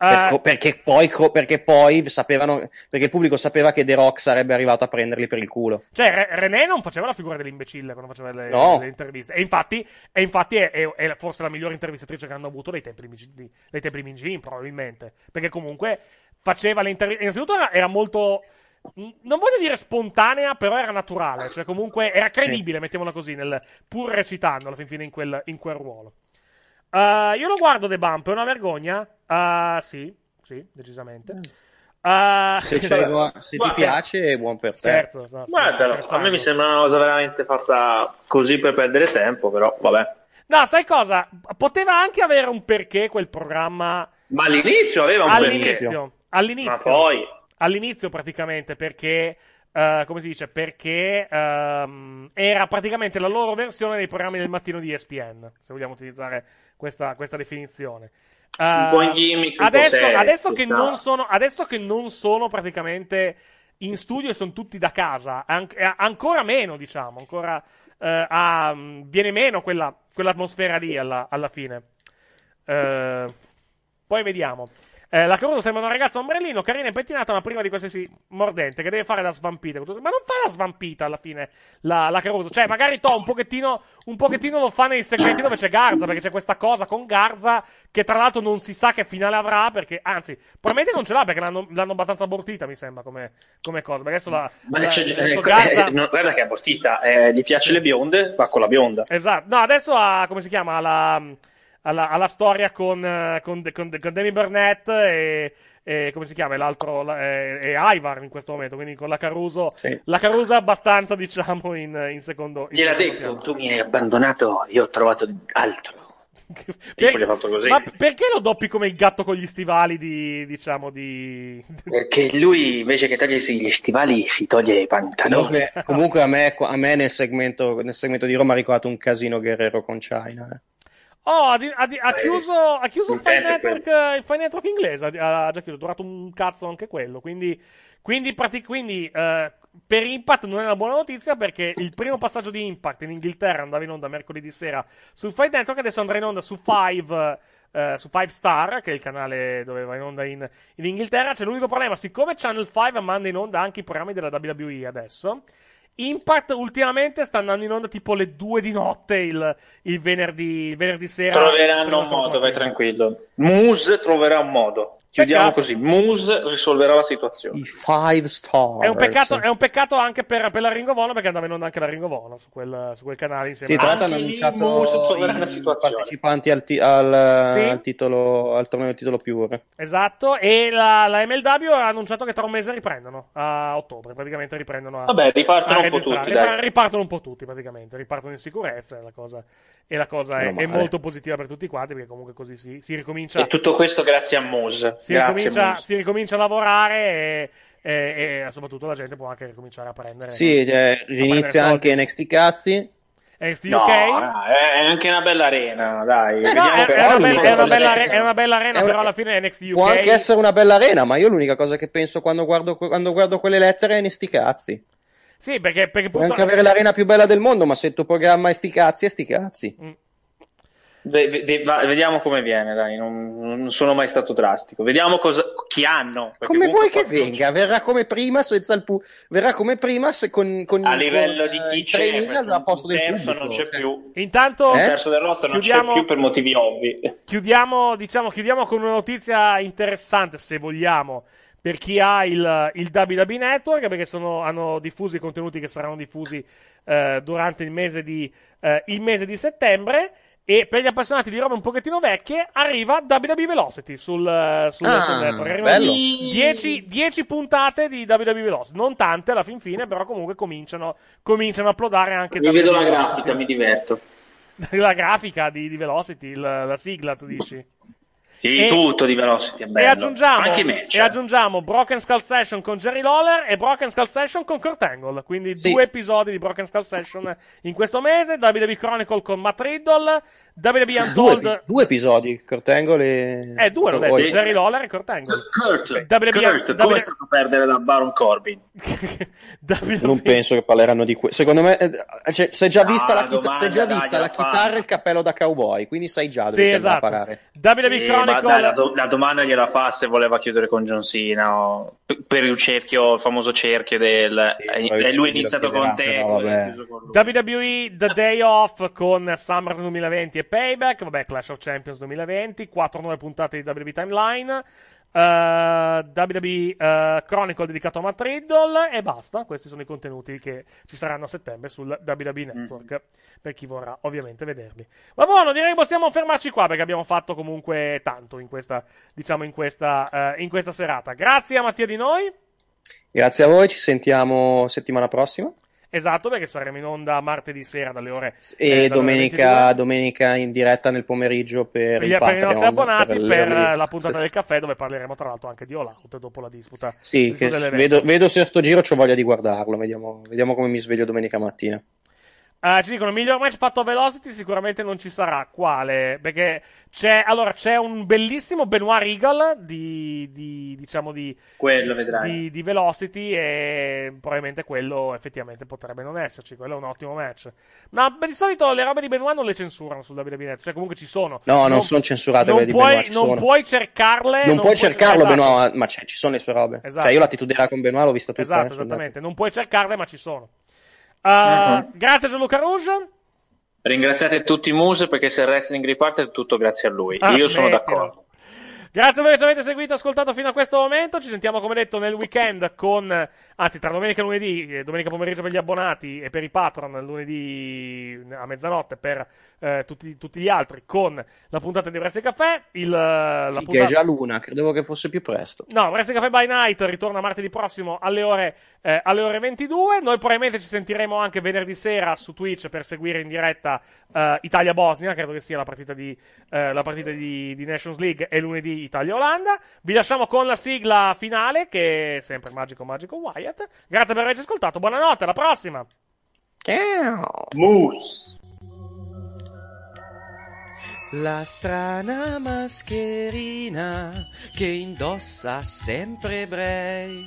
Speaker 4: Per- perché, poi, perché poi sapevano, perché il pubblico sapeva che The Rock sarebbe arrivato a prenderli per il culo.
Speaker 1: Cioè, Re- René non faceva la figura dell'imbecille quando faceva le,
Speaker 4: No.
Speaker 1: le interviste. E infatti, e infatti è, è- è forse la migliore intervistatrice che hanno avuto dei tempi di, dei tempi di Mingin, probabilmente. Perché comunque faceva le interviste. Innanzitutto era, era molto. Non voglio dire spontanea, però era naturale. Cioè, comunque era credibile, mettiamola così, nel, pur recitando alla fin fine in quel, in quel ruolo. Uh, io lo guardo The Bump, è una vergogna? Uh, sì, sì, decisamente. Uh,
Speaker 4: Se, <laughs> c'è- se ti piace, è buon per te.
Speaker 1: Scherzo, no,
Speaker 9: Guardalo, a me mi sembra una cosa veramente fatta così per perdere tempo, però vabbè.
Speaker 1: No, sai cosa? Poteva anche avere un perché quel programma.
Speaker 9: Ma all'inizio aveva un
Speaker 1: all'inizio,
Speaker 9: perché.
Speaker 1: All'inizio.
Speaker 9: Ma poi-
Speaker 1: All'inizio, praticamente, perché. eh, come si dice? Perché ehm, era praticamente la loro versione dei programmi del mattino di ESPN, se vogliamo utilizzare questa, questa definizione.
Speaker 9: Un
Speaker 1: Eh,
Speaker 9: po' in gimmick, un po'
Speaker 1: adesso, adesso, che sono, adesso che non sono praticamente in studio e sono tutti da casa, an- ancora meno, diciamo, ancora eh, ha- viene meno quella, quell'atmosfera lì alla, alla fine. Eh, poi vediamo. Eh, la Caruso sembra una ragazza ombrellino, carina e pettinata, ma prima di qualsiasi mordente, che deve fare la svampita. Ma non fa la svampita alla fine, la, la Caruso. Cioè, magari To un pochettino, un pochettino lo fa nei segmenti dove c'è Garza, perché c'è questa cosa con Garza, che tra l'altro non si sa che finale avrà, perché, anzi, probabilmente non ce l'ha, perché l'hanno, l'hanno abbastanza abortita, mi sembra, come, come cosa. Perché adesso la...
Speaker 9: Ma
Speaker 1: la-
Speaker 9: c'è-
Speaker 1: adesso
Speaker 9: eh,
Speaker 1: Garza-
Speaker 9: eh, no, guarda che è abortita, eh, gli piace le bionde, va con la bionda.
Speaker 1: Esatto. No, adesso ha, come si chiama? Alla, alla, alla storia con, eh, con, con, con Danny Burnett e, e come si chiama? L'altro, la- e, e Ivar in questo momento, quindi con la Caruso. La Caruso è abbastanza, <laughs> diciamo, in, in secondo. in
Speaker 9: Gliel'ha
Speaker 1: secondo
Speaker 9: detto,
Speaker 1: piano.
Speaker 9: tu mi hai abbandonato, io ho trovato altro. <laughs> Così.
Speaker 1: Ma perché lo doppi come il gatto con gli stivali di, diciamo, di...
Speaker 9: Perché lui invece che togliersi gli stivali si toglie i pantaloni.
Speaker 4: Comunque, comunque a, me, a me nel, segmento, nel segmento di Roma ha ricordato un casino Guerrero con China. eh.
Speaker 1: Oh, ha, di- ha di- ha chiuso, ha chiuso il
Speaker 4: Intende
Speaker 1: Network, eh, il Fire Network inglese, ha, già chiuso, è durato un cazzo anche quello, quindi, quindi, prati- quindi, eh, per Impact non è una buona notizia perché il primo passaggio di Impact in Inghilterra andava in onda mercoledì sera sul Fire Network, adesso andrà in onda su Five, eh, su Five Star, che è il canale dove va in onda in, in Inghilterra, c'è l'unico problema, siccome Channel 5 manda in onda anche i programmi della WWE adesso, Impact ultimamente sta andando in onda tipo le 2 di notte il, il venerdì, il venerdì sera.
Speaker 9: Troveranno un modo, vai
Speaker 1: tranquillo.
Speaker 9: tranquillo. Moose troverà un modo. Chiudiamo
Speaker 1: Peccato.
Speaker 9: così. Moose risolverà la situazione.
Speaker 4: I five stars.
Speaker 1: È un, peccato, è un peccato anche per, per la Ringo Vono perché andava in onda anche la Ringo Vono su quel, su quel canale insieme
Speaker 4: Sì, tra
Speaker 1: a
Speaker 4: l'altro hanno annunciato i
Speaker 9: una situazione.
Speaker 4: partecipanti al, ti- al,
Speaker 1: Sì.
Speaker 4: al titolo, al torneo del titolo pure.
Speaker 1: Esatto, e la, la MLW ha annunciato che tra un mese riprendono a ottobre, praticamente riprendono a
Speaker 9: Vabbè, ripartono
Speaker 1: a
Speaker 9: un po' tutti, dai.
Speaker 1: Ripar- Ripartono un po' tutti praticamente, ripartono in sicurezza e la cosa, e la cosa è, è molto positiva per tutti quanti perché comunque così si, si ricomincia
Speaker 9: E tutto questo grazie a Moose.
Speaker 1: si si ricomincia a lavorare e, e, e soprattutto la gente può anche cominciare a prendere.
Speaker 4: Sì, eh,
Speaker 1: a prendere
Speaker 4: inizia anche NXT Cazzi.
Speaker 1: NXT
Speaker 9: No,
Speaker 1: UK?
Speaker 9: no, è anche una bella arena, dai.
Speaker 1: No, è, una bella, è una bella è una bella arena, però alla fine NXT UK
Speaker 4: Può anche essere una bella arena, ma io l'unica cosa che penso quando guardo, quando guardo quelle lettere è sti cazzi.
Speaker 1: Sì, perché, perché
Speaker 4: Puoi anche avere l'arena più bella del mondo, ma se il tuo programma è sti cazzi, è sti cazzi.
Speaker 1: Mm.
Speaker 9: Ve- ve- va- vediamo come viene, dai. Non, non sono mai stato drastico. Vediamo cosa, chi hanno.
Speaker 4: Come vuoi che venga? Verrà come prima senza il pu- verrà come prima se con, con
Speaker 9: A livello
Speaker 4: con,
Speaker 9: di
Speaker 4: eh,
Speaker 9: chi
Speaker 4: il
Speaker 9: c'è,
Speaker 4: al posto del
Speaker 9: terzo
Speaker 4: pubblico.
Speaker 9: non c'è più.
Speaker 1: Intanto
Speaker 9: Un terzo del roster non
Speaker 1: chiudiamo-
Speaker 9: c'è più per motivi ovvi.
Speaker 1: chiudiamo, diciamo, chiudiamo con una notizia interessante, se vogliamo, per chi ha il, il WWE Network, perché sono- hanno diffuso i contenuti che saranno diffusi eh, durante il mese, di, eh, il mese di settembre. E per gli appassionati di robe un pochettino vecchie, arriva WWE Velocity sul, eh, sul,
Speaker 4: Ah,
Speaker 1: sul network. Arrivano
Speaker 4: bello.
Speaker 1: 10, 10 puntate di WWE Velocity. Non tante alla fin fine, però comunque cominciano, cominciano a uploadare anche
Speaker 9: Mi
Speaker 1: WWE
Speaker 9: vedo la
Speaker 1: Velocity.
Speaker 9: grafica, mi diverto. <laughs>
Speaker 1: La grafica di, di Velocity, il- la sigla, tu dici?
Speaker 9: Sì,
Speaker 1: E-
Speaker 9: tutto di Velocity è bello.
Speaker 1: E aggiungiamo,
Speaker 9: Anche me.
Speaker 1: e aggiungiamo Broken Skull Session con Jerry Lawler e Broken Skull Session con Kurt Angle. Quindi due episodi di Broken Skull Session in questo mese. WWE Chronicle con Matt Riddle. WWE
Speaker 4: Due,
Speaker 1: Untold.
Speaker 4: due episodi, Kurt Angle e...
Speaker 1: Eh, due l'ho detto, Jerry Lawler e Kurt Angle.
Speaker 9: Kurt,
Speaker 1: WWE
Speaker 9: Kurt, come è stato perdere da Baron Corbin? <laughs>
Speaker 4: Non penso che parleranno di questo. Secondo me, eh, cioè, sei già
Speaker 9: No,
Speaker 4: vista la,
Speaker 9: la domanda,
Speaker 4: sei già
Speaker 9: dai,
Speaker 4: vista la chitarra e il cappello da cowboy, quindi sai già dove
Speaker 1: Sì, esatto.
Speaker 4: a parare.
Speaker 1: WWE
Speaker 9: Sì,
Speaker 1: Chronicle.
Speaker 9: dai, la, do- la domanda gliela fa se voleva chiudere con John Cena o per il cerchio, il famoso cerchio del
Speaker 4: poi
Speaker 9: e lui ha
Speaker 4: glielo
Speaker 9: iniziato con te chiuso con.
Speaker 1: WWE The Day Off con SummerSlam 2020 e Payback, vabbè, Clash of Champions 2020, 4 nuove puntate di WWE Timeline, eh, WWE eh, Chronicle dedicato a Matt Riddle e basta. Questi sono i contenuti che ci saranno a settembre sul WWE Network per chi vorrà ovviamente vederli. Ma buono, direi che possiamo fermarci qua perché abbiamo fatto comunque tanto in questa, diciamo, in questa, eh, in questa serata. Grazie a Mattia di noi.
Speaker 4: Grazie a voi, ci sentiamo settimana prossima.
Speaker 1: Esatto, perché saremo in onda martedì sera dalle ore
Speaker 4: E
Speaker 1: eh, dalle ore
Speaker 4: domenica,
Speaker 1: 22.
Speaker 4: domenica in diretta nel pomeriggio per,
Speaker 1: per, gli, per i nostri abbonati
Speaker 4: per
Speaker 1: per, la puntata
Speaker 4: Sì,
Speaker 1: del caffè dove parleremo tra l'altro anche di All Out dopo la disputa.
Speaker 4: Sì,
Speaker 1: la disputa
Speaker 4: vedo, vedo se a sto giro ho voglia di guardarlo, vediamo, vediamo come mi sveglio domenica mattina.
Speaker 1: Eh, ci dicono miglior match fatto a Velocity sicuramente non ci sarà quale perché c'è allora c'è un bellissimo Benoit Regal di, di diciamo di
Speaker 9: Quello vedrai.
Speaker 1: di, di Velocity e probabilmente quello effettivamente potrebbe non esserci quello è un ottimo match ma di solito le robe di Benoit non le censurano sul WWE cioè comunque ci sono
Speaker 4: No, non sono censurate
Speaker 1: non puoi,
Speaker 4: Benoit,
Speaker 1: non puoi cercarle
Speaker 4: non, puoi cercarlo,
Speaker 1: esatto.
Speaker 4: Benoit, ma ci sono le sue robe.
Speaker 1: Esatto.
Speaker 4: Cioè, io l'attitudine con Benoit l'ho vista tutta.
Speaker 1: Esatto,
Speaker 4: eh, sul
Speaker 1: esattamente. Non puoi cercarle, ma ci sono. Uh. Grazie a Gianluca Rouge.
Speaker 9: Ringraziate tutti i Muse perché se il wrestling riparte è tutto grazie a lui.
Speaker 1: Ah,
Speaker 9: Io sono
Speaker 1: smettila.
Speaker 9: d'accordo.
Speaker 1: Grazie a voi che ci avete seguito e ascoltato fino a questo momento. Ci sentiamo, come detto, nel weekend con. Anzi, tra domenica e lunedì, eh, domenica pomeriggio per gli abbonati e per i patron, lunedì a mezzanotte per eh, tutti, tutti gli altri, con la puntata di Wrestling Café. Il, la
Speaker 4: Sì,
Speaker 1: puntata...
Speaker 4: è già l'una, credevo che fosse più presto.
Speaker 1: No, Wrestling Café by Night ritorna martedì prossimo alle ore, eh, alle ore 22. Noi probabilmente ci sentiremo anche venerdì sera su Twitch per seguire in diretta eh, Italia-Bosnia, credo che sia la partita di, eh, la partita di, di Nations League, e lunedì Italia-Olanda. Vi lasciamo con la sigla finale, che è sempre Magico Magico Wyatt. Grazie per averci ascoltato, buonanotte, alla prossima!
Speaker 4: Ciao!
Speaker 9: Moose.
Speaker 10: La strana mascherina che indossa sempre Bray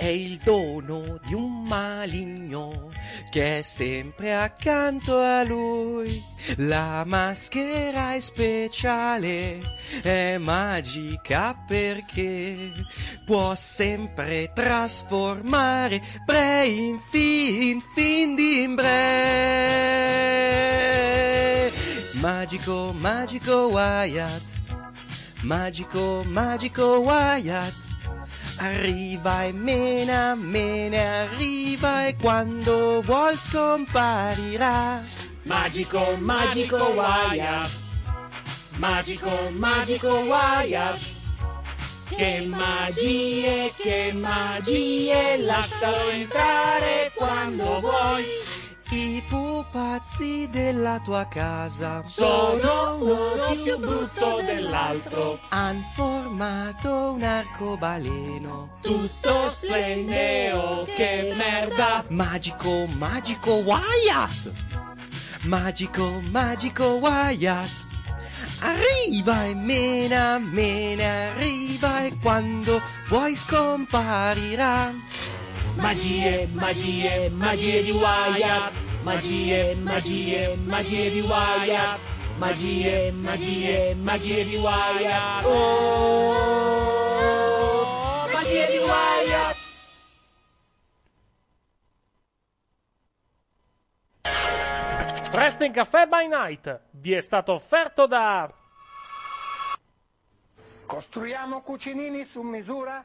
Speaker 10: è il dono di un maligno che è sempre accanto a lui. La maschera è speciale, è magica perché può sempre trasformare Bray in fin, fin di Bray. Magico, magico Wyatt. Magico, magico Wyatt. Arriva e mena, mena, arriva e quando vuol scomparirà.
Speaker 3: Magico, magico Wyatt. Magico, magico Wyatt. Che magie, che magie, lascialo entrare quando vuoi.
Speaker 10: I pupazzi della tua casa.
Speaker 3: Sono uno più brutto dell'altro.
Speaker 10: Han formato un arcobaleno.
Speaker 3: Tutto splendeo, che merda.
Speaker 10: Magico, magico Wyatt Magico, magico Wyatt Arriva e mena, mena, arriva e quando vuoi scomparirà
Speaker 3: Magie, magie, magie di Wyatt. Magie, magie, magie di Wyatt. Magie, magie, magie di Wyatt. Oh, magie di Wyatt.
Speaker 1: Wrestling Caffè by Night vi è stato offerto da
Speaker 2: Costruiamo cucinini su misura